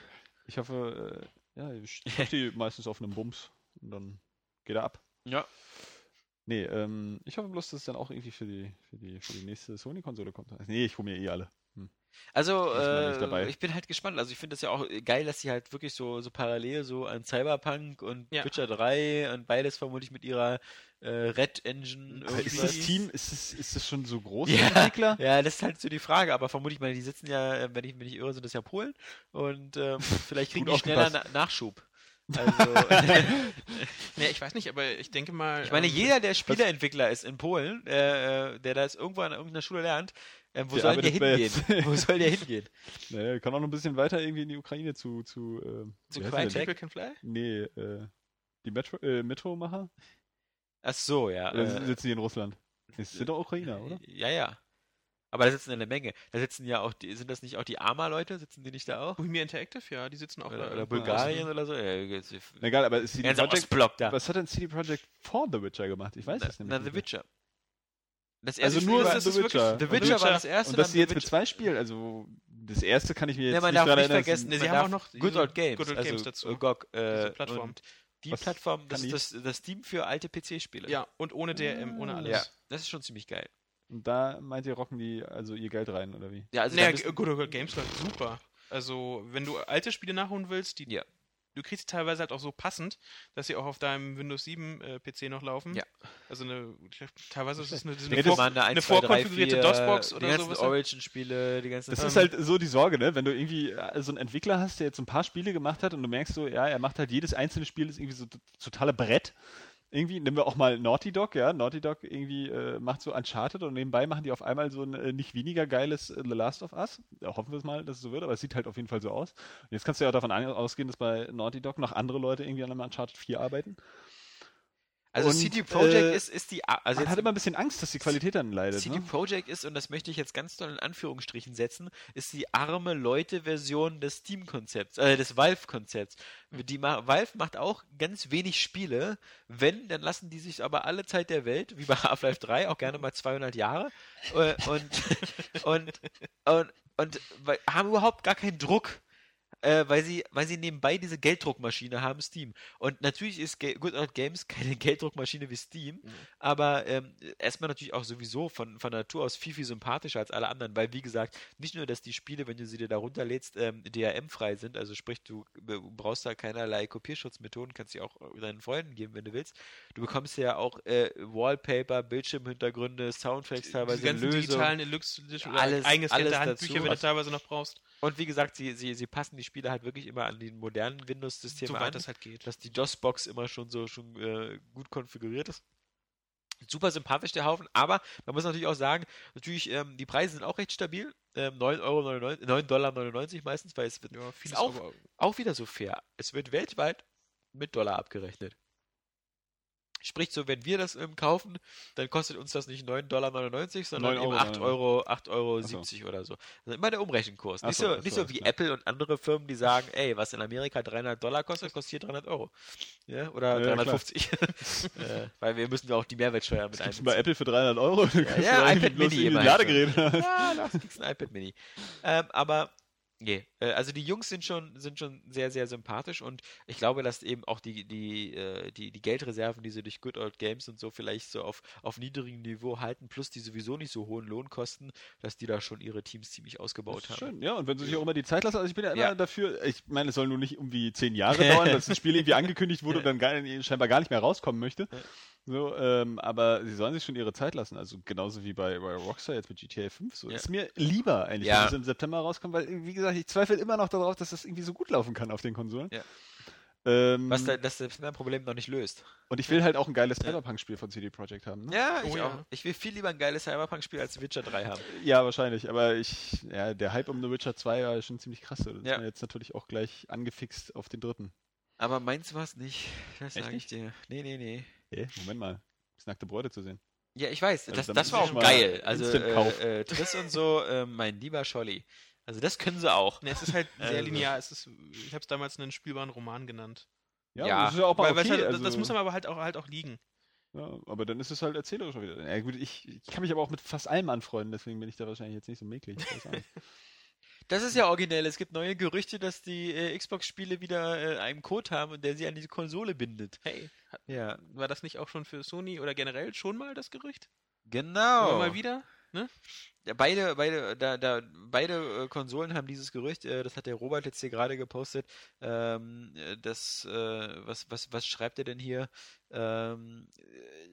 S2: Ich hoffe, äh, ja, ich [laughs] die meistens auf einem Bums und dann geht er ab.
S3: Ja.
S2: Nee, ähm, ich hoffe bloß, dass es dann auch irgendwie für die, für die, für die nächste Sony-Konsole kommt. Nee, ich hole mir eh alle.
S3: Also,
S2: nicht dabei.
S3: äh, ich bin halt gespannt. Also, ich finde das ja auch geil, dass sie halt wirklich so, so parallel so an Cyberpunk und
S4: Ja.
S3: Witcher 3 und beides vermutlich mit ihrer äh, Red Engine.
S2: Aber ist das Team, ist es, ist das schon so groß,
S3: Ja.
S2: Entwickler?
S3: Ja, das ist halt so die Frage, aber vermutlich, meine, die sitzen ja, äh, wenn ich mich nicht irre, sind das ja Polen und ähm, vielleicht kriegen die schneller. Na Nachschub. Also, [laughs] [laughs]
S4: Nee, ich weiß nicht, aber ich denke mal.
S3: ich meine,
S4: ähm,
S3: jeder, der Spieleentwickler ist in Polen, äh, äh, der das irgendwo an irgendeiner Schule lernt, äh, wo
S2: Der
S3: soll der hingehen? wo soll der hingehen? [laughs]
S2: Naja, kann auch noch ein bisschen weiter irgendwie in die Ukraine zu, zu, äh,
S3: Zu
S4: People Can Fly?
S2: Nee, äh, die Metro, äh, Metro-Macher?
S3: Ach so, ja. Äh,
S2: sitzen die in Russland? Das sind doch Ukrainer, oder?
S3: Ja, ja. Aber da sitzen eine Menge. Da sitzen ja auch, die, sind das nicht auch die Arma-Leute? Sitzen die nicht da auch?
S4: Bohemia Interactive, ja, die sitzen auch
S3: Oder,
S4: da
S3: oder. Bulgarien oder so? Ja,
S2: Egal, aber ist CD Projekt,
S3: Ostblock da.
S2: was hat denn CD Projekt vor The Witcher gemacht? Ich weiß es nämlich
S3: na,
S2: nicht
S3: The
S2: mehr.
S3: Witcher. Das
S2: Also
S3: erste
S2: nur
S3: Spiel war,
S2: The
S4: ist es wirklich-
S2: Witcher.
S3: The
S4: The
S3: Witcher war das erste.
S2: Und dass sie jetzt
S3: The
S2: mit
S3: Witcher-
S2: zwei spielen, also das erste kann ich mir jetzt
S3: Ja, man
S2: nicht
S3: darf nicht
S2: erinnern.
S3: vergessen,
S4: Nee, sie
S3: man
S4: haben
S3: darf
S4: auch noch
S3: Good Old Games,
S4: Good Old
S3: also
S4: Games dazu.
S3: äh, GOG, äh,
S4: Diese Plattform.
S3: und die
S2: Was
S3: Plattform, das ist das, das Team für alte PC-Spiele.
S4: Ja, und ohne DRM, ohne alles.
S3: ja, das ist schon ziemlich geil.
S2: Und da meint ihr, rocken die also ihr Geld rein, oder wie?
S3: Ja, also
S4: naja,
S3: da müssen-
S4: Good Old Games läuft super. Also, wenn du alte Spiele nachholen willst, die
S3: Ja.
S4: du kriegst sie teilweise halt auch so passend, dass sie auch auf deinem Windows 7 äh, PC noch laufen.
S3: Ja.
S4: Also eine, ich glaub, teilweise ist es eine, eine,
S3: mal eine, 1,
S4: eine
S3: 2, 3,
S4: vorkonfigurierte
S3: 4,
S4: DOS-Box
S3: die
S4: oder
S3: ganzen
S4: sowas.
S3: Origin-Spiele, die ganzen
S2: Das
S3: ähm,
S2: ist halt so die Sorge, ne? Wenn du irgendwie äh, so einen Entwickler hast, der jetzt ein paar Spiele gemacht hat und du merkst so, ja, er macht halt jedes einzelne Spiel ist irgendwie so totale Brett. Irgendwie nehmen wir auch mal Naughty Dog, ja. Naughty Dog irgendwie äh, macht so Uncharted und nebenbei machen die auf einmal so ein äh, nicht weniger geiles äh, The Last of Us. Ja, hoffen wir es mal, dass es so wird, aber es sieht halt auf jeden Fall so aus. Und jetzt kannst du ja auch davon ausgehen, dass bei Naughty Dog noch andere Leute irgendwie an einem Uncharted 4 arbeiten.
S3: Also
S2: Und,
S3: CD Projekt
S2: äh,
S3: ist, ist die, also
S2: Man hat immer ein bisschen Angst, dass die Qualität dann leidet.
S3: CD
S2: Ne?
S3: Projekt ist, und das möchte ich jetzt ganz doll in Anführungsstrichen setzen, ist die arme Leute-Version des Steam-Konzepts, äh, des Valve-Konzepts. Die ma Valve macht auch ganz wenig Spiele. Wenn, dann lassen die sich aber alle Zeit der Welt, wie bei Half-Life 3, auch gerne mal 200 Jahre, äh, und, und, und, und, weil- haben überhaupt gar keinen Druck. Äh, weil sie, weil sie nebenbei diese Gelddruckmaschine haben, Steam. Und natürlich ist Ga Good Old Games [laughs] keine Gelddruckmaschine wie Steam, aber ähm, erstmal natürlich auch sowieso von, von Natur aus viel, viel sympathischer als alle anderen, weil wie gesagt, nicht nur, dass die Spiele, wenn du sie dir da runterlädst, ähm, DRM-frei sind, also sprich, du brauchst da keinerlei Kopierschutzmethoden, kannst sie auch deinen Freunden geben, wenn du willst. Du bekommst ja auch äh, Wallpaper, Bildschirmhintergründe, Soundtracks teilweise,
S4: die ganzen
S3: Lösungen.
S4: digitalen Deluxe
S3: Alles- alles
S4: Handbücher,
S3: dazu.
S4: wenn du teilweise noch brauchst.
S3: Und wie gesagt, sie, sie, sie passen die Spiele halt wirklich immer an die modernen Windows-Systeme
S4: Soweit
S3: an.
S4: das halt geht.
S3: dass die DOS-Box immer schon so schon äh, gut konfiguriert ist. Super sympathisch der Haufen, aber man muss natürlich auch sagen, natürlich, ähm, die Preise sind auch recht stabil. Ähm, 9,99 Euro, 9,99 Dollar meistens, weil es wird
S4: Ja,
S3: auch, auch wieder so fair. Es wird weltweit mit Dollar abgerechnet. Sprich, so wenn wir das ähm, kaufen, dann kostet uns das nicht 9,99 Dollar, sondern
S2: 9
S3: eben
S2: Euro,
S3: 8 Euro, 8,70 Euro
S2: so.
S3: 70 oder so. Also immer der Umrechenkurs.
S2: Ach
S3: Nicht
S2: so,
S3: so, nicht
S2: so,
S3: wie
S2: klar.
S3: Apple und andere Firmen, die sagen, ey, was in Amerika 300 Dollar kostet, kostet hier 300 Euro. Ja, oder
S2: Ja, klar.
S3: 350. [laughs] äh, weil wir müssen ja auch die Mehrwertsteuer mit
S2: Gibt's bei
S3: einbeziehen.
S2: Apple für 300 Euro?
S3: Ja,
S2: eigentlich
S3: iPad Mini. Ja, das kriegst ein iPad Mini. Ähm, aber nee, also die Jungs sind schon, sind schon sehr, sehr sympathisch und ich glaube, dass eben auch die, die, äh, die, die Geldreserven, die sie durch Good Old Games und so vielleicht so auf, auf niedrigem Niveau halten, plus die sowieso nicht so hohen Lohnkosten, dass die da schon ihre Teams ziemlich ausgebaut haben.
S2: schön, ja, und wenn sie sich auch immer die Zeit lassen, also ich bin ja immer
S3: Ja.
S2: dafür, ich meine, es soll nur nicht irgendwie zehn Jahre [laughs] dauern, dass das Spiel irgendwie angekündigt wurde [laughs] und dann gar, scheinbar gar nicht mehr rauskommen möchte.
S3: Ja.
S2: So, ähm, aber sie sollen sich schon ihre Zeit lassen, also genauso wie bei, bei Rockstar jetzt mit GTA 5. So.
S3: Ja.
S2: Ist mir lieber eigentlich,
S3: Ja.
S2: wenn es im September rauskommt, weil, wie gesagt, ich zweifle immer noch darauf, dass das irgendwie so gut laufen kann auf den Konsolen.
S3: Ja.
S2: Ähm,
S3: Was da, das Problem noch nicht löst.
S2: und ich will halt auch ein geiles
S3: Ja.
S2: Cyberpunk-Spiel von CD Projekt haben. Ne?
S3: Ja,
S4: Oh
S3: ich
S4: ja.
S3: auch. Ich will viel lieber ein geiles Cyberpunk-Spiel als Witcher 3 haben.
S2: Ja, wahrscheinlich, aber ich, ja, der Hype um The Witcher 2 war schon ziemlich krass. Das
S3: Ja.
S2: ist mir jetzt natürlich auch gleich angefixt auf den dritten.
S3: Aber meins war es nicht. Das sage ich dir. Nee, nee, nee.
S2: Hey, Moment mal. Ist nackte Bräute zu sehen.
S3: Ja, ich weiß,
S2: Also
S3: das, das war auch geil. Also äh, äh, Triss und so, [laughs] äh, mein lieber Scholli. Also das können sie auch.
S4: Ne, es ist halt sehr
S3: Also.
S4: linear. Es ist, ich habe es damals einen spielbaren Roman genannt.
S2: Ja,
S3: Ja,
S2: das ist ja auch mal
S4: Weil,
S2: okay.
S4: halt,
S2: also,
S4: Das muss aber halt auch, halt auch liegen.
S2: ja, aber dann ist es halt erzählerisch wieder. Ja, gut, ich, ich kann mich aber auch mit fast allem anfreunden, deswegen bin ich da wahrscheinlich jetzt nicht so nicht. [laughs]
S3: Das ist ja originell. Es gibt neue Gerüchte, dass die äh, Xbox-Spiele wieder äh, einen Code haben und der sie an diese Konsole bindet.
S4: Hey, hat-
S3: Ja,
S4: war das nicht auch schon für Sony oder generell schon mal das Gerücht?
S3: genau.
S4: Immer mal wieder?
S3: Ja, beide, beide, da, da, beide äh, Konsolen haben dieses Gerücht, äh, das hat der Robert jetzt hier gerade gepostet. Ähm, äh, das, äh, was, was, was schreibt er denn hier? Ähm, äh,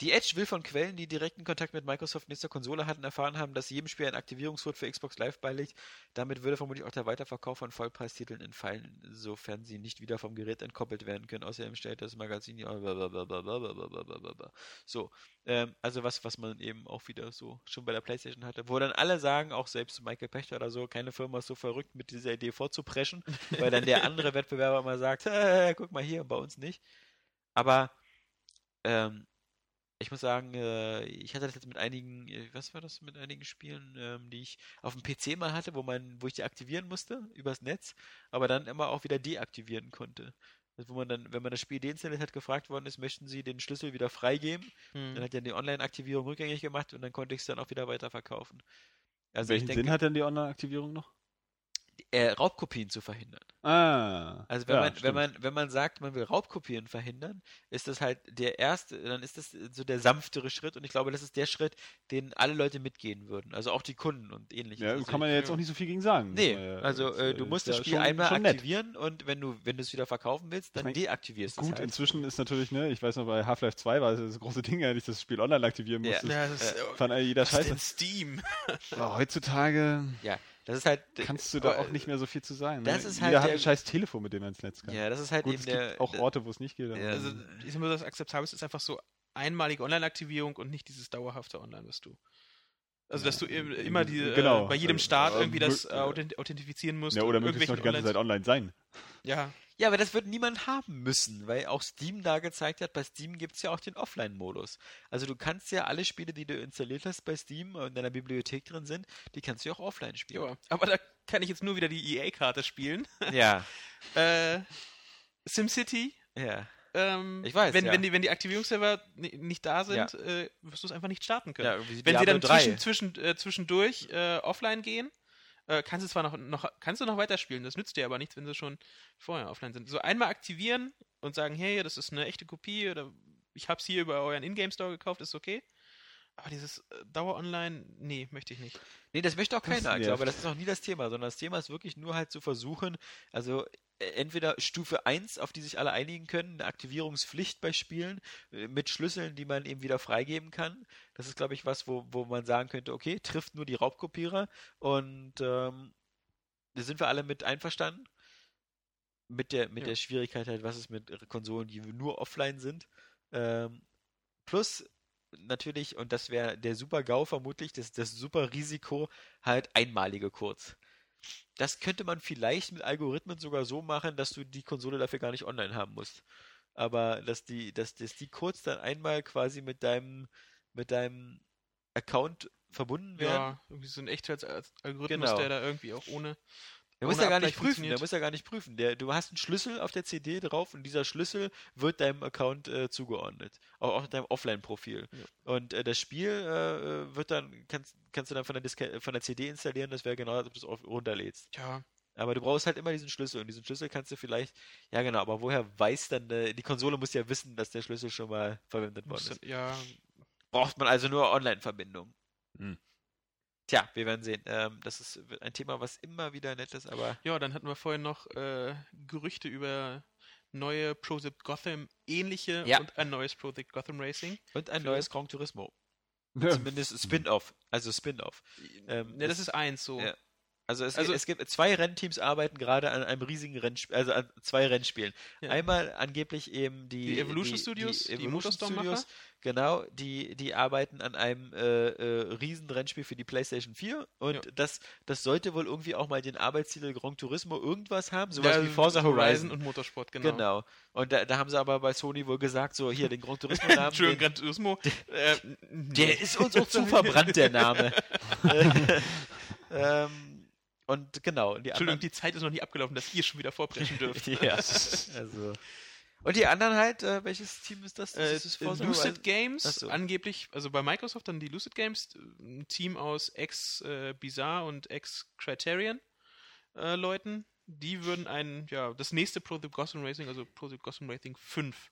S3: die Edge will von Quellen, die direkten Kontakt mit Microsoft nächster Konsole hatten, erfahren haben, dass jedem Spiel ein Aktivierungscode für Xbox Live beiliegt. Damit würde vermutlich auch der Weiterverkauf von Vollpreistiteln entfallen, sofern sie nicht wieder vom Gerät entkoppelt werden können. Außerdem stellt das Magazin ja so, ähm, also was, was man eben auch wieder so schon bei der PlayStation hatte, wo dann alle sagen, auch selbst Michael Pechter oder so, keine Firma ist so verrückt, mit dieser Idee vorzupreschen, weil dann der andere [laughs] Wettbewerber immer sagt, "Äh, guck mal hier, bei uns nicht. Aber ähm, ich muss sagen, äh, ich hatte das jetzt mit einigen, äh, was war das mit einigen Spielen, ähm, die ich auf dem PC mal hatte, wo man, wo ich die aktivieren musste übers Netz, aber dann immer auch wieder deaktivieren konnte. Also wo man dann, wenn man das Spiel deinstalliert hat, gefragt worden ist, möchten Sie den Schlüssel wieder freigeben?
S4: Hm.
S3: Dann hat er die Online-Aktivierung rückgängig gemacht und dann konnte ich es dann auch wieder weiterverkaufen. Also
S2: Welchen
S3: denke,
S2: Sinn hat denn die Online-Aktivierung noch?
S3: Äh, Raubkopien zu verhindern.
S2: Ah.
S3: Also wenn
S2: ja,
S3: man, wenn man, wenn man sagt, man will Raubkopien verhindern, ist das halt der erste, dann ist das so der sanftere Schritt und ich glaube, das ist der Schritt, den alle Leute mitgehen würden. Also auch die Kunden und ähnliches.
S2: Ja,
S3: also
S2: kann man ja jetzt auch nicht so viel gegen sagen.
S3: Nee, also
S2: das,
S3: äh, du musst das Spiel
S2: schon-
S3: einmal
S2: schon nett.
S3: aktivieren und wenn du, wenn du es wieder verkaufen willst, dann
S2: mein,
S3: deaktivierst du es
S2: Gut,
S3: halt.
S2: inzwischen ist natürlich, ne, ich weiß noch, bei Half-Life 2 war es das große Ding, ja, nicht das Spiel online aktivieren musste.
S4: Ja, das ist,
S2: Fand jeder scheiße.
S4: Steam?
S2: Aber heutzutage
S3: Ja, das ist halt.
S2: kannst du da
S3: aber,
S2: auch nicht mehr so viel zu sagen.
S3: das
S2: ne?
S3: ist
S2: Jeder
S3: halt
S2: hat
S3: der-
S2: ein scheiß Telefon, mit dem er ins Netz kann.
S3: Ja, das ist halt
S2: Gut,
S3: eben
S2: es
S3: der.
S2: gibt auch Orte, wo es nicht geht.
S3: Ja.
S4: Also, ich mal, das Akzeptabelste ist einfach so einmalige Online-Aktivierung und nicht dieses dauerhafte Online, was du. Also, dass du im- immer die,
S2: Genau.
S4: äh, bei jedem
S2: Also,
S4: Start
S2: äh,
S4: irgendwie das äh, authent- authentifizieren musst.
S2: ja,
S4: und
S2: oder möglichst noch die ganze Zeit online sein.
S4: Ja,
S3: Ja, aber das wird niemand haben müssen, weil auch Steam da gezeigt hat, bei Steam gibt es ja auch den Offline-Modus. Also du kannst ja alle Spiele, die du installiert hast bei Steam und in deiner Bibliothek drin sind, die kannst du ja auch offline spielen.
S4: ja. Aber da kann ich jetzt nur wieder die EA-Karte spielen.
S3: Ja, [laughs]
S4: äh, SimCity.
S3: ja.
S4: Ähm,
S3: Ich weiß,
S4: wenn,
S3: ja.
S4: wenn, die, wenn die Aktivierungsserver ni- nicht da sind, äh, wirst du es einfach nicht starten können.
S3: ja
S4: wenn sie dann
S3: 3.
S4: zwischen, zwischen, äh, zwischendurch äh, offline gehen, äh, kannst du zwar noch, noch, kannst du noch weiterspielen, das nützt dir aber nichts, wenn sie schon vorher offline sind. So einmal aktivieren und sagen, hey, das ist eine echte Kopie oder ich hab's hier über euren Ingame-Store gekauft, ist okay. Aber dieses äh, Dauer-Online, nee, möchte ich nicht.
S3: Nee, das möchte auch
S2: Das
S3: keiner. Ich glaube, das ist auch nie das Thema, sondern das Thema ist wirklich nur halt zu versuchen, also entweder Stufe 1, auf die sich alle einigen können, eine Aktivierungspflicht bei Spielen äh, mit Schlüsseln, die man eben wieder freigeben kann. Das ist, glaube ich, was, wo, wo man sagen könnte, okay, trifft nur die Raubkopierer und ähm, da sind wir alle mit einverstanden. Mit der, mit
S4: Ja.
S3: der Schwierigkeit halt, was ist mit Konsolen, die nur offline sind. Ähm, plus natürlich, und das wäre der super GAU vermutlich, das, das super Risiko, halt einmalige Codes. Das könnte man vielleicht mit Algorithmen sogar so machen, dass du die Konsole dafür gar nicht online haben musst. Aber dass die, dass, dass die Codes dann einmal quasi mit deinem, mit deinem Account verbunden werden.
S4: Ja, irgendwie so ein Echtheitsalgorithmus,
S3: Genau.
S4: der da irgendwie auch ohne.
S3: Der muss ja gar nicht prüfen, der muss ja gar nicht prüfen. Der, du hast einen Schlüssel auf der CD drauf und dieser Schlüssel wird deinem Account äh, zugeordnet. Auch, auch deinem Offline-Profil.
S4: Ja.
S3: Und äh, das Spiel äh, wird dann, kannst, kannst du dann von der, Diske, von der CD installieren, das wäre genau, als ob du es auf- runterlädst.
S4: Ja,
S3: Aber du brauchst halt immer diesen Schlüssel und diesen Schlüssel kannst du vielleicht, ja genau, aber woher weiß dann, äh, die Konsole muss ja wissen, dass der Schlüssel schon mal verwendet worden ist.
S4: ja,
S3: Braucht man also nur Online-Verbindung.
S2: Hm.
S3: Tja, wir werden sehen. Ähm, das ist ein Thema, was immer wieder nett ist, aber
S4: ja, dann hatten wir vorhin noch äh, Gerüchte über neue Project Gotham ähnliche
S3: Ja.
S4: und ein neues Project Gotham Racing.
S3: und ein
S4: Für-
S3: neues Gran Turismo. Zumindest Spin-off. Also Spin-off. Ähm,
S4: ja, das ist eins so.
S3: ja. Also es,
S4: Also-
S3: es gibt zwei Rennteams arbeiten gerade an einem riesigen Rennspiel, also an zwei Rennspielen.
S4: Ja.
S3: Einmal angeblich eben die,
S4: Die Evolution Studios, die
S3: Evolution
S4: Motorstorm-Macher.
S3: Studios, genau, die, die arbeiten an einem äh, äh, riesen Rennspiel für die PlayStation 4 und
S4: Ja.
S3: das, das sollte wohl irgendwie auch mal den Arbeitstitel Gran Turismo irgendwas haben,
S4: Ja,
S3: sowas wie Forza Horizon.
S4: und Motorsport, genau.
S3: Genau. Und da, da haben sie aber bei Sony wohl gesagt, so hier den Gran Turismo-Namen. [laughs]
S4: Entschuldigung,
S3: den-
S4: Gran Turismo. [laughs] äh,
S3: Der ist uns auch zu [laughs] verbrannt, der Name. Äh, ähm, und genau, die
S4: Entschuldigung,
S3: anderen.
S4: die Zeit ist noch nie abgelaufen, dass ihr schon wieder vorbrechen dürft. [laughs]
S3: ja, [laughs] also. Und die anderen halt, äh, welches Team ist das?
S4: Äh,
S3: das ist Forza
S4: Lucid? Games,
S3: so.
S4: angeblich, also bei Microsoft dann die Lucid Games, ein Team aus ex-Bizarre und ex-Criterion äh, Leuten, die würden ein, ja, das nächste Project Gotham Racing, also Project Gotham Racing 5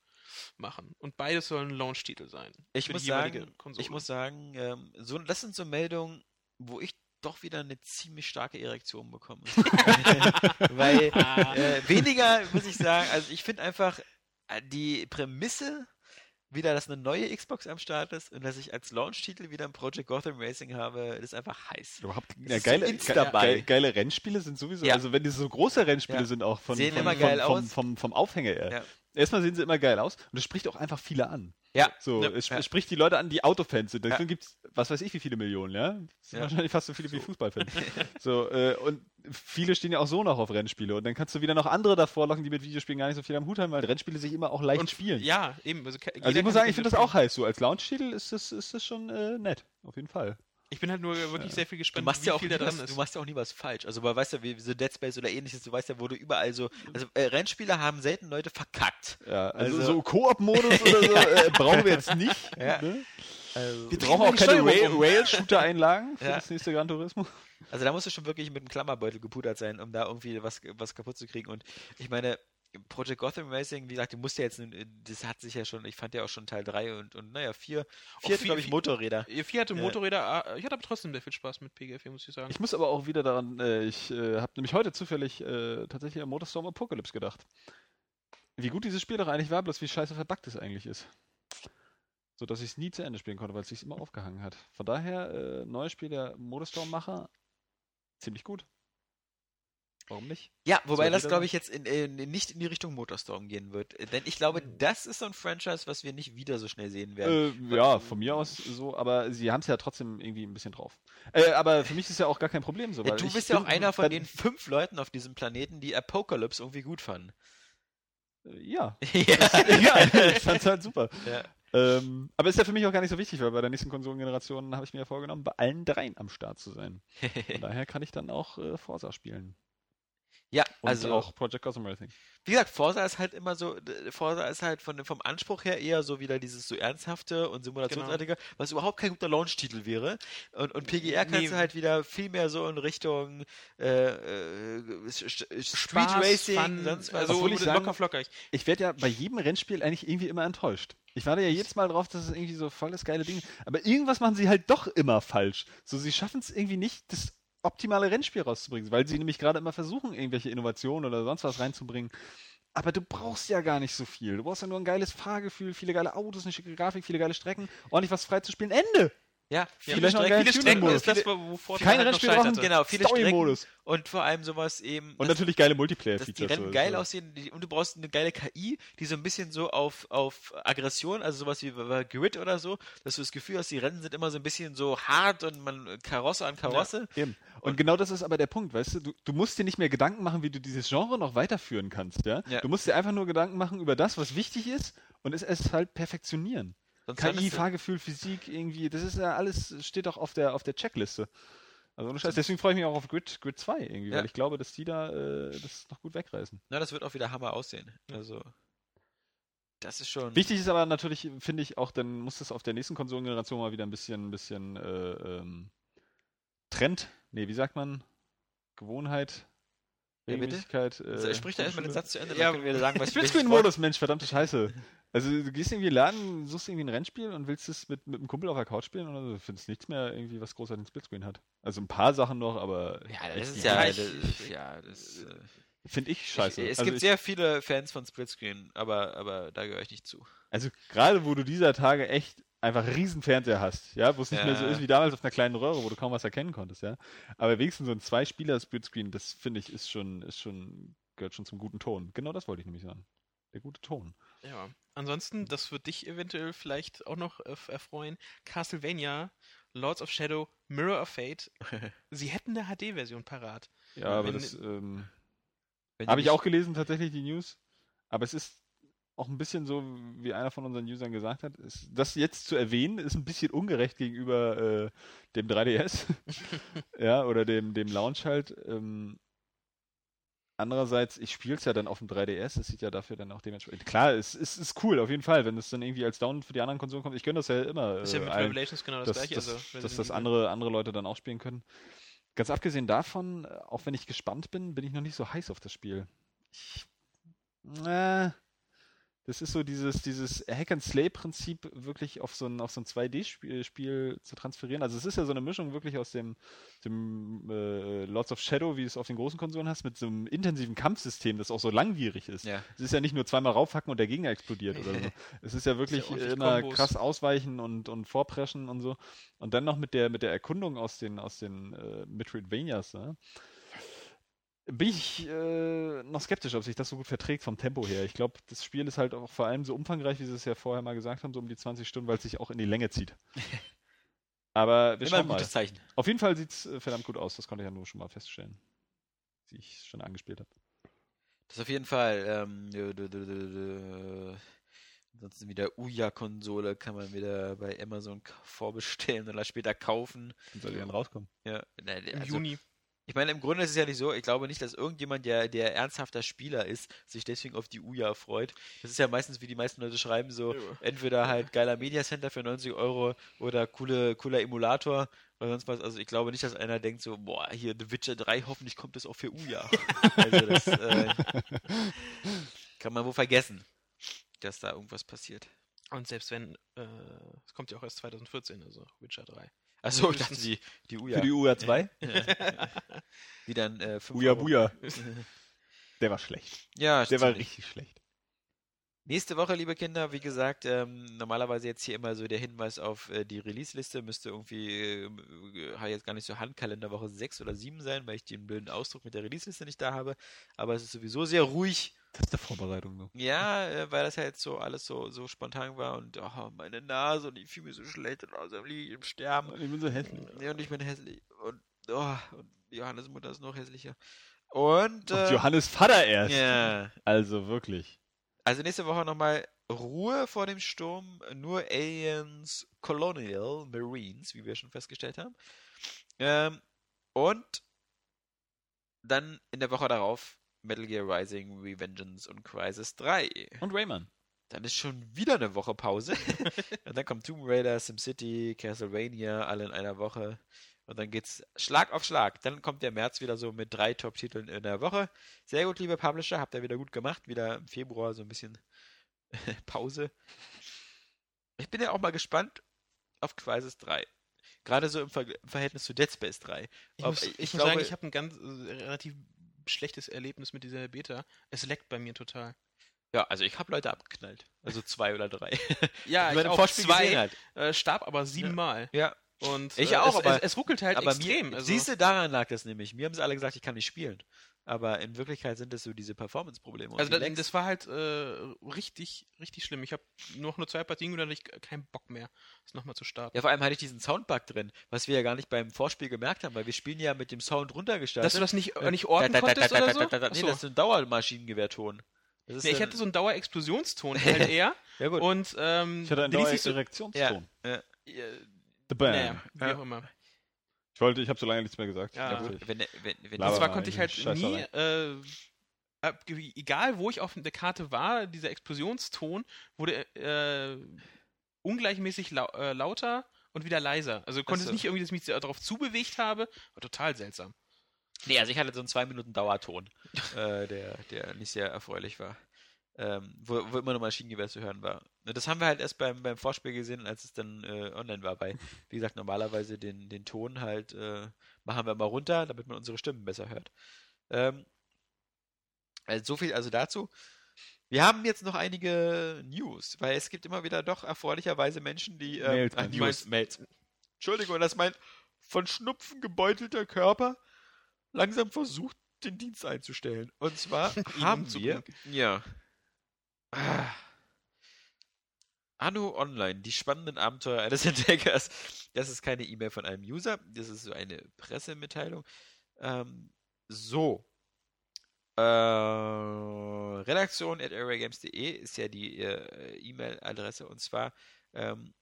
S4: machen. Und beides sollen Launch-Titel sein.
S3: Ich muss sagen, ich muss sagen, ähm, so, das sind so Meldungen, wo ich doch wieder eine ziemlich starke Erektion bekomme. [laughs] Weil äh, weniger, muss ich sagen, also ich finde einfach äh, die Prämisse wieder, dass eine neue Xbox am Start ist und dass ich als Launch-Titel wieder ein Project Gotham Racing habe, ist einfach heiß.
S2: Überhaupt ja, geile,
S3: so ins
S2: ge
S3: dabei.
S2: ge geile Rennspiele sind sowieso,
S3: Ja.
S2: also wenn die so große Rennspiele
S3: Ja.
S2: sind auch von,
S3: Sehen
S2: von,
S3: immer geil
S2: vom,
S3: aus.
S2: Vom, vom Aufhänger her. Erstmal sehen sie immer geil aus und das spricht auch einfach viele an.
S3: Ja,
S2: So,
S4: Ja.
S2: es
S3: Ja.
S2: spricht die Leute an, die Autofans sind. Deswegen
S3: Ja.
S2: gibt's was weiß ich, wie viele Millionen, ja? Das sind
S3: Ja.
S2: wahrscheinlich fast so viele wie Fußballfans. [laughs] so, äh, und viele stehen ja auch so noch auf Rennspiele. Und dann kannst du wieder noch andere davor locken, die mit Videospielen gar nicht so viel am Hut haben, weil Rennspiele sich immer auch leicht
S4: Und
S2: spielen.
S4: Ja, eben. Also,
S2: also ich muss sagen, ich finde das auch heiß. So als Launch-Titel ist das, ist das schon äh, nett. Auf jeden Fall.
S4: Ich bin halt nur wirklich sehr viel
S3: Du
S4: gespannt,
S3: machst,
S4: wie
S3: ja auch
S4: viel da dran
S3: was,
S4: ist.
S3: du machst ja auch nie was falsch. Also, weil weißt du, wie so Dead Space oder ähnliches, du weißt ja, wo du überall so. Also, äh, Rennspiele haben selten Leute verkackt.
S2: Ja, also,
S3: Also-
S2: so Koop-Modus oder so äh, [laughs] brauchen wir jetzt nicht. [laughs]
S3: Ja.
S2: Ne?
S3: Also,
S2: Wir brauchen auch keine
S4: um.
S2: Rail-Shooter-Einlagen [laughs] für
S3: Ja.
S2: das nächste Gran Turismo.
S3: also, da musst du schon wirklich mit einem Klammerbeutel gepudert sein, um da irgendwie was, was kaputt zu kriegen. Und ich meine, Project Gotham Racing, wie gesagt, du musst ja jetzt, nun- das hat sich ja schon, ich fand ja auch schon Teil 3 und, und naja, 4, 4
S4: vier-
S3: glaube ich, Motorräder.
S4: Ihr vier hatte
S3: Ja.
S4: Motorräder, ah, ich hatte aber trotzdem sehr viel Spaß mit PGF, muss ich sagen.
S2: Ich muss aber auch wieder daran, äh, ich äh, habe nämlich heute zufällig äh, tatsächlich an Motorstorm Apocalypse gedacht. Wie gut dieses Spiel doch eigentlich war, bloß wie scheiße verbuggt es eigentlich ist. So dass ich es nie zu Ende spielen konnte, weil es sich immer aufgehangen hat. Von daher, äh, neues Spiel der Motorstorm-Macher, ziemlich gut. Warum nicht?
S3: Ja, wobei das, glaube ich, jetzt in, in, nicht in die Richtung Motorstorm gehen wird. Denn ich glaube, das ist so ein Franchise, was wir nicht wieder so schnell sehen werden.
S2: Äh, ja, von mir aus so, aber sie haben es ja trotzdem irgendwie ein bisschen drauf. Äh, aber für mich ist ja auch gar kein Problem so.
S3: Du bist ja auch einer von den fünf Leuten auf diesem Planeten, die Apocalypse irgendwie gut fanden.
S2: Äh, Ja. [laughs]
S3: ja. [laughs]
S2: ja, ich fand's halt super.
S3: Ja.
S2: Ähm, aber ist ja für mich auch gar nicht so wichtig, weil bei der nächsten Konsolengeneration habe ich mir ja vorgenommen, bei allen dreien am Start zu sein. [laughs] Von daher kann ich dann auch äh, Forza spielen.
S3: Ja,
S2: Und
S3: also
S2: auch Project Gotham Racing.
S3: Wie gesagt, Forza ist halt immer so, d- Forza ist halt von, vom Anspruch her eher so wieder dieses so ernsthafte und simulationsartige, was überhaupt kein guter Launch-Titel wäre. Und, und PGR kannst
S4: Nee.
S3: du halt wieder viel mehr so in Richtung äh, äh, Street
S4: Spaß,
S3: Racing,
S4: Fun,
S3: sonst was.
S4: also
S2: ich
S4: locker
S2: sagen-
S4: flockig.
S2: Ich werde ja bei jedem Rennspiel eigentlich irgendwie immer enttäuscht. Ich warte ja jedes Mal drauf, dass es irgendwie so voll das geile Ding ist. Aber irgendwas machen sie halt doch immer falsch. So, sie schaffen es irgendwie nicht, das optimale Rennspiel rauszubringen, weil sie nämlich gerade immer versuchen, irgendwelche Innovationen oder sonst was reinzubringen. Aber du brauchst ja gar nicht so viel. Du brauchst ja nur ein geiles Fahrgefühl, viele geile Autos, eine schicke Grafik, viele geile Strecken, ordentlich was frei zu spielen. Ende!
S3: Ja, viele Strecken,
S4: Viele Strecken ist das, wovor
S2: Kein
S4: halt noch
S2: Rennspiel
S4: scheiterte.
S3: genau, viele Strecken
S2: Story-Modus.
S3: und vor allem sowas eben,
S2: Und natürlich geile
S3: dass die
S2: Multiplayer-Features.
S3: Rennen
S2: so-
S3: geil
S2: so.
S3: aussehen und du brauchst eine geile KI, die so ein bisschen so auf, auf Aggression, also sowas wie bei Grid oder so, dass du das Gefühl hast, die Rennen sind immer so ein bisschen so hart und man Karosse an Karosse.
S2: Eben. Und genau das ist aber der Punkt, weißt du? du, du musst dir nicht mehr Gedanken machen, wie du dieses Genre noch weiterführen kannst, ja?
S3: Ja.
S2: Du musst dir einfach nur Gedanken machen über das, was wichtig ist und es, es halt perfektionieren.
S3: Sonst
S2: KI, Fahrgefühl, Physik, irgendwie, das ist ja alles, steht doch auf der, auf der Checkliste. Also ohne Scheiß, deswegen freue ich mich auch auf Grid, Grid 2 irgendwie,
S3: Ja.
S2: weil ich glaube, dass die da äh, das noch gut wegreißen.
S3: Na, das wird auch wieder Hammer aussehen. Also, das ist schon.
S2: Wichtig ist aber natürlich, finde ich, auch, dann muss das auf der nächsten Konsolengeneration mal wieder ein bisschen, ein bisschen äh, ähm, Trend, nee, wie sagt man? Gewohnheit,
S3: Ja, bitte?
S2: Regelmäßigkeit. Äh,
S3: Sprich da erstmal den. Satz zu Ende,
S4: Ja,
S3: wir sagen, was
S2: Splitscreen-Modus, Mensch, verdammte Scheiße. Also du gehst irgendwie in den Laden, suchst irgendwie ein Rennspiel und willst es mit, mit einem Kumpel auf der Couch spielen oder so, du findest nichts mehr irgendwie, was großartig einen Splitscreen hat. Also ein paar Sachen noch, aber
S3: Ja, das ist ja. Das, ja, das. Äh,
S2: finde ich scheiße.
S3: Ich, es
S2: also
S3: gibt
S2: ich,
S3: sehr viele Fans von Splitscreen, aber, aber da gehöre ich nicht zu.
S2: Also gerade wo du dieser Tage echt einfach riesen Fernseher hast, ja, wo es nicht
S3: Ja.
S2: mehr so ist wie damals auf einer kleinen Röhre, wo du kaum was erkennen konntest, ja. Aber wenigstens so ein Zwei-Spieler-Splitscreen, das finde ich ist schon, ist schon, gehört schon zum guten Ton. Genau das wollte ich nämlich sagen. Der gute Ton.
S4: Ja. Ansonsten, das wird dich eventuell vielleicht auch noch äh, erfreuen. Castlevania, Lords of Shadow, Mirror of Fate. [laughs] Sie hätten eine HD-Version parat.
S2: Ja, aber
S4: Wenn-
S2: das ähm, habe ich auch gelesen, tatsächlich die News. Aber es ist auch ein bisschen so, wie einer von unseren Usern gesagt hat, ist, das jetzt zu erwähnen, ist ein bisschen ungerecht gegenüber äh, dem 3DS. [laughs] ja, oder dem, dem Launch halt. Ähm, andererseits, ich spiele es ja dann auf dem 3DS, es sieht ja dafür dann auch dementsprechend. Klar, es, es ist cool, auf jeden Fall, wenn es dann irgendwie als Download für die anderen Konsolen kommt. Ich gönne das ja immer.
S4: ist ja
S2: äh,
S4: mit
S2: allen,
S4: Revelations genau das,
S2: dass,
S4: gleiche.
S2: dass,
S4: also,
S2: dass das andere, andere Leute dann auch spielen können. Ganz abgesehen davon, äh, auch wenn ich gespannt bin, bin ich noch nicht so heiß auf das Spiel. Ich, äh, das ist so dieses, dieses Hack-and-Slay-Prinzip wirklich auf so ein, auf so ein 2D-Spiel Spiel zu transferieren. Also es ist ja so eine Mischung wirklich aus dem, dem äh, Lords of Shadow, wie du es auf den großen Konsolen hast, mit so einem intensiven Kampfsystem, das auch so langwierig ist.
S3: Ja.
S2: Es ist ja nicht nur zweimal raufhacken und der Gegner explodiert oder so. [laughs] Es ist ja wirklich
S4: ordentlich
S2: immer
S4: Kombos.
S2: krass ausweichen und, und vorpreschen und so. Und dann noch mit der, mit der Erkundung aus den, aus den äh, Metroidvanias, ne? Bin ich äh, noch skeptisch, ob sich das so gut verträgt vom Tempo her. Ich glaube, das Spiel ist halt auch vor allem so umfangreich, wie sie es ja vorher mal gesagt haben, so um die 20 Stunden, weil es sich auch in die Länge zieht. [laughs] Aber wir
S3: Immer ein
S2: schauen mal.
S3: gutes Zeichen.
S2: Auf jeden Fall sieht es verdammt gut aus. Das konnte ich ja nur schon mal feststellen. Wie ich schon angespielt habe.
S3: Das auf jeden Fall. Ähm, dö, dö, dö, dö, dö. Ansonsten wieder Uya-Konsole kann man wieder bei Amazon vorbestellen oder später kaufen.
S2: Wann soll die dann rauskommen?
S3: Ja, ne,
S4: Im
S3: also,
S4: Juni.
S3: Ich meine, im Grunde ist es ja nicht so, ich glaube nicht, dass irgendjemand, der, der ernsthafter Spieler ist, sich deswegen auf die Uya freut. Das ist ja meistens, wie die meisten Leute schreiben, so
S4: Ja.
S3: entweder halt geiler Media Center für 90 Euro oder coole, cooler Emulator oder sonst was. Also ich glaube nicht, dass einer denkt so, boah, hier The Witcher 3, hoffentlich kommt das auch für Uya. [laughs] also das äh, kann man wohl vergessen, dass da irgendwas passiert.
S4: Und selbst wenn, äh, es kommt ja auch erst 2014, also Witcher 3.
S3: Achso, ich dachte, die, die Uya.
S2: Für die UA 2? [laughs]
S3: die dann äh,
S2: Uja
S3: Euro-
S2: Buja. [laughs] Der war schlecht.
S3: Ja,
S2: Der war richtig schlecht.
S3: Nächste Woche, liebe Kinder, wie gesagt, ähm, normalerweise jetzt hier immer so der Hinweis auf äh, die Release-Liste. Müsste irgendwie, äh, jetzt gar nicht so Handkalenderwoche 6 oder 7 sein, weil ich den blöden Ausdruck mit der Release-Liste nicht da habe. Aber es ist sowieso sehr ruhig.
S2: Das ist der Vorbereitung so.
S3: Ja, äh, weil das halt so alles so, so spontan war und oh, meine Nase und ich fühle mich so schlecht und außerdem liege ich im Sterben.
S2: Ich bin so hässlich.
S3: Ja, und ich bin hässlich. Und, oh, und Johannes Mutter ist noch hässlicher. Und,
S2: Und
S3: äh,
S2: Johannes Vater erst.
S3: ja.
S2: Also wirklich.
S3: Also nächste Woche nochmal Ruhe vor dem Sturm, nur Aliens Colonial Marines, wie wir schon festgestellt haben. Ähm, und dann in der Woche darauf Metal Gear Rising, Revengeance und Crisis 3.
S2: Und Rayman.
S3: Dann ist schon wieder eine Woche Pause. [laughs] und dann kommt Tomb Raider, SimCity, Castlevania, alle in einer Woche. Und dann geht's Schlag auf Schlag. Dann kommt der März wieder so mit drei Top-Titeln in der Woche. Sehr gut, liebe Publisher, habt ihr wieder gut gemacht. Wieder im Februar so ein bisschen [laughs] Pause. Ich bin ja auch mal gespannt auf Crisis 3. Gerade so im, Ver im Verhältnis zu Dead Space 3.
S4: Ich muss, ich
S3: ich
S4: muss sagen,
S3: glaube-
S4: ich habe ein ganz äh, relativ schlechtes Erlebnis mit dieser Beta. Es leckt bei mir total.
S3: Ja, also ich habe Leute abgeknallt. Also zwei oder drei. [laughs]
S4: Ja, ich
S3: im
S4: auch
S3: Vorspiel gesehen
S4: zwei,
S3: hat.
S4: äh, starb aber siebenmal.
S3: Ja,
S4: Und
S3: Ich
S4: äh,
S3: auch,
S4: es,
S3: aber-
S4: es, es ruckelt halt
S3: aber
S4: extrem.
S3: mir,
S4: also,
S3: siehst du, daran lag das nämlich. Mir haben sie alle gesagt, ich kann nicht spielen. Aber in Wirklichkeit sind das so diese Performance-Probleme. und
S4: also
S3: die
S4: das, das war halt äh, richtig, richtig schlimm. Ich habe noch nur zwei Partien und dann hatte ich keinen Bock mehr, das nochmal zu starten.
S3: ja, vor allem hatte ich diesen Soundbug drin, was wir ja gar nicht beim Vorspiel gemerkt haben, weil wir spielen ja mit dem Sound runtergestartet.
S4: Dass du das nicht,
S3: Äh,
S4: nicht orten
S3: da, da, da,
S4: konntest oder so?
S3: Nee, das ist ein Dauermaschinengewehrton. Das ist
S4: Nee, ich hatte so einen Dauerexplosionston [laughs] halt eher.
S3: Ja gut.
S4: Und ähm,
S2: Ich hatte einen
S4: der ließ sich so,
S2: Erektionston.
S3: ja,
S4: äh,
S2: The Bam.
S4: naja, wie
S3: Ja.
S4: auch immer.
S2: Ich wollte, ich habe so lange nichts mehr gesagt.
S4: Ja.
S2: ich.
S3: Wenn, wenn, wenn,
S4: zwar
S2: mal
S4: konnte ich halt nie, äh, ab- egal wo ich auf der Karte war, dieser Explosionston wurde äh, ungleichmäßig lau äh, lauter und wieder leiser. Also konnte
S3: so.
S4: es nicht irgendwie, dass ich mich darauf zubewegt habe. War total seltsam.
S3: Nee, also ich hatte so einen zwei Minuten Dauerton, [laughs] äh, der, der nicht sehr erfreulich war. Ähm, wo, wo immer nur Maschinengewehr zu hören war. Ne, Das haben wir halt erst beim, beim Vorspiel gesehen, als es dann äh, online war. Weil, [laughs] wie gesagt, normalerweise den, den Ton halt äh, machen wir mal runter, damit man unsere Stimmen besser hört. Ähm, also so viel also dazu. Wir haben jetzt noch einige News, weil es gibt immer wieder doch erfreulicherweise Menschen, die ähm,
S2: Mails, du?
S3: News, Mails. Entschuldigung, das mein von Schnupfen gebeutelter Körper langsam versucht, den Dienst einzustellen. Und zwar [laughs] haben wir ja. Anno Online, die spannenden Abenteuer eines [laughs] Entdeckers. Das ist keine E-Mail von einem User, das ist so eine Pressemitteilung. Ähm, so. Äh, redaktion at airwaygames.de ist ja die äh, E-Mail-Adresse und zwar ähm,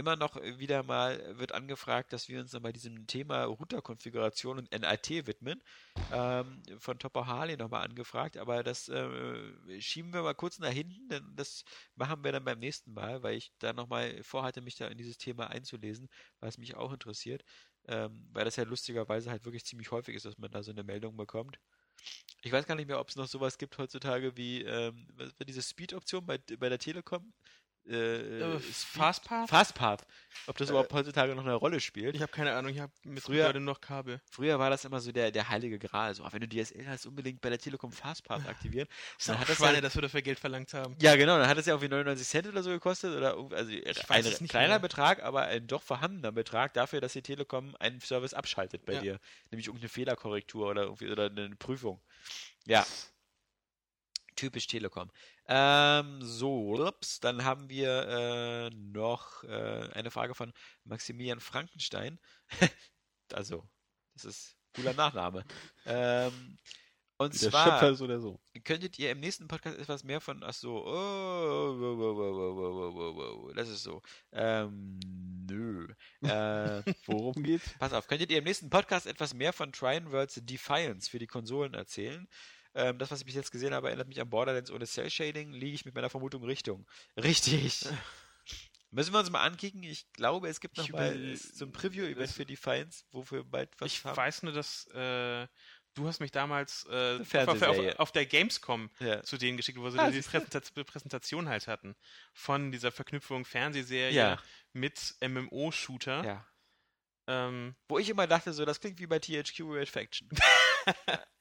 S3: immer noch wieder mal wird angefragt, dass wir uns nochmal diesem Thema Router-Konfiguration und NAT widmen. Ähm, von Topper Harley nochmal angefragt, aber das äh, schieben wir mal kurz nach hinten, denn das machen wir dann beim nächsten Mal, weil ich da nochmal vorhatte, mich da in dieses Thema einzulesen, was mich auch interessiert, ähm, weil das ja lustigerweise halt wirklich ziemlich häufig ist, dass man da so eine Meldung bekommt. Ich weiß gar nicht mehr, ob es noch sowas gibt heutzutage wie ähm, diese Speed-Option bei, bei der Telekom. Äh,
S4: Äh, Fastpath?
S3: Fastpath. Ob das
S4: Äh,
S3: überhaupt heutzutage noch eine Rolle spielt.
S4: Ich habe keine Ahnung, ich habe mit
S3: Früher-
S4: gerade noch Kabel.
S3: Früher war das immer so der, der heilige Gral. So, ah, wenn du DSL hast, unbedingt bei der Telekom Fastpath aktivieren. [laughs]
S4: Das
S3: Dann hat das
S4: Schweine,
S3: ja-
S4: dass wir dafür Geld verlangt haben.
S3: Ja, genau. Dann hat es ja irgendwie 99 Cent oder so gekostet. Oder also ein kleiner
S4: mehr.
S3: Betrag, aber ein doch vorhandener Betrag dafür, dass die Telekom einen Service abschaltet bei
S4: Ja.
S3: dir. Nämlich irgendeine Fehlerkorrektur oder, irgendwie, oder eine Prüfung. Ja. Typisch Telekom. Ähm, so, ups, dann haben wir äh, noch äh, eine Frage von Maximilian Frankenstein. [laughs] also, das ist ein cooler Nachname. ähm, und
S2: Der
S3: zwar
S2: ist oder so.
S3: könntet ihr im nächsten Podcast etwas mehr von, ach so, oh, oh, oh, das ist so. Ähm, nö. Äh, [laughs]
S2: Worum geht's?
S3: Pass auf, könntet ihr im nächsten Podcast etwas mehr von Trine Worlds Defiance für die Konsolen erzählen? Ähm, das, was ich bis jetzt gesehen habe, erinnert mich an Borderlands ohne Cell Shading. Liege ich mit meiner Vermutung Richtung. Richtig. [laughs] Müssen wir uns mal ankicken. Ich glaube, es gibt noch
S4: Ich
S3: mal so ein Preview-Event für Defiance, wofür bald was
S4: Ich
S3: haben.
S4: weiß nur, dass äh, du hast mich damals äh, auf, auf, auf, der Gamescom
S3: Ja.
S4: zu denen geschickt, wo sie
S3: Ah,
S4: die. Präsentation, Präsentation halt hatten. Von dieser Verknüpfung Fernsehserie
S3: Ja.
S4: mit MMO-Shooter.
S3: ja.
S4: Ähm,
S3: Wo ich immer dachte, so, das klingt wie bei THQ Red Faction. [laughs]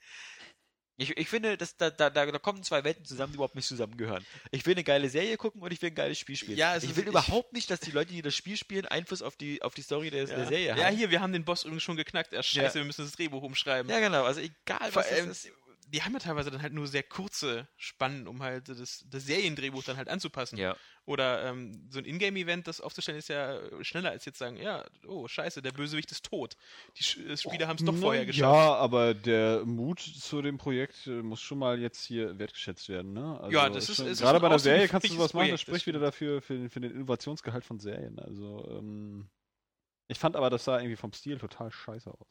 S3: ich, ich finde, dass da, da, da, kommen zwei Welten zusammen, die überhaupt nicht zusammengehören. Ich will eine geile Serie gucken und ich will ein geiles Spiel spielen.
S4: Ja, es
S3: ich will
S4: ich-
S3: überhaupt nicht, dass die Leute, die das Spiel spielen, Einfluss auf die, auf die Story der, der Serie
S4: ja,
S3: haben.
S4: hier, wir haben den Boss übrigens schon geknackt. Er scheiße, wir müssen das Drehbuch umschreiben.
S3: Ja, genau. Also egal,
S4: Vor
S3: was es
S4: allem,
S3: ist.
S4: Die haben ja teilweise dann halt nur sehr kurze Spannen, um halt das, das Seriendrehbuch dann halt anzupassen.
S3: Ja.
S4: Oder ähm, so ein Ingame-Event, das aufzustellen, ist ja schneller als jetzt sagen, ja, oh, scheiße, der Bösewicht ist tot. Die Sch äh, Spieler haben es doch vorher geschafft.
S2: Ja, aber der Mut zu dem Projekt äh, muss schon mal jetzt hier wertgeschätzt werden. Ne? Also
S4: Ja, das ist-
S2: schon-
S4: ist
S2: Gerade bei einer Serie kannst du sowas machen, das spricht wieder dafür für, für den Innovationsgehalt von Serien. Also ähm, ich fand aber, das sah irgendwie vom Stil total scheiße aus.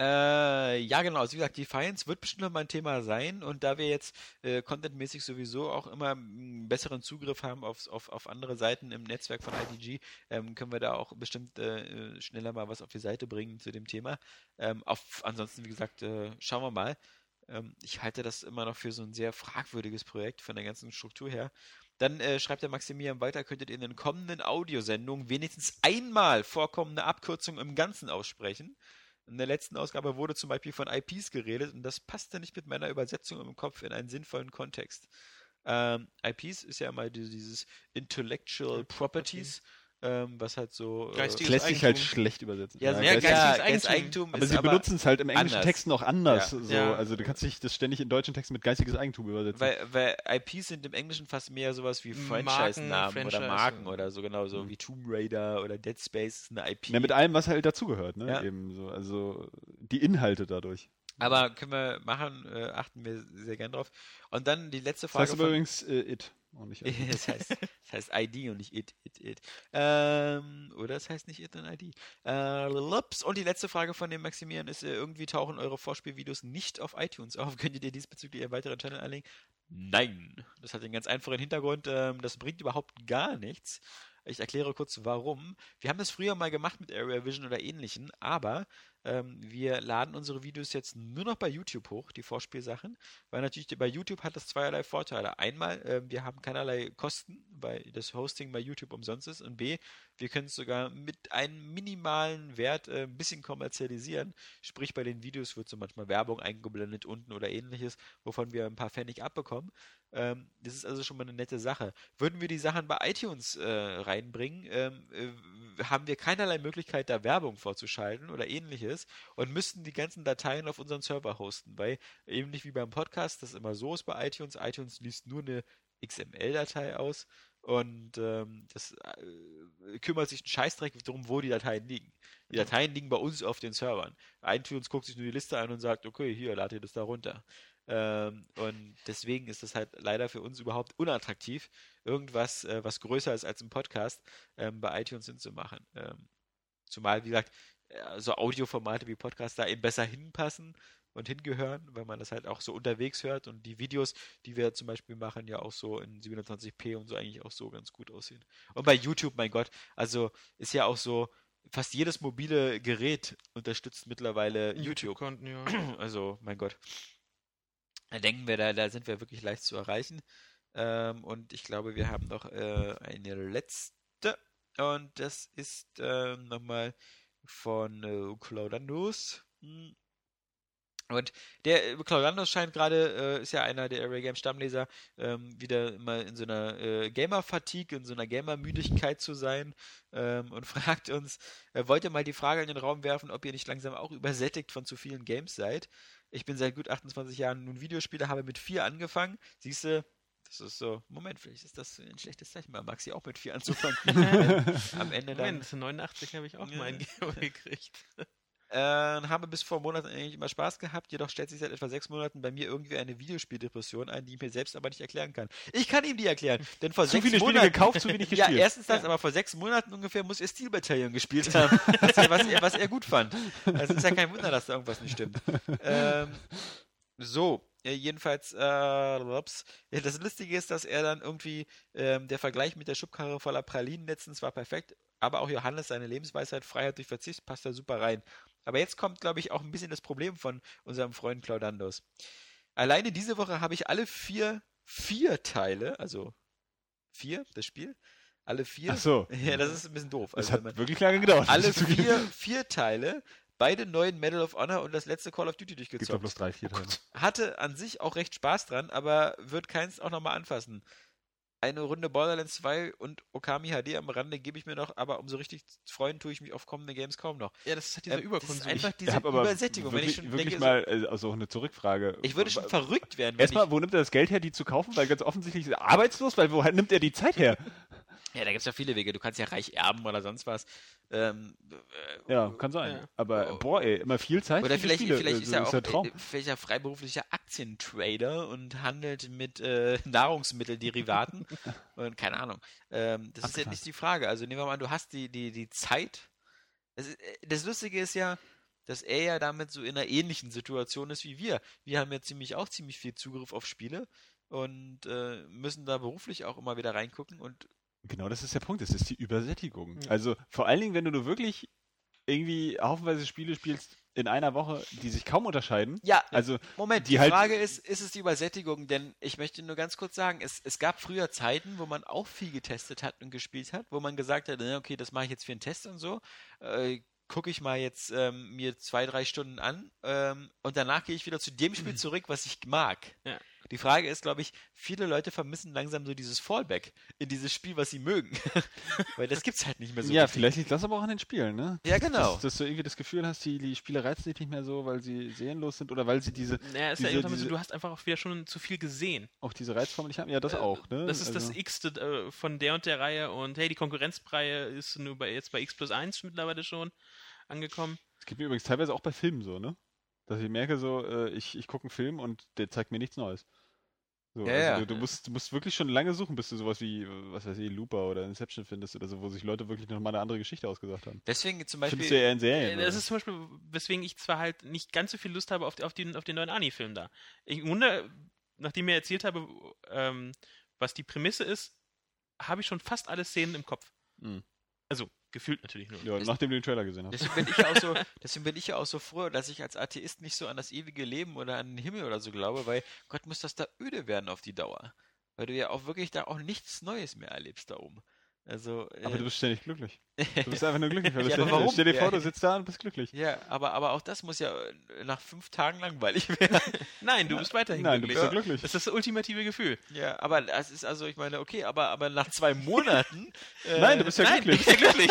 S3: Äh, ja, genau. Also wie gesagt, Defiance wird bestimmt noch mal ein Thema sein. Und da wir jetzt äh, contentmäßig sowieso auch immer einen besseren Zugriff haben auf, auf, auf andere Seiten im Netzwerk von IDG, ähm, können wir da auch bestimmt äh, schneller mal was auf die Seite bringen zu dem Thema. Ähm, auf, ansonsten, wie gesagt, äh, schauen wir mal. Ähm, ich halte das immer noch für so ein sehr fragwürdiges Projekt von der ganzen Struktur her. Dann äh, schreibt der Maximilian weiter, könntet ihr in den kommenden Audiosendungen wenigstens einmal vorkommende Abkürzungen im Ganzen aussprechen. In der letzten Ausgabe wurde zum Beispiel von IPs geredet und das passte nicht mit meiner Übersetzung im Kopf in einen sinnvollen Kontext. Ähm, IPs ist ja immer die- dieses Intellectual Properties, ähm, was halt so. Äh,
S4: Geistiges
S2: Lässt sich halt
S4: Eigentum.
S2: schlecht übersetzen.
S3: ja, so
S4: Ja,
S3: ja,
S2: geistig-
S4: geistiges
S3: geistiges
S4: Eigentum.
S3: Eigentum
S2: aber
S3: ist
S2: sie benutzen es halt im englischen
S3: anders.
S2: Texten auch anders.
S3: Ja.
S2: So.
S4: Ja.
S2: Also du kannst dich das ständig in deutschen Texten mit geistiges Eigentum übersetzen.
S3: Weil, weil IPs sind im Englischen fast mehr sowas wie
S4: Marken,
S3: Franchise-Namen oder
S4: Franchise,
S3: Marken
S4: ja.
S3: oder so, genau so
S2: Mhm.
S3: wie Tomb Raider oder Dead Space ist eine IP.
S2: ja, mit allem, was halt dazugehört, ne?
S3: Ja.
S2: Eben so. Also die Inhalte dadurch.
S3: Aber können wir machen, äh, achten wir sehr gern drauf. Und dann die letzte
S2: Das
S3: Frage.
S2: heißt aber übrigens äh, it und nicht it. [laughs]
S3: das, heißt, [laughs] das heißt ID und nicht it, it, it. Ähm, oder es heißt nicht it und ID. Äh, lups. und die letzte Frage von dem Maximilian ist, äh, irgendwie tauchen eure Vorspielvideos nicht auf iTunes auf. [laughs] Könntet ihr diesbezüglich einen weiteren Channel anlegen? Nein. Das hat den ganz einfachen Hintergrund. Ähm, das bringt überhaupt gar nichts. Ich erkläre kurz warum. Wir haben das früher mal gemacht mit Area Vision oder ähnlichen, aber ähm, wir laden unsere Videos jetzt nur noch bei YouTube hoch, die Vorspielsachen, weil natürlich bei YouTube hat das zweierlei Vorteile. Einmal, ähm, wir haben keinerlei Kosten, weil das Hosting bei YouTube umsonst ist und B, wir können es sogar mit einem minimalen Wert äh, ein bisschen kommerzialisieren. Sprich, bei den Videos wird so manchmal Werbung eingeblendet unten oder ähnliches, wovon wir ein paar Pfennig abbekommen. Ähm, das ist also schon mal eine nette Sache. Würden wir die Sachen bei iTunes äh, reinbringen, ähm, äh, haben wir keinerlei Möglichkeit, da Werbung vorzuschalten oder ähnliches und müssten die ganzen Dateien auf unseren Server hosten, weil eben nicht wie beim Podcast, das immer so ist bei iTunes. iTunes liest nur eine XML-Datei aus und ähm, das äh, kümmert sich ein Scheißdreck darum, wo die Dateien liegen. Die Dateien liegen bei uns auf den Servern. iTunes guckt sich nur die Liste an und sagt, okay, hier, lade ihr das da runter. Ähm, und deswegen ist das halt leider für uns überhaupt unattraktiv, irgendwas, äh, was größer ist als ein Podcast, ähm, bei iTunes hinzumachen. Ähm, zumal, wie gesagt, so Audioformate wie Podcast da eben besser hinpassen und hingehören, weil man das halt auch so unterwegs hört und die Videos, die wir zum Beispiel machen, ja auch so in 720p und so eigentlich auch so ganz gut aussehen. Und bei YouTube, mein Gott, also ist ja auch so, fast jedes mobile Gerät unterstützt mittlerweile YouTube.
S4: konnten, ja. [clears throat]
S3: Also, mein Gott. Da denken wir, da, da sind wir wirklich leicht zu erreichen. Ähm, und ich glaube, wir haben noch äh, eine letzte. Und das ist ähm, nochmal von äh, Claudanus. Hm. Und der äh, Claudandos scheint gerade, äh, ist ja einer der Array Game Stammleser, ähm, wieder immer in so einer äh, Gamer-Fatigue, in so einer Gamer-Müdigkeit zu sein ähm, und [laughs] fragt uns, äh, wollt ihr mal die Frage in den Raum werfen, ob ihr nicht langsam auch übersättigt von zu vielen Games seid? Ich bin seit gut 28 Jahren nun Videospieler, habe mit vier angefangen. Siehst du, das ist so, Moment, vielleicht ist das ein schlechtes Zeichen, bei Maxi auch mit vier anzufangen. [laughs] Am Ende dann
S4: Moment, 89 habe ich auch
S3: Ja.
S4: mal ein Game gekriegt.
S3: Äh, habe bis vor Monaten eigentlich immer Spaß gehabt, jedoch stellt sich seit etwa sechs Monaten bei mir irgendwie eine Videospieldepression ein, die ich mir selbst aber nicht erklären kann. Ich kann ihm die erklären, denn vor
S2: Zu
S3: sechs
S2: viele Spiele
S3: Monaten...
S2: gekauft, zu wenig [laughs]
S3: Ja,
S2: gespielt.
S3: erstens das, aber vor sechs Monaten ungefähr muss er Steel Battalion gespielt [laughs] haben, was, er, was, er, was er gut fand. Also ist ja kein Wunder, dass da irgendwas nicht stimmt. Ähm, so, äh, jedenfalls, äh, das Lustige ist, dass er dann irgendwie, ähm, der Vergleich mit der Schubkarre voller Pralinen letztens war perfekt, aber auch Johannes, seine Lebensweisheit, Freiheit durch Verzicht, passt da super rein. Aber jetzt kommt, glaube ich, auch ein bisschen das Problem von unserem Freund Claudandos. Alleine diese Woche habe ich alle vier, vier Teile, also vier, das Spiel, alle vier.
S2: Ach so.
S3: Ja, das ist ein bisschen doof.
S2: Das
S3: Also,
S2: hat
S3: wenn man-
S2: wirklich lange gedauert.
S3: alle vier, vier Teile, beide neuen Medal of Honor und das letzte Call of Duty
S2: Gibt doch
S3: durchgezockt.
S2: bloß drei, vier Teile.
S3: Hatte an sich auch recht Spaß dran, aber wird keins auch nochmal anfassen. Eine Runde Borderlands 2 und Okami HD am Rande gebe ich mir noch, aber um so richtig freuen tue ich mich auf kommende Games kaum noch.
S4: Ja, das ist halt dieser
S3: Ähm, das ist
S4: Überkonsum.
S3: einfach
S2: Ich
S3: diese
S2: habe aber
S3: Übersättigung.
S2: wirklich,
S3: wenn ich schon
S2: wirklich
S3: denke,
S2: mal, äh, also eine Zurückfrage.
S3: ich würde schon verrückt werden, wenn
S2: Erstmal, wo nimmt er das Geld her, die zu kaufen? Weil ganz offensichtlich ist er arbeitslos, weil wo nimmt er die Zeit her? [laughs]
S3: Ja, da gibt es ja viele Wege. Du kannst ja reich erben oder sonst was. Ähm, äh,
S2: Ja, kann sein.
S4: Ja.
S2: Aber boah, ey, immer viel Zeit.
S3: Oder
S2: viele
S3: vielleicht,
S2: Spiele.
S3: vielleicht
S2: Also,
S3: ist er auch äh, vielleicht ja freiberuflicher Aktientrader und handelt mit äh, [laughs] Nahrungsmittelderivaten [laughs] und keine Ahnung. Ähm, das ist ja nicht die Frage. Also nehmen wir mal an, du hast die, die, die Zeit. Das, ist, äh, das Lustige ist ja, dass er ja damit so in einer ähnlichen Situation ist wie wir. Wir haben ja ziemlich auch ziemlich viel Zugriff auf Spiele und äh, müssen da beruflich auch immer wieder reingucken und
S2: Genau, das ist der Punkt. Das ist die Übersättigung.
S4: Ja.
S2: Also vor allen Dingen, wenn du nur wirklich irgendwie haufenweise Spiele spielst in einer Woche, die sich kaum unterscheiden.
S3: ja,
S2: Also
S3: Moment,
S2: die
S3: die,
S2: halt-
S3: Frage ist, ist es die Übersättigung? Denn ich möchte nur ganz kurz sagen, es, es gab früher Zeiten, wo man auch viel getestet hat und gespielt hat, wo man gesagt hat, na, okay, das mache ich jetzt für einen Test und so. Äh, Gucke ich mal jetzt ähm, mir zwei, drei Stunden an ähm, und danach gehe ich wieder zu dem Spiel [clears throat] zurück, was ich mag.
S4: Ja.
S3: Die Frage ist, glaube ich, viele Leute vermissen langsam so dieses Fallback in dieses Spiel, was sie mögen. [laughs] Weil das gibt's halt nicht mehr so.
S2: ja,
S3: richtig.
S2: vielleicht liegt das aber auch an den Spielen, ne?
S3: Ja, genau.
S2: Dass, dass du irgendwie das Gefühl hast, die, die Spiele reizen dich nicht mehr so, weil sie seelenlos sind oder weil sie diese,
S4: Naja, ist
S2: diese-
S4: ja eben damit so,
S2: diese-
S4: du hast einfach auch wieder schon zu viel gesehen.
S2: auch diese Reizform nicht haben. Ja, das
S4: Äh,
S2: auch, ne?
S4: Das ist
S2: also,
S4: das X äh, von der und der Reihe und hey, die Konkurrenzreihe ist nur bei, jetzt bei X plus 1 mittlerweile schon angekommen.
S2: Es gibt mir übrigens teilweise auch bei Filmen so, ne? Dass ich merke so, äh, ich, ich gucke einen Film und der zeigt mir nichts Neues. So,
S3: Ja,
S2: also
S3: ja.
S2: Du, du, musst, du musst wirklich schon lange suchen, bis du sowas wie, was weiß ich, Looper oder Inception findest oder so, wo sich Leute wirklich nochmal eine andere Geschichte ausgesagt haben.
S3: Deswegen zum Beispiel.
S2: Findest du ja eher in Serien.
S4: Äh, Das
S2: oder?
S4: ist zum Beispiel, weswegen ich zwar halt nicht ganz so viel Lust habe auf, die, auf, den, auf den neuen Ani-Film da. Ich wundere, nachdem ich erzählt habe, ähm, was die Prämisse ist, habe ich schon fast alle Szenen im Kopf.
S2: Mhm.
S4: Also, gefühlt natürlich nur.
S2: ja,
S3: das-
S2: nachdem du den Trailer gesehen hast.
S3: Deswegen bin ich ja auch so, [laughs] deswegen bin ich ja auch so froh, dass ich als Atheist nicht so an das ewige Leben oder an den Himmel oder so glaube, weil Gott muss das da öde werden auf die Dauer. Weil du ja auch wirklich da auch nichts Neues mehr erlebst da oben. Also,
S2: Aber
S3: äh,
S2: du bist ständig glücklich. Du bist einfach nur glücklich, weil [laughs] du
S3: Ja, aber warum?
S2: Stell dir vor,
S3: Ja.
S2: du sitzt da und bist glücklich.
S3: ja, aber, aber auch das muss ja äh, nach fünf Tagen langweilig werden. [laughs]
S4: Nein, du bist weiterhin
S2: Nein, du
S4: glücklich.
S2: bist ja glücklich.
S4: Das ist das ultimative Gefühl.
S3: ja, aber das ist also, ich meine, okay, aber, aber nach zwei [laughs] Monaten. Äh,
S2: Nein, du bist ja
S4: Nein,
S2: glücklich.
S4: du bist ja glücklich.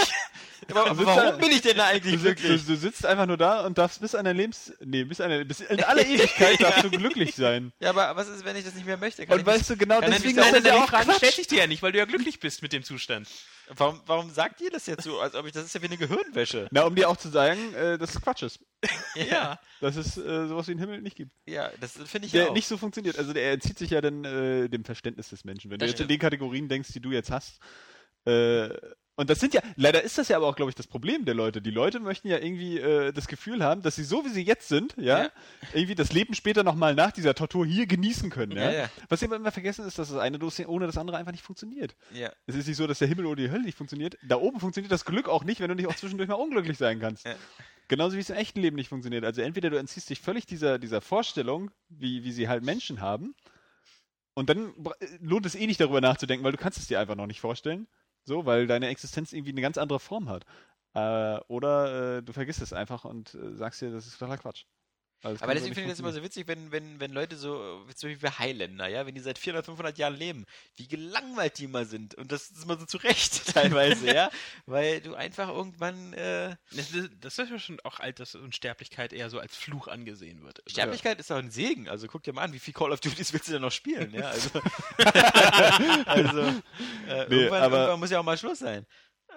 S3: aber,
S2: Du
S3: warum
S2: da-
S3: bin ich denn da
S2: Du
S3: eigentlich
S2: sitzt, du,
S3: glücklich?
S2: du sitzt einfach nur da und darfst bis an dein Lebens... Nee, bis, an dein, bis in aller Ewigkeit darfst du glücklich sein.
S3: Ja, aber was ist, wenn ich das nicht mehr möchte? Kann
S2: Und
S3: ich
S2: weißt du, genau
S3: ich
S2: deswegen
S3: nicht
S2: ist das ja auch
S4: Frage
S2: Quatsch.
S4: stellt sich dir ja nicht, weil du ja glücklich bist mit dem Zustand.
S3: Warum, warum sagt ihr das jetzt so, als ob ich, das ist ja wie eine Gehirnwäsche.
S2: Na, um dir auch zu sagen, äh, dass es Quatsch [laughs] ist.
S4: Ja.
S2: Dass es äh, sowas wie einen Himmel nicht gibt.
S3: Ja, das finde ich
S2: Der
S3: ja auch.
S2: nicht so funktioniert. Also der entzieht sich ja dann äh, dem Verständnis des Menschen. Wenn
S3: Das
S2: du jetzt in
S3: stimmt.
S2: den Kategorien denkst, die du jetzt hast. Äh, und das sind ja, leider ist das ja aber auch, glaube ich, das Problem der Leute. Die Leute möchten ja irgendwie äh, das Gefühl haben, dass sie so wie sie jetzt sind, ja,
S3: Ja.
S2: irgendwie das Leben später nochmal nach dieser Tortur hier genießen können. Ja?
S3: Ja, ja.
S2: Was sie immer vergessen ist, dass das eine Dossier ohne das andere einfach nicht funktioniert.
S3: ja.
S2: Es ist nicht so, dass der Himmel oder die Hölle nicht funktioniert. Da oben funktioniert das Glück auch nicht, wenn du nicht auch zwischendurch mal unglücklich sein kannst.
S3: Ja.
S2: Genauso wie es im echten Leben nicht funktioniert. Also entweder du entziehst dich völlig dieser, dieser Vorstellung, wie, wie sie halt Menschen haben, und dann lohnt es eh nicht darüber nachzudenken, weil du kannst es dir einfach noch nicht vorstellen. So, weil deine Existenz irgendwie eine ganz andere Form hat. Äh, oder äh, du vergisst es einfach und äh, sagst dir, das ist totaler Quatsch. Also
S3: Aber deswegen finde ich das immer so witzig, wenn, wenn, wenn Leute so, zum Beispiel wie Highlander, ja, wenn die seit 400, 500 Jahren leben, wie gelangweilt die immer sind. Und das ist immer so zurecht [laughs] teilweise, ja. Weil du einfach irgendwann, äh,
S4: Das, das ist ja schon auch alt, dass Unsterblichkeit eher so als Fluch angesehen wird.
S3: Sterblichkeit ist doch ein Segen. Also guck dir mal an, wie viel Call of Duties willst du denn noch spielen, ja. Also, [laughs] [laughs] also äh,
S2: Nee,
S3: irgendwann,
S2: aber-
S3: irgendwann muss ja auch mal Schluss sein.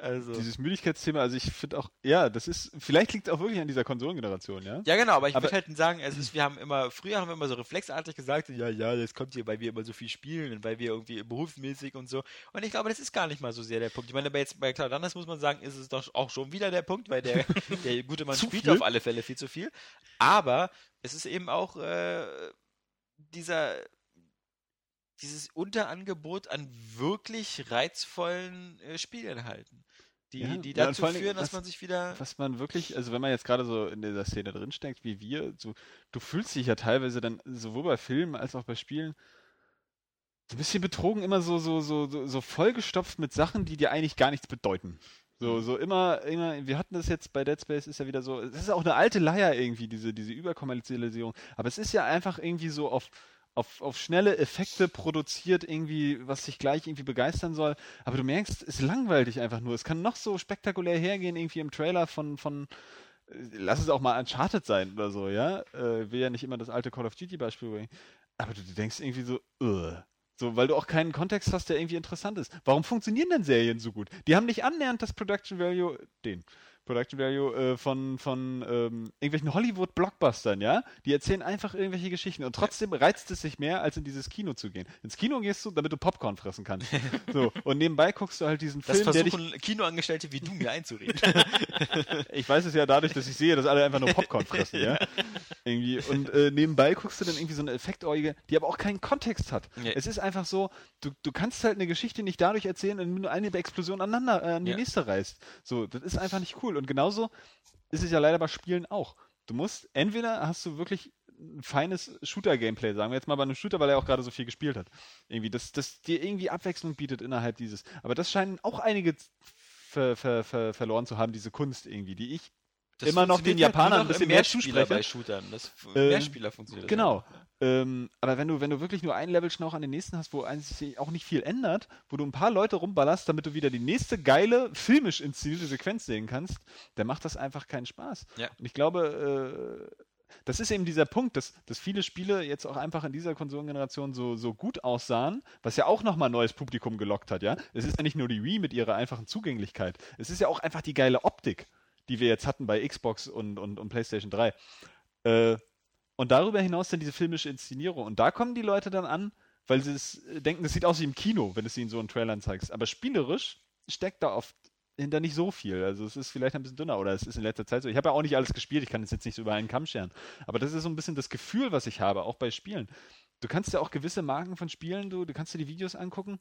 S3: Also.
S2: Dieses Müdigkeitsthema, also ich finde auch, ja, das ist, vielleicht liegt es auch wirklich an dieser Konsolengeneration, ja?
S3: Ja, genau, aber ich würde halt sagen, es ist, wir haben immer, früher haben wir immer so reflexartig gesagt, ja, ja, das kommt hier, weil wir immer so viel spielen und weil wir irgendwie berufsmäßig und so. Und ich glaube, das ist gar nicht mal so sehr der Punkt. Ich meine, bei jetzt bei Cloud Runners muss man sagen, ist es doch auch schon wieder der Punkt, weil der, [laughs] der gute Mann spielt
S2: viel?
S3: auf alle Fälle viel zu viel. Aber es ist eben auch äh, dieser dieses Unterangebot an wirklich reizvollen äh, Spielinhalten, die,
S2: Ja,
S3: die
S2: ja,
S3: dazu
S2: Dingen,
S3: führen, dass
S2: was-
S3: man sich wieder
S2: Was man wirklich, also wenn man jetzt gerade so in dieser Szene drinsteckt, wie wir, so, du fühlst dich ja teilweise dann sowohl bei Filmen als auch bei Spielen so ein bisschen betrogen, immer so, so, so, so, so vollgestopft mit Sachen, die dir eigentlich gar nichts bedeuten. So, so immer, immer, wir hatten das jetzt bei Dead Space, ist ja wieder so, es ist auch eine alte Leier irgendwie, diese, diese Überkommerzialisierung, aber es ist ja einfach irgendwie so auf, auf, auf schnelle Effekte produziert, irgendwie, was dich gleich irgendwie begeistern soll. Aber du merkst, es langweilt dich einfach nur. Es kann noch so spektakulär hergehen, irgendwie im Trailer von, von äh, lass es auch mal Uncharted sein oder so, ja. Äh, will ja nicht immer das alte Call of Duty Beispiel bringen. Aber du, du denkst irgendwie so, Ugh. So, weil du auch keinen Kontext hast, der irgendwie interessant ist. Warum funktionieren denn Serien so gut? Die haben nicht annähernd das Production Value, den Production Value äh, von, von ähm, irgendwelchen Hollywood-Blockbustern, ja? Die erzählen einfach irgendwelche Geschichten und trotzdem reizt es sich mehr, als in dieses Kino zu gehen. Ins Kino gehst du, damit du Popcorn fressen kannst. [laughs] so, und nebenbei guckst du halt diesen
S3: das
S2: Film, der dich
S3: versuchen Kinoangestellte wie du mir einzureden. [laughs]
S2: ich weiß es ja dadurch, dass ich sehe, dass alle einfach nur Popcorn fressen, ja. [laughs] Irgendwie. Und äh, nebenbei guckst du dann irgendwie so eine Effektäugige, die aber auch keinen Kontext hat.
S3: Nee.
S2: Es ist einfach so, du, du kannst halt eine Geschichte nicht dadurch erzählen, indem du eine Explosion aneinander, äh, an die
S3: Ja.
S2: nächste reißt. So, das ist einfach nicht cool. Und genauso ist es ja leider bei Spielen auch. Du musst, entweder hast du wirklich ein feines Shooter-Gameplay, sagen wir jetzt mal bei einem Shooter, weil er auch gerade so viel gespielt hat. Irgendwie, das, das dir irgendwie Abwechslung bietet innerhalb dieses. Aber das scheinen auch einige ver, ver, ver, verloren zu haben, diese Kunst irgendwie, die ich
S3: Das
S2: immer noch den
S3: halt
S2: Japanern ein bisschen mehr
S3: Mehrspieler
S2: zuspreche.
S3: bei Shootern. Das
S2: Ähm,
S3: Mehrspieler funktioniert
S2: Genau. Ähm, aber wenn du, wenn du wirklich nur ein Level schnell an den nächsten hast, wo eigentlich sich auch nicht viel ändert, wo du ein paar Leute rumballerst, damit du wieder die nächste geile, filmisch inszenierte Sequenz sehen kannst, dann macht das einfach keinen Spaß.
S3: Ja.
S2: Und ich glaube, äh, das ist eben dieser Punkt, dass, dass viele Spiele jetzt auch einfach in dieser Konsolengeneration so, so gut aussahen, was ja auch nochmal neues Publikum gelockt hat, ja. Es ist ja nicht nur die Wii mit ihrer einfachen Zugänglichkeit, es ist ja auch einfach die geile Optik, die wir jetzt hatten bei Xbox und, und, und PlayStation 3. Äh, und darüber hinaus dann diese filmische Inszenierung. Und da kommen die Leute dann an, weil sie es äh, denken, das sieht aus wie im Kino, wenn du es ihnen so in Trailern zeigst. Aber spielerisch steckt da oft hinter nicht so viel. Also es ist vielleicht ein bisschen dünner oder es ist in letzter Zeit so. Ich habe ja auch nicht alles gespielt, ich kann es jetzt nicht so über einen Kamm scheren. Aber das ist so ein bisschen das Gefühl, was ich habe, auch bei Spielen. Du kannst ja auch gewisse Marken von Spielen, du, du kannst dir die Videos angucken.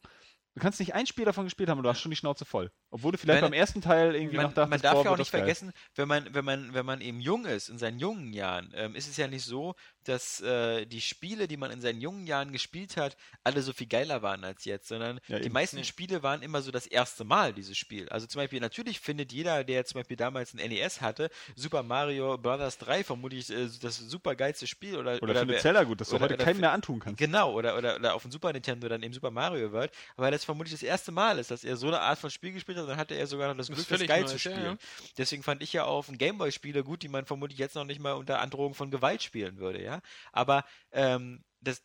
S2: Du kannst nicht ein Spiel davon gespielt haben und du hast schon die Schnauze voll. Obwohl du vielleicht
S3: Wenn-
S2: beim ersten Teil irgendwie
S3: man,
S2: noch dachtest,
S3: man darf
S2: boah,
S3: ja auch nicht
S2: geil.
S3: vergessen, wenn man, wenn man, wenn man eben jung ist, in seinen jungen Jahren, ähm, ist es ja nicht so, dass äh, die Spiele, die man in seinen jungen Jahren gespielt hat, alle so viel geiler waren als jetzt, sondern
S2: Ja,
S3: die
S2: eben.
S3: meisten. Spiele waren immer so das erste Mal, dieses Spiel. Also zum Beispiel, natürlich findet jeder, der zum Beispiel damals ein NES hatte, Super Mario Bros. 3 vermutlich äh, das super geilste Spiel oder,
S2: Oder, findet
S3: wer-
S2: Zelda gut, dass du
S3: oder-
S2: heute
S3: oder fi-
S2: mehr antun kannst.
S3: Genau, oder, oder, oder auf dem Super Nintendo dann eben Super Mario World, weil das vermutlich das erste Mal ist, dass er so eine Art von Spiel gespielt hat, dann hatte er sogar noch das
S4: Das
S3: Glück, das geil zu
S4: ja,
S3: spielen.
S4: ja.
S3: Deswegen fand ich ja auch auf dem Gameboy Spiele gut, die man vermutlich jetzt noch nicht mal unter Androhung von Gewalt spielen würde, ja. Aber ähm, das,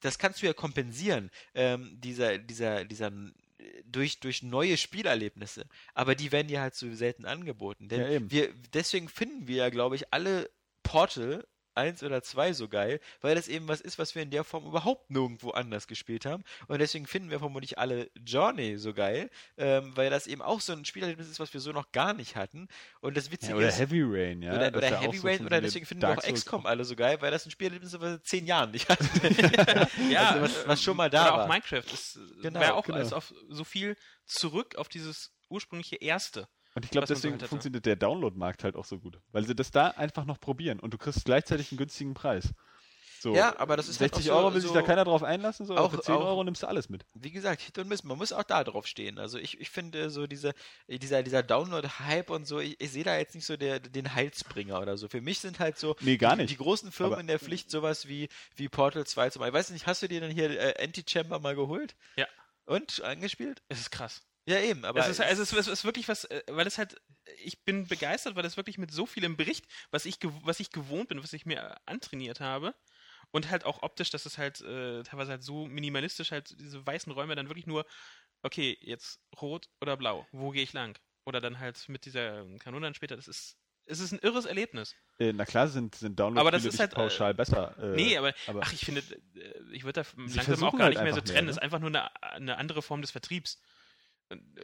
S3: das kannst du ja kompensieren, ähm, dieser, dieser, dieser durch, durch neue Spielerlebnisse. Aber die werden dir halt so selten angeboten. Denn
S2: Ja,
S3: wir, deswegen finden wir ja, glaube ich, alle Portal 1 oder 2 so geil, weil das eben was ist, was wir in der Form überhaupt nirgendwo anders gespielt haben. Und deswegen finden wir vermutlich alle Journey so geil, ähm, weil das eben auch so ein Spielerlebnis ist, was wir so noch gar nicht hatten. Und das Witzige
S2: Ja, oder
S3: ist,
S2: Heavy Rain, ja.
S3: oder, oder
S2: ja auch
S3: Heavy
S2: so
S3: Rain, oder
S2: funktioniert.
S3: deswegen finden wir
S2: Dark
S3: auch
S2: Souls
S3: XCOM alle so geil, weil das ein Spielerlebnis ist, was wir seit zehn Jahren nicht hatten. [laughs]
S4: Ja,
S3: Also was- was schon mal da
S4: oder
S3: war.
S4: auch Minecraft ist
S3: Genau,
S4: wäre auch
S2: genau.
S4: als auf so viel zurück auf dieses ursprüngliche erste.
S2: Und ich glaube,
S4: man so
S2: deswegen
S4: halt
S2: funktioniert der Download-Markt halt auch so gut. Weil sie das da einfach noch probieren und du kriegst gleichzeitig einen günstigen Preis. So,
S3: Ja, aber das ist halt
S2: 60
S3: auch so-
S2: Euro will sich
S3: so-
S2: da keiner drauf einlassen, so, aber
S3: auch-
S2: für 10
S3: auch-
S2: Euro nimmst du alles mit.
S3: wie gesagt, Hit und Miss, man muss auch da drauf stehen. Also ich, ich finde so diese, dieser, dieser Download-Hype und so, ich, ich sehe da jetzt nicht so der, den Heilsbringer oder so. Für mich sind halt so
S2: Nee, gar
S3: die,
S2: nicht.
S3: die großen Firmen
S2: Aber-
S3: in der Pflicht sowas wie, wie Portal 2 zum Beispiel. Ich weiß nicht, hast du dir denn hier äh, Anti-Chamber mal geholt?
S4: Ja.
S3: Und angespielt?
S4: Es ist krass.
S3: Ja, eben, aber
S4: es ist, also es, ist, es ist wirklich was, äh, weil es halt, ich bin begeistert, weil es wirklich mit so vielem Bericht, was ich, gew- was ich gewohnt bin, was ich mir äh, antrainiert habe und halt auch optisch, dass es halt äh, teilweise halt so minimalistisch halt diese weißen Räume dann wirklich nur, okay, jetzt rot oder blau, wo gehe ich lang? Oder dann halt mit dieser Kanone dann später, das ist, es ist ein irres Erlebnis.
S2: Äh, na klar sind, sind
S4: Aber das
S2: Download-Spiele
S4: ist
S2: nicht
S4: halt, äh,
S2: pauschal besser. Äh,
S4: nee, aber,
S2: aber-
S4: ach, ich finde, äh, ich würde da langsam auch gar
S2: halt
S4: nicht mehr so trennen.
S2: ne?
S4: Das ist einfach nur eine, eine andere Form des Vertriebs.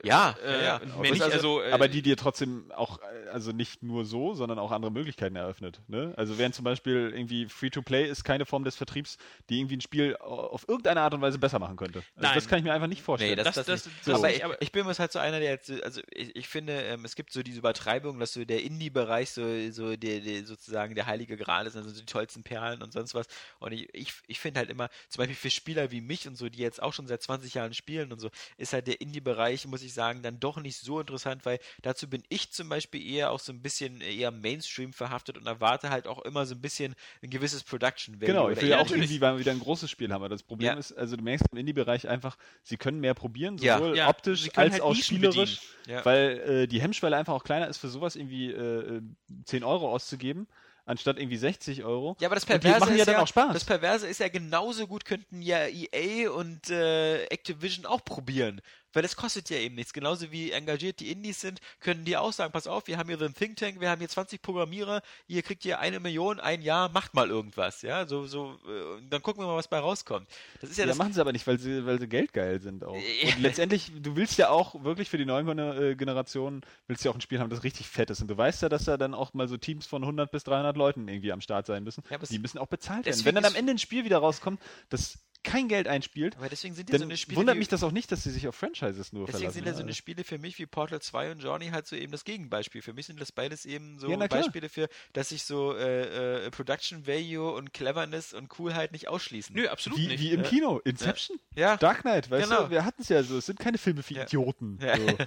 S3: Ja,
S4: äh,
S3: ja, ja. das
S4: nicht,
S3: also-
S4: also, äh,
S2: aber die dir trotzdem auch, äh, also nicht nur so, sondern auch andere Möglichkeiten eröffnet. Ne? Also während zum Beispiel irgendwie Free-to-Play ist keine Form des Vertriebs, die irgendwie ein Spiel auf irgendeine Art und Weise besser machen könnte. Also
S4: Nein.
S2: das kann ich mir einfach nicht vorstellen.
S3: Nee, das,
S4: Das-
S3: das,
S4: das-
S3: nicht.
S4: das
S3: aber, ich,
S4: aber-
S3: ich bin was halt so einer, der jetzt, so- also ich, ich finde, ähm, es gibt so diese Übertreibung, dass so der Indie-Bereich so, so der, der sozusagen der heilige Gral ist, also so die tollsten Perlen und sonst was. Und ich, ich, ich finde halt immer, zum Beispiel für Spieler wie mich und so, die jetzt auch schon seit 20 Jahren spielen und so, ist halt der Indie-Bereich, muss ich sagen, dann doch nicht so interessant, weil dazu bin ich zum Beispiel eher auch so ein bisschen eher Mainstream verhaftet und erwarte halt auch immer so ein bisschen ein gewisses Production Value.
S2: Genau, ich will ja auch
S3: natürlich-
S2: irgendwie mal wieder ein großes Spiel haben. Aber das Problem
S3: Ja.
S2: ist, also du merkst im Indie-Bereich einfach, sie können mehr probieren,
S3: Ja.
S2: sowohl
S4: Ja,
S2: optisch als
S4: halt
S2: auch spielerisch,
S3: Ja.
S2: weil äh, die Hemmschwelle einfach auch kleiner ist, für sowas irgendwie äh, äh, 10 Euro auszugeben, anstatt irgendwie 60 Euro.
S3: Ja, aber das Perverse
S2: ja
S3: ist
S2: dann auch Spaß.
S3: Das Perverse ist ja genauso gut könnten ja EA und äh, Activision auch probieren. Weil das kostet ja eben nichts. Genauso wie engagiert die Indies sind, können die auch sagen, pass auf, wir haben hier so einen Think Tank, wir haben hier 20 Programmierer, ihr kriegt hier eine Million, ein Jahr, macht mal irgendwas, ja, so, so, äh, dann gucken wir mal, was bei rauskommt. Das ist ja,
S2: Ja,
S3: das,
S2: machen sie aber nicht, weil sie, weil sie geldgeil sind auch. Und letztendlich, du willst ja auch wirklich für die neuen äh, Generationen, willst du ja auch ein Spiel haben, das richtig fett ist. Und du weißt ja, dass da dann auch mal so Teams von 100 bis 300 Leuten irgendwie am Start sein müssen.
S3: Ja, es-
S2: die müssen auch bezahlt werden. Wenn dann am Ende ein Spiel wieder rauskommt, das kein Geld einspielt,
S3: aber deswegen sind ja
S2: dann
S3: so eine Spiele
S2: wundert mich das auch nicht, dass sie sich auf Franchises nur
S3: Deswegen
S2: verlassen.
S3: sind ja so
S2: ne?
S3: eine Spiele für mich wie Portal 2 und Journey halt so eben das Gegenbeispiel. Für mich sind das beides eben so
S2: Ja.
S3: Beispiele für, dass sich so äh, äh, Production Value und Cleverness und Coolheit nicht ausschließen.
S4: Nö, absolut
S2: wie,
S4: nicht.
S2: wie im
S3: Ja.
S2: Kino, Inception,
S3: Ja,
S2: Dark Knight, weißt
S3: Genau.
S2: du, wir hatten es ja so, es sind keine Filme für
S3: Ja.
S2: Idioten.
S3: Ja.
S2: So. [laughs]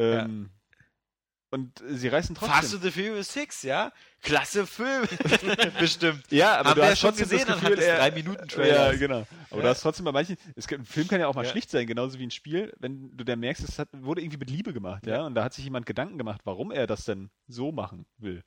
S2: Ähm, Und sie reißen trotzdem.
S3: Fast and the Furious 6, ja? Klasse Film. [laughs] Bestimmt.
S2: ja, aber
S3: Haben
S2: du
S3: ja
S2: hast
S3: schon
S2: trotzdem
S3: gesehen
S2: das Gefühl, er,
S3: 3-Minuten-Trailers.
S2: Ja, genau. Aber
S3: Ja.
S2: du hast trotzdem bei manchen, es, ein Film kann ja auch mal
S3: Ja.
S2: schlicht sein, genauso wie ein Spiel, wenn du dann merkst, es hat, wurde irgendwie mit Liebe gemacht, ja? Und da hat sich jemand Gedanken gemacht, warum er das denn so machen will.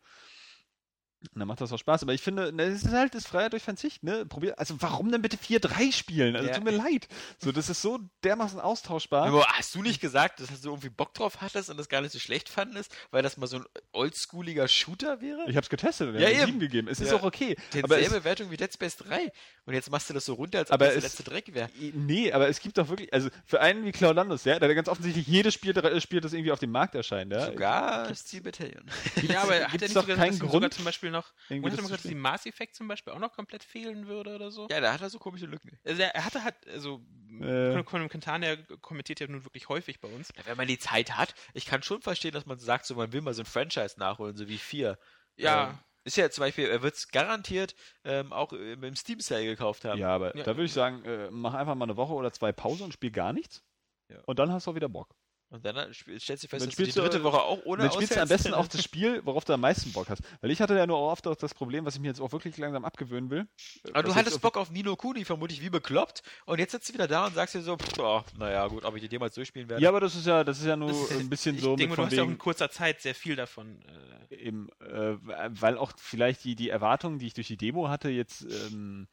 S2: Und dann macht das auch Spaß. Aber ich finde, ne, es ist halt das Freiheit durch Verzicht, ne? Probier, also warum denn bitte 4-3 spielen? Also
S3: Ja.
S2: tut mir leid. So, das ist so dermaßen austauschbar.
S3: Aber hast du nicht gesagt, dass du irgendwie Bock drauf hattest und das gar nicht so schlecht fandest, weil das mal so ein oldschooliger Shooter wäre?
S2: Ich hab's getestet und
S3: Ja,
S2: ja, habe
S3: eben.
S2: gegeben. Es ist
S3: Ja.
S2: auch okay. Es,
S3: Wertung wie Dead Space 3. Und jetzt machst du das so runter, als ob das der letzte Dreck wäre.
S2: Nee, aber es gibt doch wirklich, also für einen wie Claulandus, ja, der ganz offensichtlich jedes Spiel äh, spielt, das irgendwie auf dem Markt erscheint, ja.
S3: Sogar Steel Battalion.
S4: Ja, aber hat er nicht
S2: doch
S4: sogar,
S2: keinen Grund,
S4: sogar zum Beispiel noch, hat
S2: das
S4: er
S2: zu
S4: gesagt, dass die Mass Effect zum Beispiel auch noch komplett fehlen würde oder so?
S3: Ja, da hat er so komische Lücken.
S4: Also er, hatte halt, also
S2: Äh.
S4: Conan Quintana kommentiert ja nun wirklich häufig bei uns.
S3: Ja, wenn man die Zeit hat, ich kann schon verstehen, dass man sagt, so man will mal so ein Franchise nachholen, so wie 4.
S4: Ja.
S3: Ähm, ist ja zum Beispiel, er wird es garantiert ähm, auch im im Steam Sale gekauft haben.
S2: Ja, aber
S4: Ja.
S2: da würde ich sagen, äh, mach einfach mal eine Woche oder zwei Pause und spiel gar nichts.
S3: Ja.
S2: Und dann hast du auch wieder Bock.
S3: Und dann sp- stellst du fest,
S2: Dann
S3: dass du die dritte
S2: äh,
S3: Woche auch ohne
S2: dann spielst du am besten auch das [laughs] Spiel, worauf du am meisten Bock hast. Weil ich hatte ja nur oft auch das Problem, was ich mir jetzt auch wirklich langsam abgewöhnen will.
S3: Aber du hattest Bock auf Nino Kuni, vermutlich wie bekloppt. Und jetzt sitzt du wieder da und sagst dir so, pff, oh, naja gut, ob ich die jemals durchspielen werde.
S2: Ja, aber das ist ja, das ist ja nur ein bisschen
S4: Ich
S2: so
S4: denke,
S2: mit
S4: mal, du hast ja auch in kurzer Zeit sehr viel davon. Äh,
S2: eben, äh, weil auch vielleicht die, die Erwartungen, die ich durch die Demo hatte, jetzt ähm,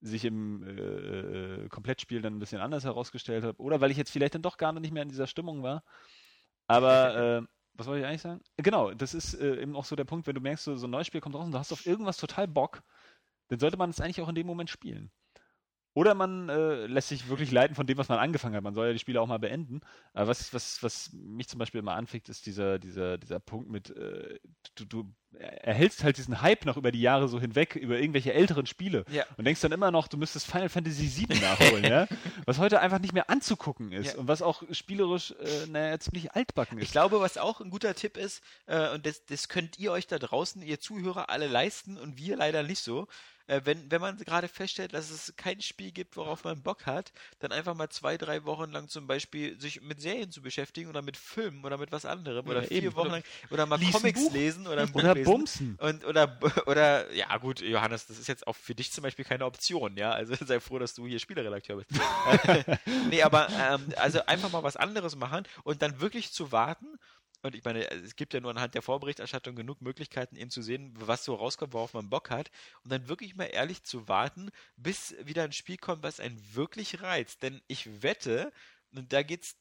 S2: sich im äh, äh, Komplettspiel dann ein bisschen anders herausgestellt habe. Oder weil ich jetzt vielleicht dann doch gar nicht mehr in dieser Stimmung war. Aber [laughs] äh, was wollte ich eigentlich sagen? Genau, das ist äh, eben auch so der Punkt, wenn du merkst, so, so ein neues Spiel kommt raus und du hast auf irgendwas total Bock, dann sollte man es eigentlich auch in dem Moment spielen. Oder man äh, lässt sich wirklich leiten von dem, was man angefangen hat. Man soll ja die Spiele auch mal beenden. Aber was, was, was mich zum Beispiel immer anfickt, ist dieser, dieser, dieser Punkt mit, äh, du, du erhältst halt diesen Hype noch über die Jahre so hinweg, über irgendwelche älteren Spiele.
S3: Ja.
S2: Und denkst dann immer noch, du müsstest Final Fantasy VII [laughs] nachholen, ja? Was heute einfach nicht mehr anzugucken ist
S3: Ja.
S2: und was auch spielerisch, äh, naja, ziemlich altbacken
S3: Ich
S2: ist.
S3: glaube, was auch ein guter Tipp ist, äh, und das, das könnt ihr euch da draußen, ihr Zuhörer, alle leisten und wir leider nicht so. Äh, wenn, wenn man gerade feststellt, dass es kein Spiel gibt, worauf man Bock hat, dann einfach mal zwei, drei Wochen lang zum Beispiel sich mit Serien zu beschäftigen oder mit Filmen oder mit was anderem oder
S2: Ja,
S3: vier
S2: eben.
S3: Wochen lang oder mal
S4: lies
S3: Comics lesen oder ein [laughs] Buch
S2: Oder
S3: lesen.
S2: Bumsen.
S3: Und, oder, [laughs] oder, ja gut, Johannes, das ist jetzt auch für dich zum Beispiel keine Option, ja, also [laughs] sei froh, dass du hier Spieleredakteur bist. nee, aber, ähm, also einfach mal was anderes machen und dann wirklich zu warten und ich meine, es gibt ja nur anhand der Vorberichterstattung genug Möglichkeiten eben zu sehen, was so rauskommt, worauf man Bock hat und dann wirklich mal ehrlich zu warten, bis wieder ein Spiel kommt, was einen wirklich reizt, denn ich wette, und da geht's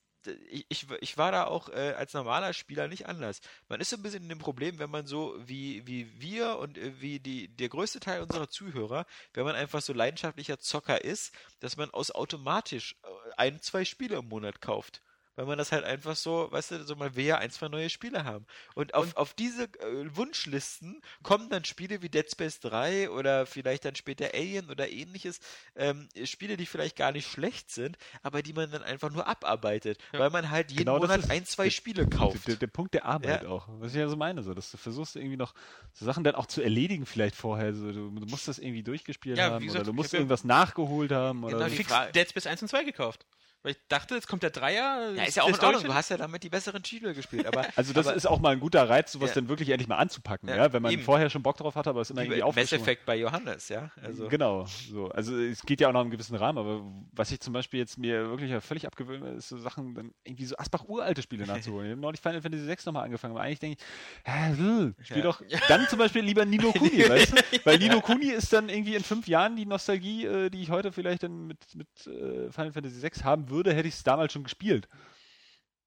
S3: ich, ich, ich war da auch äh, als normaler Spieler nicht anders. Man ist so ein bisschen in dem Problem, wenn man so wie, wie wir und äh, wie die, der größte Teil unserer Zuhörer, wenn man einfach so leidenschaftlicher Zocker ist, dass man aus automatisch äh, ein, zwei Spiele im Monat kauft. Weil man das halt einfach so, weißt du, so man will ja ein, zwei neue Spiele haben. Und auf, auf diese äh, Wunschlisten kommen dann Spiele wie Dead Space 3 oder vielleicht dann später Alien oder ähnliches. Ähm, Spiele, die vielleicht gar nicht schlecht sind, aber die man dann einfach nur abarbeitet. Weil man halt jeden
S2: Genau
S3: Monat ein, zwei
S2: der-
S3: Spiele kauft.
S2: Der, der Punkt der Arbeit
S3: Ja.
S2: auch. Was ich ja so meine, so, dass du versuchst irgendwie noch so Sachen dann auch zu erledigen vielleicht vorher. So, du, du musst das irgendwie durchgespielt
S4: Ja,
S2: haben
S4: gesagt,
S2: oder du musst
S4: ja-
S2: irgendwas nachgeholt haben oder
S3: Genau,
S2: so.
S3: die
S4: fix
S3: Frage-
S4: Dead Space 1 und 2 gekauft. Weil ich dachte, jetzt kommt der Dreier.
S3: Ja, ist ja auch in Ordnung. Du hast ja damit die besseren Titel gespielt. Aber, [laughs]
S2: Also das
S3: aber
S2: ist auch mal ein guter Reiz, sowas
S3: Ja.
S2: dann wirklich endlich mal anzupacken, ja,
S3: Ja,
S2: wenn man
S3: eben.
S2: vorher schon Bock drauf hatte, aber es immer
S3: wie
S2: irgendwie aufgeschoben
S3: Effect bei Johannes, ja. Also,
S2: Genau, so. Also es geht ja auch noch im gewissen Rahmen, aber was ich zum Beispiel jetzt mir wirklich völlig abgewöhne, ist so Sachen, dann irgendwie so Asbach-uralte Spiele [laughs] nachzuholen. Ich habe neulich Final Fantasy VI nochmal angefangen, aber eigentlich denke ich, hä, hm, spiel
S3: Ja.
S2: doch dann zum Beispiel lieber Nino [laughs] Kuni, weißt du? Weil Nino Kuni ist dann irgendwie in fünf Jahren die Nostalgie, äh, die ich heute vielleicht dann mit, mit äh, Final Fantasy VI haben würde, hätte ich es damals schon gespielt.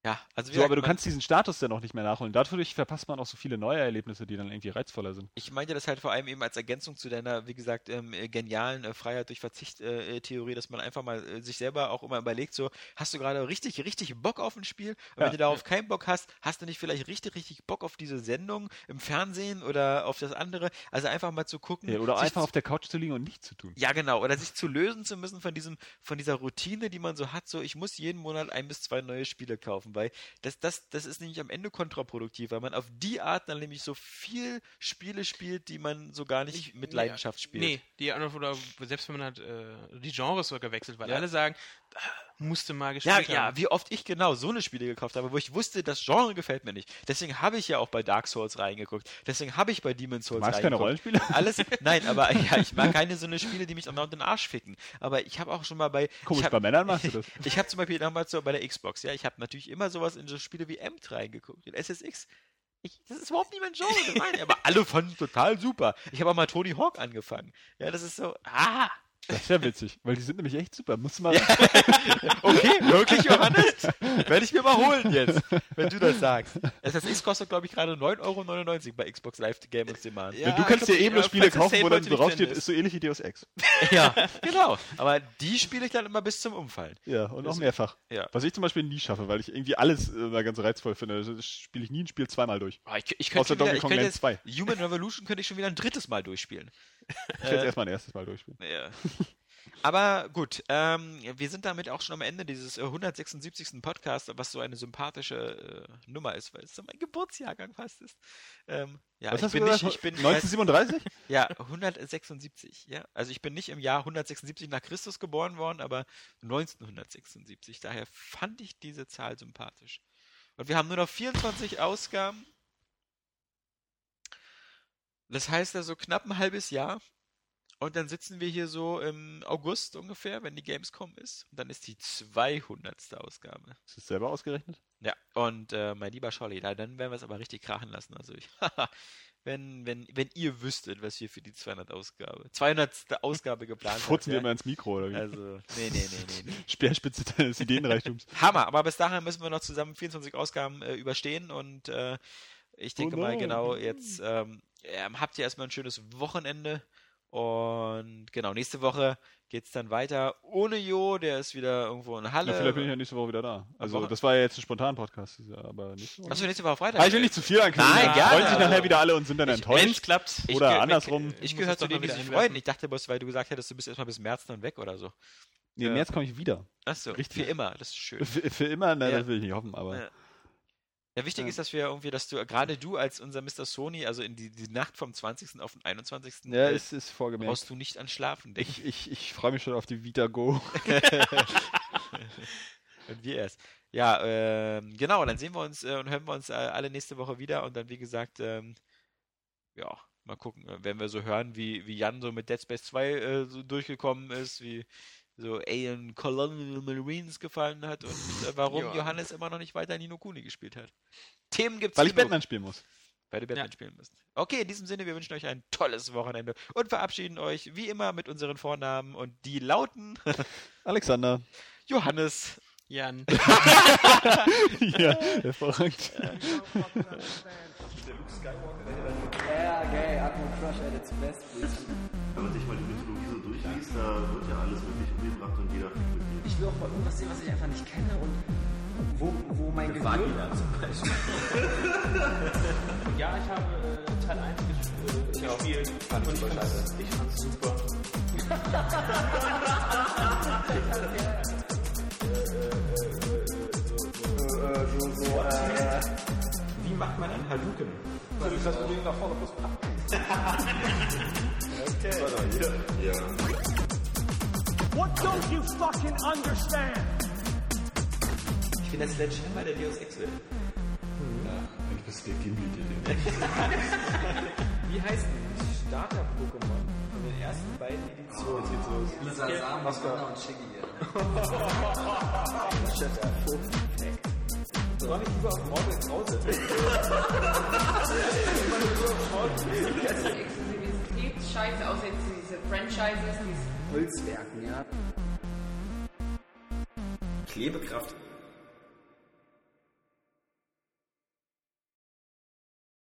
S3: Ja, also
S2: So, aber du kannst diesen Status dann auch nicht mehr nachholen. Dadurch verpasst man auch so viele neue Erlebnisse, die dann irgendwie reizvoller sind.
S3: Ich meinte das halt vor allem eben als Ergänzung zu deiner, wie gesagt, ähm, äh, genialen äh, Freiheit durch Verzicht-Theorie, dass man einfach mal äh, sich selber auch immer überlegt, so, hast du gerade richtig, richtig Bock auf ein Spiel? Und
S2: Ja,
S3: wenn du darauf keinen Bock hast, hast du nicht vielleicht richtig, richtig Bock auf diese Sendung im Fernsehen oder auf das andere? Also einfach mal zu gucken.
S2: Ja, oder einfach auf der Couch zu liegen und nichts zu tun.
S3: Ja, genau. Oder sich zu lösen zu müssen von diesem, von dieser Routine, die man so hat, so ich muss jeden Monat ein bis zwei neue Spiele kaufen, weil das, das, das ist nämlich am Ende kontraproduktiv, weil man auf die Art dann nämlich so viel Spiele spielt, die man so gar nicht mit Leidenschaft spielt.
S4: Nee, die oder selbst wenn man halt äh, die Genres sogar wechselt, weil
S3: Ja.
S4: alle sagen, musste mal
S3: Ja,
S4: gespielt
S3: ja,
S4: haben.
S3: wie oft ich genau so eine Spiele gekauft habe, wo ich wusste, das Genre gefällt mir nicht. Deswegen habe ich ja auch bei Dark Souls reingeguckt. Deswegen habe ich bei Demon's Souls
S2: magst keine
S3: reingeguckt.
S2: Rollenspiele?
S3: Alles, [laughs] nein, aber ja, ich mag keine so eine Spiele, die mich andauernd den Arsch ficken. Aber ich habe auch schon mal bei.
S2: Komisch,
S3: ich hab,
S2: bei Männern machst du das. [laughs]
S3: Ich habe zum Beispiel damals so bei der Xbox, ja, ich habe natürlich immer sowas in so Spiele wie Amt reingeguckt, in SSX. Ich, das ist überhaupt nicht mein Genre, ich, aber alle fanden total super. Ich habe auch mal Tony Hawk angefangen. Ja, das ist so, ah,
S2: Das ist ja witzig, weil die sind nämlich echt super. Musst du mal [laughs]
S3: okay, wirklich, Johannes? Werde ich mir mal holen jetzt, wenn du das sagst. SSX kostet, glaube ich, gerade 9,99 Euro bei Xbox Live Game on Demand.
S4: Ja,
S2: du kannst dir eben nur
S4: ja,
S2: Spiele kaufen, wo dann draufsteht, ist so ähnlich wie Deus Ex. [laughs]
S3: Ja, genau. Aber die spiele ich dann immer bis zum Umfallen.
S2: Ja, und auch mehrfach.
S3: ja.
S2: Was ich zum Beispiel nie schaffe, weil ich irgendwie alles immer ganz reizvoll finde. Das spiele ich nie ein Spiel zweimal durch.
S3: Oh, ich, ich
S2: Außer
S3: könnte, wieder,
S2: Donkey Kong Land
S3: jetzt
S2: 2.
S3: Human Revolution könnte ich schon wieder ein drittes Mal durchspielen.
S2: Ich werde erstmal ein erstes Mal durchspielen.
S3: Ja. Aber gut, ähm, wir sind damit auch schon am Ende dieses äh, 176. Podcasts, was so eine sympathische äh, Nummer ist, weil es so mein Geburtsjahrgang fast ist. Ähm, ja,
S2: Was
S3: ich
S2: hast
S3: bin
S2: du
S3: nicht, ich bin
S2: 1937? [laughs]
S3: ja 176. Ja, also ich bin nicht im Jahr 176 nach Christus geboren worden, aber 1976. Daher fand ich diese Zahl sympathisch. Und wir haben nur noch 24 Ausgaben. Das heißt also knapp ein halbes Jahr. Und dann sitzen wir hier so im August ungefähr, wenn die Gamescom ist. Und dann ist die 200. Ausgabe.
S2: Hast du es selber ausgerechnet?
S3: Ja, und äh, mein lieber Scholli, da, dann werden wir es aber richtig krachen lassen. Also ich, [laughs] wenn, wenn, wenn ihr wüsstet, was wir für die 200 Ausgabe, 200. Ausgabe geplant
S2: Furzen wir
S3: haben.
S2: immer ins Mikro oder wie?
S3: ja? Also, nee, nee, nee, nee, nee. [laughs]
S2: Speerspitze deines Ideenreichtums.
S3: Hammer, aber bis dahin müssen wir noch zusammen 24 Ausgaben äh, überstehen und äh, ich denke
S2: Oh
S3: mal
S2: nein.
S3: genau, jetzt ähm, ähm, habt ihr erstmal ein schönes Wochenende Und genau, nächste Woche geht's dann weiter ohne Jo, der ist wieder irgendwo in Halle.
S2: Ja, vielleicht bin ich ja nächste Woche wieder da. Also, das war ja jetzt ein Spontan-Podcast, ist ja aber nächste Woche.
S3: Achso, nächste Woche Freitag.
S2: Ah, ich will nicht zu viel ankündigen.
S3: Nein,
S2: dann
S3: gerne,
S2: Freuen sich nachher wieder alle und sind dann
S4: Wenn's
S2: enttäuscht.
S4: klappt.
S3: Ich
S2: Oder
S3: geh-
S2: andersrum.
S3: Ich
S4: muss
S3: gehöre zu denen, die sich freuen. Ich dachte bloß, weil du gesagt hättest, du bist erstmal bis März dann weg oder so.
S2: Nee, im
S3: Ja.
S2: März komme ich wieder.
S3: Achso,
S2: Richtig.
S3: für immer, das ist schön.
S2: Für, [laughs] für immer, ne,
S3: Ja.
S2: das will ich nicht hoffen, aber.
S3: Ja. Wichtig
S2: Ja.
S3: ist, dass wir irgendwie, dass du, gerade du als unser Mr. Sony, also in die, die Nacht vom 20. auf den 21.
S2: Ja,
S3: äh,
S2: ist, ist vorgemerkt.
S3: brauchst du nicht an Schlafen denken.
S2: Ich, ich, ich freue mich schon auf die Vita Go. [laughs]
S3: Und wir erst. Ja, ähm, genau, dann sehen wir uns äh, und hören wir uns äh, alle nächste Woche wieder und dann, wie gesagt, ähm, ja, mal gucken, äh, werden wir so hören, wie, wie Jan so mit Dead Space 2 äh, so durchgekommen ist, wie so Alien Colonial Marines gefallen hat und äh, warum
S4: Ja.
S3: Johannes immer noch nicht weiter Nino Kuni gespielt hat. Themen gibt's
S2: Weil ich. Batman spielen muss.
S3: Weil du Batman
S4: Ja.
S3: spielen müsst. Okay, in diesem Sinne, wir wünschen euch ein tolles Wochenende und verabschieden euch wie immer mit unseren Vornamen und die lauten [laughs]
S2: Alexander.
S3: Johannes,
S4: Jan. [laughs]
S2: ja, hervorragend.
S5: Yeah, gay, Atmo Crush at its best, please.
S6: Wenn man sich mal die So durchliest, da wird ja alles wirklich umgebracht und jeder dir.
S5: Ich will auch mal irgendwas sehen, was ich einfach nicht kenne und wo, wo mein Gehirn...
S7: Ja, ich habe äh, Teil 1 ges äh, gespielt. Fand und ich fand's, ich fand's super. Wie macht man einen Hadouken? Soll ich das Problem nach vorne plus
S8: What don't you fucking understand?
S7: Ich bin der Sledgehammer der Deus Ex Welt.
S6: Eigentlich bist du der Gimli, der den [laughs]
S7: Wie heißt die Starter-Pokémon von den ersten beiden Editionen? Jetzt geht's los.
S5: Lisa Sam, Mascara und Shiggy. [laughs] [laughs]
S7: Soll ich lieber auf Mortal Krause?
S9: Exklusivitätsscheiße, außer jetzt diese Franchises, diese
S5: Holzwerken, ja.
S7: Klebekraft